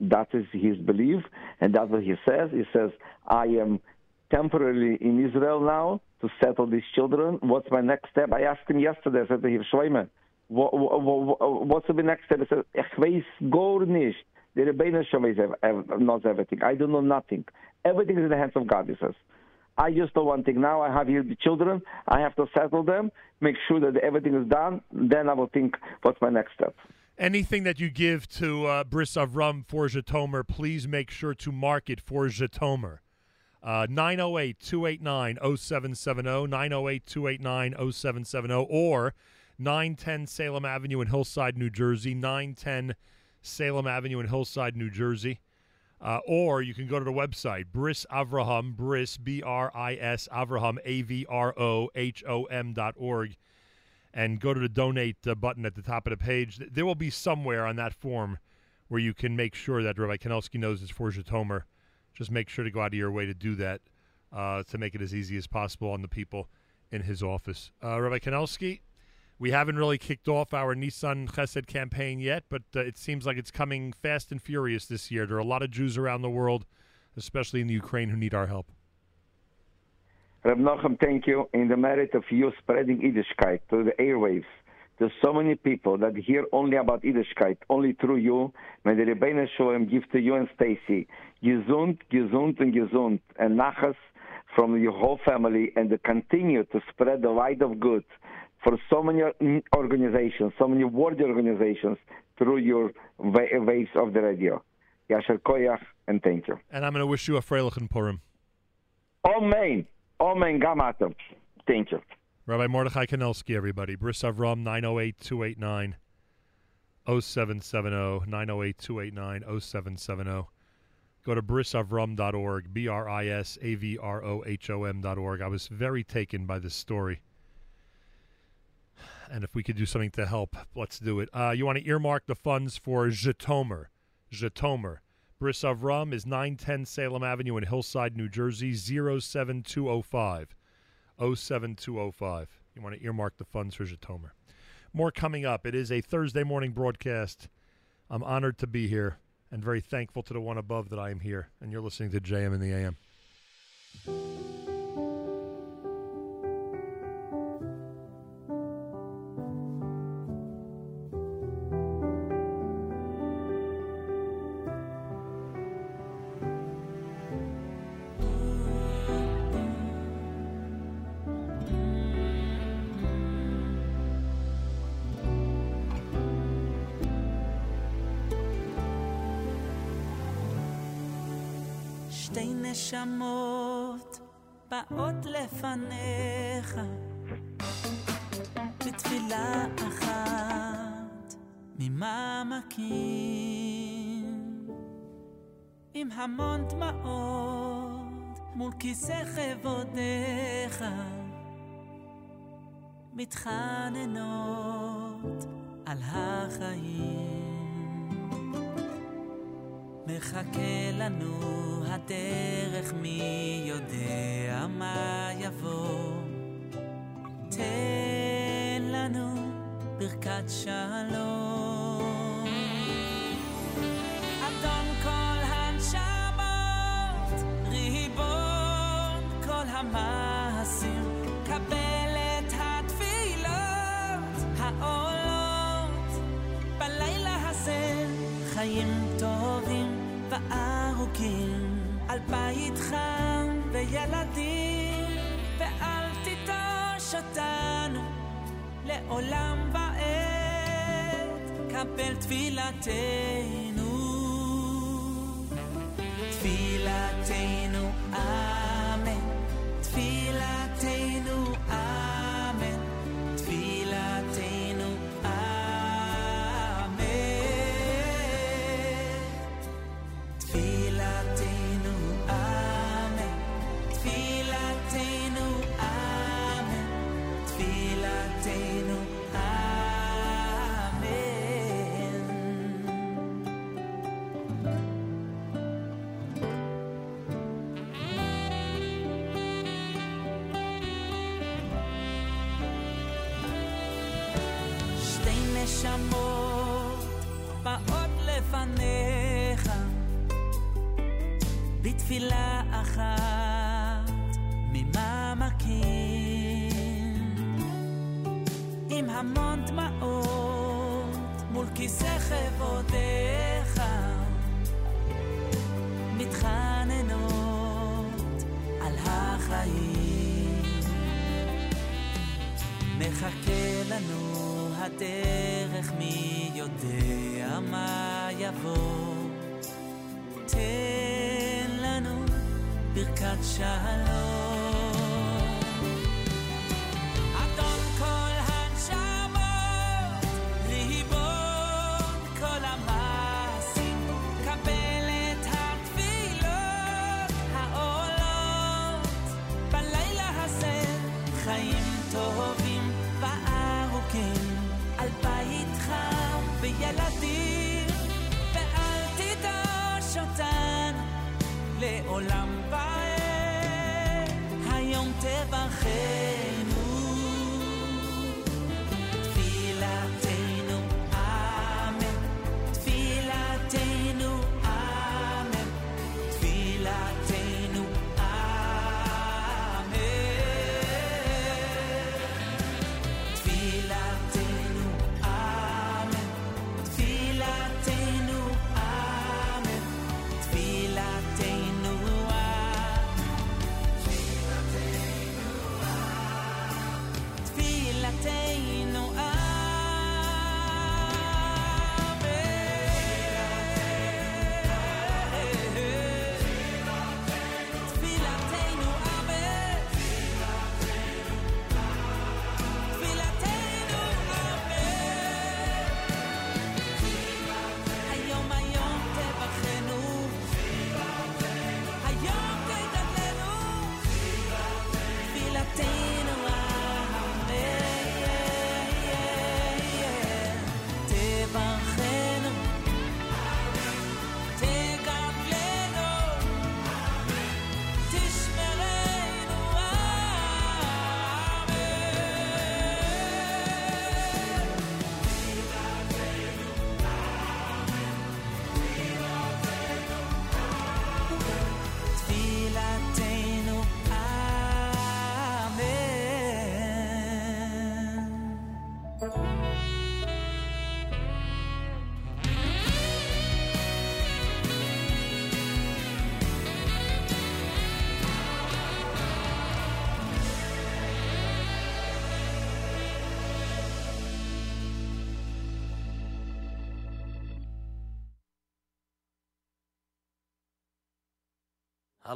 Speaker 27: That is his belief, and that's what he says. He says, I am temporarily in Israel now to settle these children. What's my next step? I asked him yesterday, I said to him, Shloime, what, what, what's the next step? He said, Ich weiß. The Rebbeinu knows everything. I don't know nothing. Everything is in the hands of God, he says. I just know one thing. Now I have here the children. I have to settle them, make sure that everything is done. Then I will think, what's my next step?
Speaker 2: Anything that you give to uh, Briss Rum for Zhytomyr, please make sure to mark it for Zhytomyr. Uh, 908 289 0770, 908 289 0770, or 910 Salem Avenue in Hillside, New Jersey, 910 Salem Avenue in Hillside, New Jersey. Uh, or you can go to the website, Briss Avraham, Briss, B R I S, Avraham, A V R O H O M dot org, and go to the donate uh, button at the top of the page. There will be somewhere on that form where you can make sure that Rabbi Kanelsky knows it's for Zhytomyr. Just make sure to go out of your way to do that uh, to make it as easy as possible on the people in his office. Uh, Rabbi Kanelsky, we haven't really kicked off our Nissan Chesed campaign yet, but uh, it seems like it's coming fast and furious this year. There are a lot of Jews around the world, especially in the Ukraine, who need our help.
Speaker 27: Reb Nochem, thank you. In the merit of you spreading Yiddishkeit to the airwaves, to so many people that hear only about Yiddishkeit, only through you. May the Rebbeinu Shalom give to you and Stacy gesund, gesund, and gesund, and nachas from your whole family, and to continue to spread the light of good for so many organizations, so many worthy organizations through your waves of the radio. Yasher Koyach, and thank you.
Speaker 2: And I'm going to wish you a Freilichen Purim.
Speaker 27: Amen. Amen. Gamatem. Thank you.
Speaker 2: Rabbi Mordechai Kanelsky, everybody. Bris Avram, 908 289 0770. 908 289 0770. Go to brisavrohom.org, B R I S A V R O H O M.org. I was very taken by this story. And if we could do something to help, let's do it. Uh, you want to earmark the funds for Zhytomyr. Zhytomyr. Briss Avram is 910 Salem Avenue in Hillside, New Jersey, 07205. 07205. You want to earmark the funds for Zhytomyr. More coming up. It is a Thursday morning broadcast. I'm honored to be here and very thankful to the one above that I am here. And you're listening to JM in the AM.
Speaker 1: נשמות באות לפניך. בתפילה אחת ממעמקים עם המון דמעות מול כיסא כבודיך מתחננות על החיים מחכה לנו הדרך, מי יודע מה יבוא. תן לנו ברכת שלום. וארוכים, על בית חם וילדים, ואל תיטוש אותנו. לעולם ועד, קבל תפילתנו, תפילתנו אמן, תפילתנו בתפילה אחת ממעמקים עם המון דמעות מול כיסא כבודיך מתחננות על החיים מחכה לנו בדרך מי יודע מה יבוא. ברכת שלום. אדון כל הנשמות, ריבון כל המעשים, קבל את התפילות העולות. בלילה הזה, חיים טובים וארוכים, על בית חם וילדים, ואל תדרוש אותנו לעולם ועד,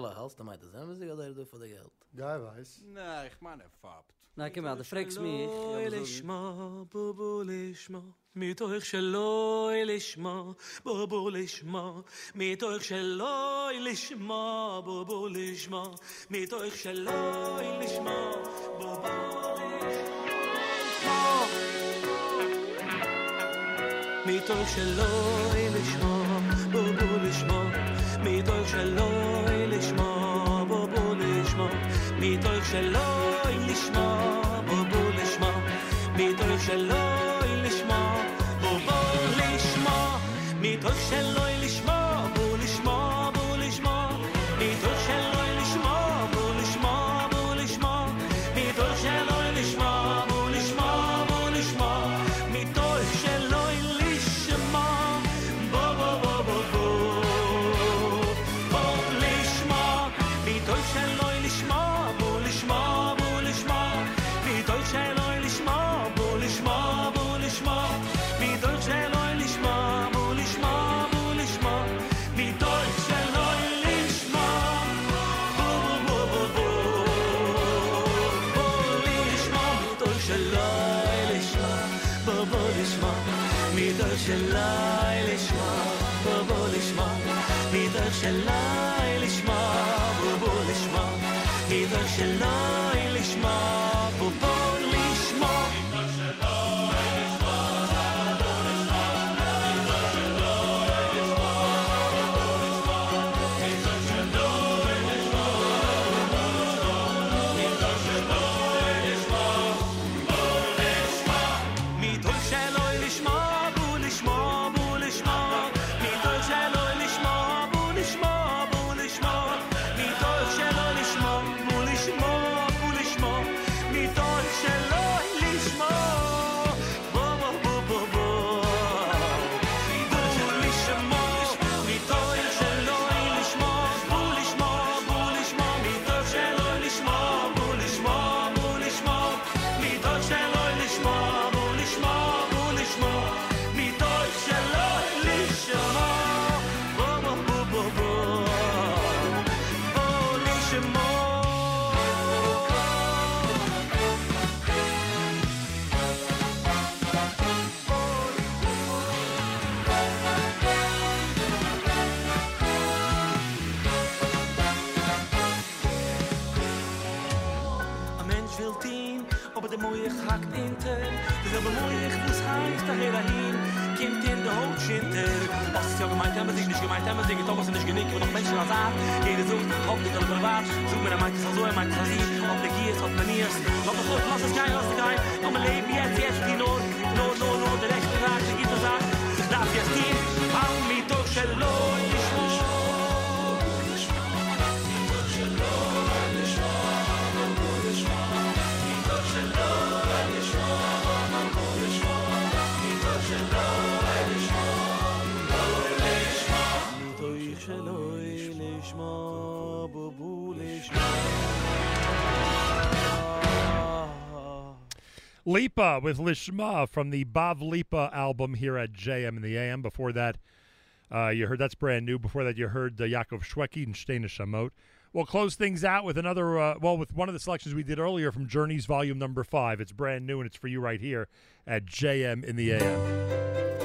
Speaker 28: Ella hast du meint, er, wenn sie gerade da vor der Geld.
Speaker 29: Ja, ich weiß.
Speaker 30: Na, ich meine er Pap.
Speaker 28: Na, komm mal, du freckst mich.
Speaker 20: Ich will ich mal, bu bu ich mal. Mit euch soll ich mal, bu bu ich mal. Mit euch soll ich mal, bu bu ich mal. Mit euch soll ich mal, bu bu Mit euch soll ich mal, bu. Mit euch soll. מתוך שלו אם לשמו, בובו לשמו, מתוך
Speaker 31: שלו meint haben Dinge Thomas nicht genick und noch Menschen azar Art jede sucht ob du der privat sucht mir meint so er meint sie. Ob der Gier ob der Nier lass doch lass es kein aus der komm leben jetzt jetzt die Not no no no der rechte Rat gibt es an darf jetzt hier haben mich doch schon los
Speaker 2: Lipa with Lishma from the Bav Lipa album here at JM in the AM. Before that, uh, you heard that's brand new. Before that, you heard uh, Yaakov Shwekey and Steina Shamot. We'll close things out with another, uh, well, with one of the selections we did earlier from Journey's Volume Number Five. It's brand new and it's for you right here at JM in the AM.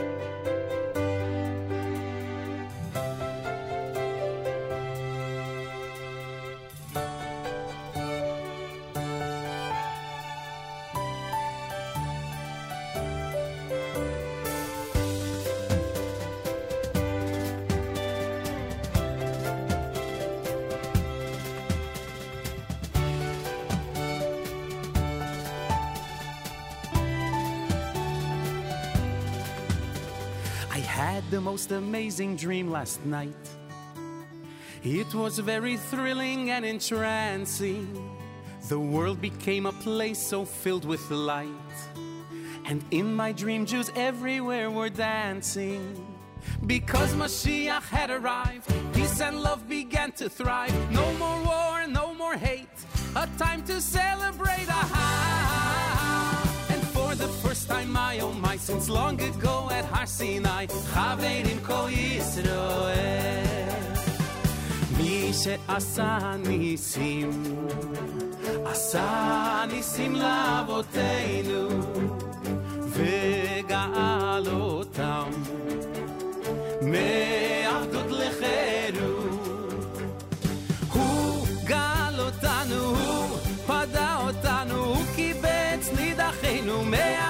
Speaker 14: Amazing dream last night. It was very thrilling and entrancing. The world became a place so filled with light. And in my dream, Jews everywhere were dancing. Because Mashiach had arrived, peace and love began to thrive. No more war, no more hate. A time to celebrate. Aha! And for the first time, my oh my, since long ago at Har Sinai, Chaverim Kol Yisroel. מי שעשה ניסים, עשה ניסים לאבותינו, וגאל אותם מעבדות לחירות. הוא גאל אותנו, הוא פדה אותנו, הוא קיבץ נידחינו מארבע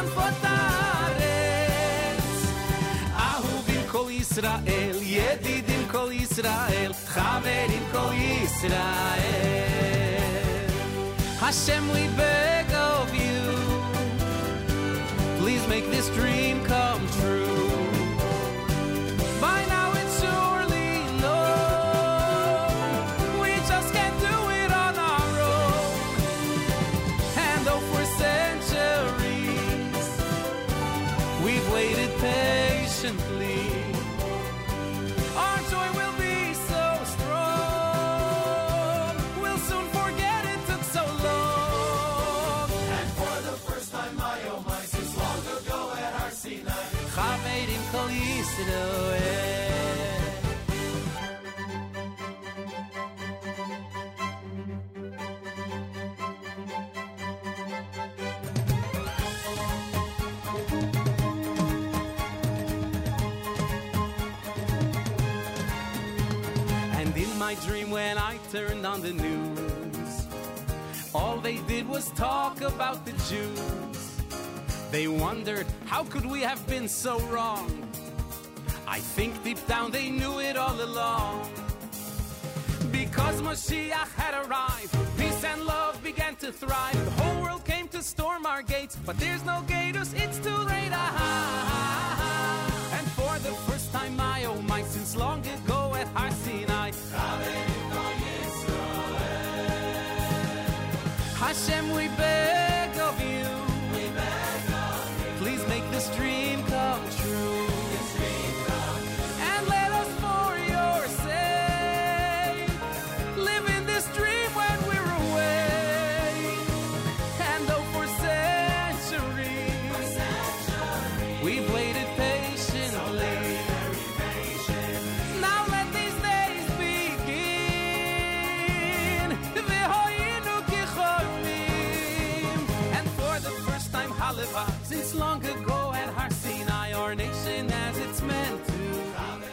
Speaker 14: כנפות הארץ. אהובים כל ישראל, ידידים כל ישראל, חברים כל ישראל. Hashem, we beg of you, please make this dream come turned on the news, all they did was talk about the Jews. They wondered, how could we have been so wrong? I think deep down they knew it all along. Because Moshiach had arrived, peace and love began to thrive. The whole world came to storm our gates, but there's no gators, it's too late. Ah, ah, ah, ah and for the first time, my oh my, since long Hashem, we beg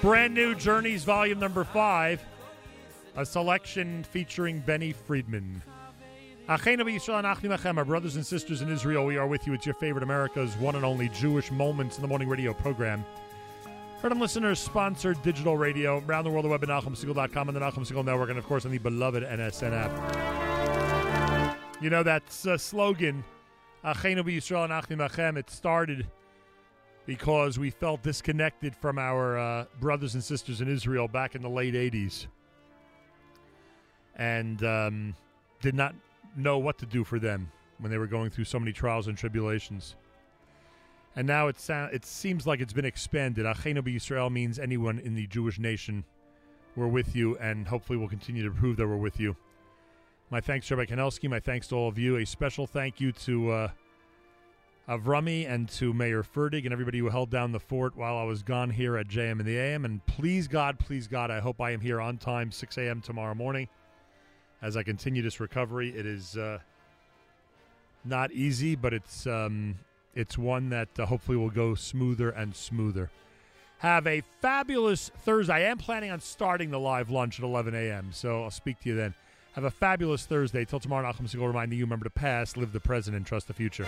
Speaker 2: Brand new Journeys Volume Number Five, a selection featuring Benny Friedman. Our brothers and sisters in Israel, we are with you. It's your favorite America's one and only Jewish Moments in the Morning radio program. Heard on listeners sponsored digital radio around the world, the web at NachumSegal.com and the Nachum Segal Network, and of course on the beloved NSN app. You know that uh, slogan, Achenu Yisrael and Achim it started because we felt disconnected from our uh, brothers and sisters in Israel back in the late 80s and um, did not know what to do for them when they were going through so many trials and tribulations. And now it, sound, it seems like it's been expanded. Achenu Yisrael means anyone in the Jewish nation. We're with you, and hopefully we'll continue to prove that we're with you. My thanks to Rabbi Kanelsky. My thanks to all of you. A special thank you to uh, Avrami and to Mayer Fertig and everybody who held down the fort while I was gone here at JM in the AM. And please God, please God, I hope I am here on time, 6 a.m. tomorrow morning as I continue this recovery. It is uh, not easy, but it's um, it's one that uh, hopefully will go smoother and smoother. Have a fabulous Thursday. I am planning on starting the live lunch at 11 a.m., so I'll speak to you then. Have a fabulous Thursday. Till tomorrow, Nachum Segal reminding you remember to pass, live the present, and trust the future.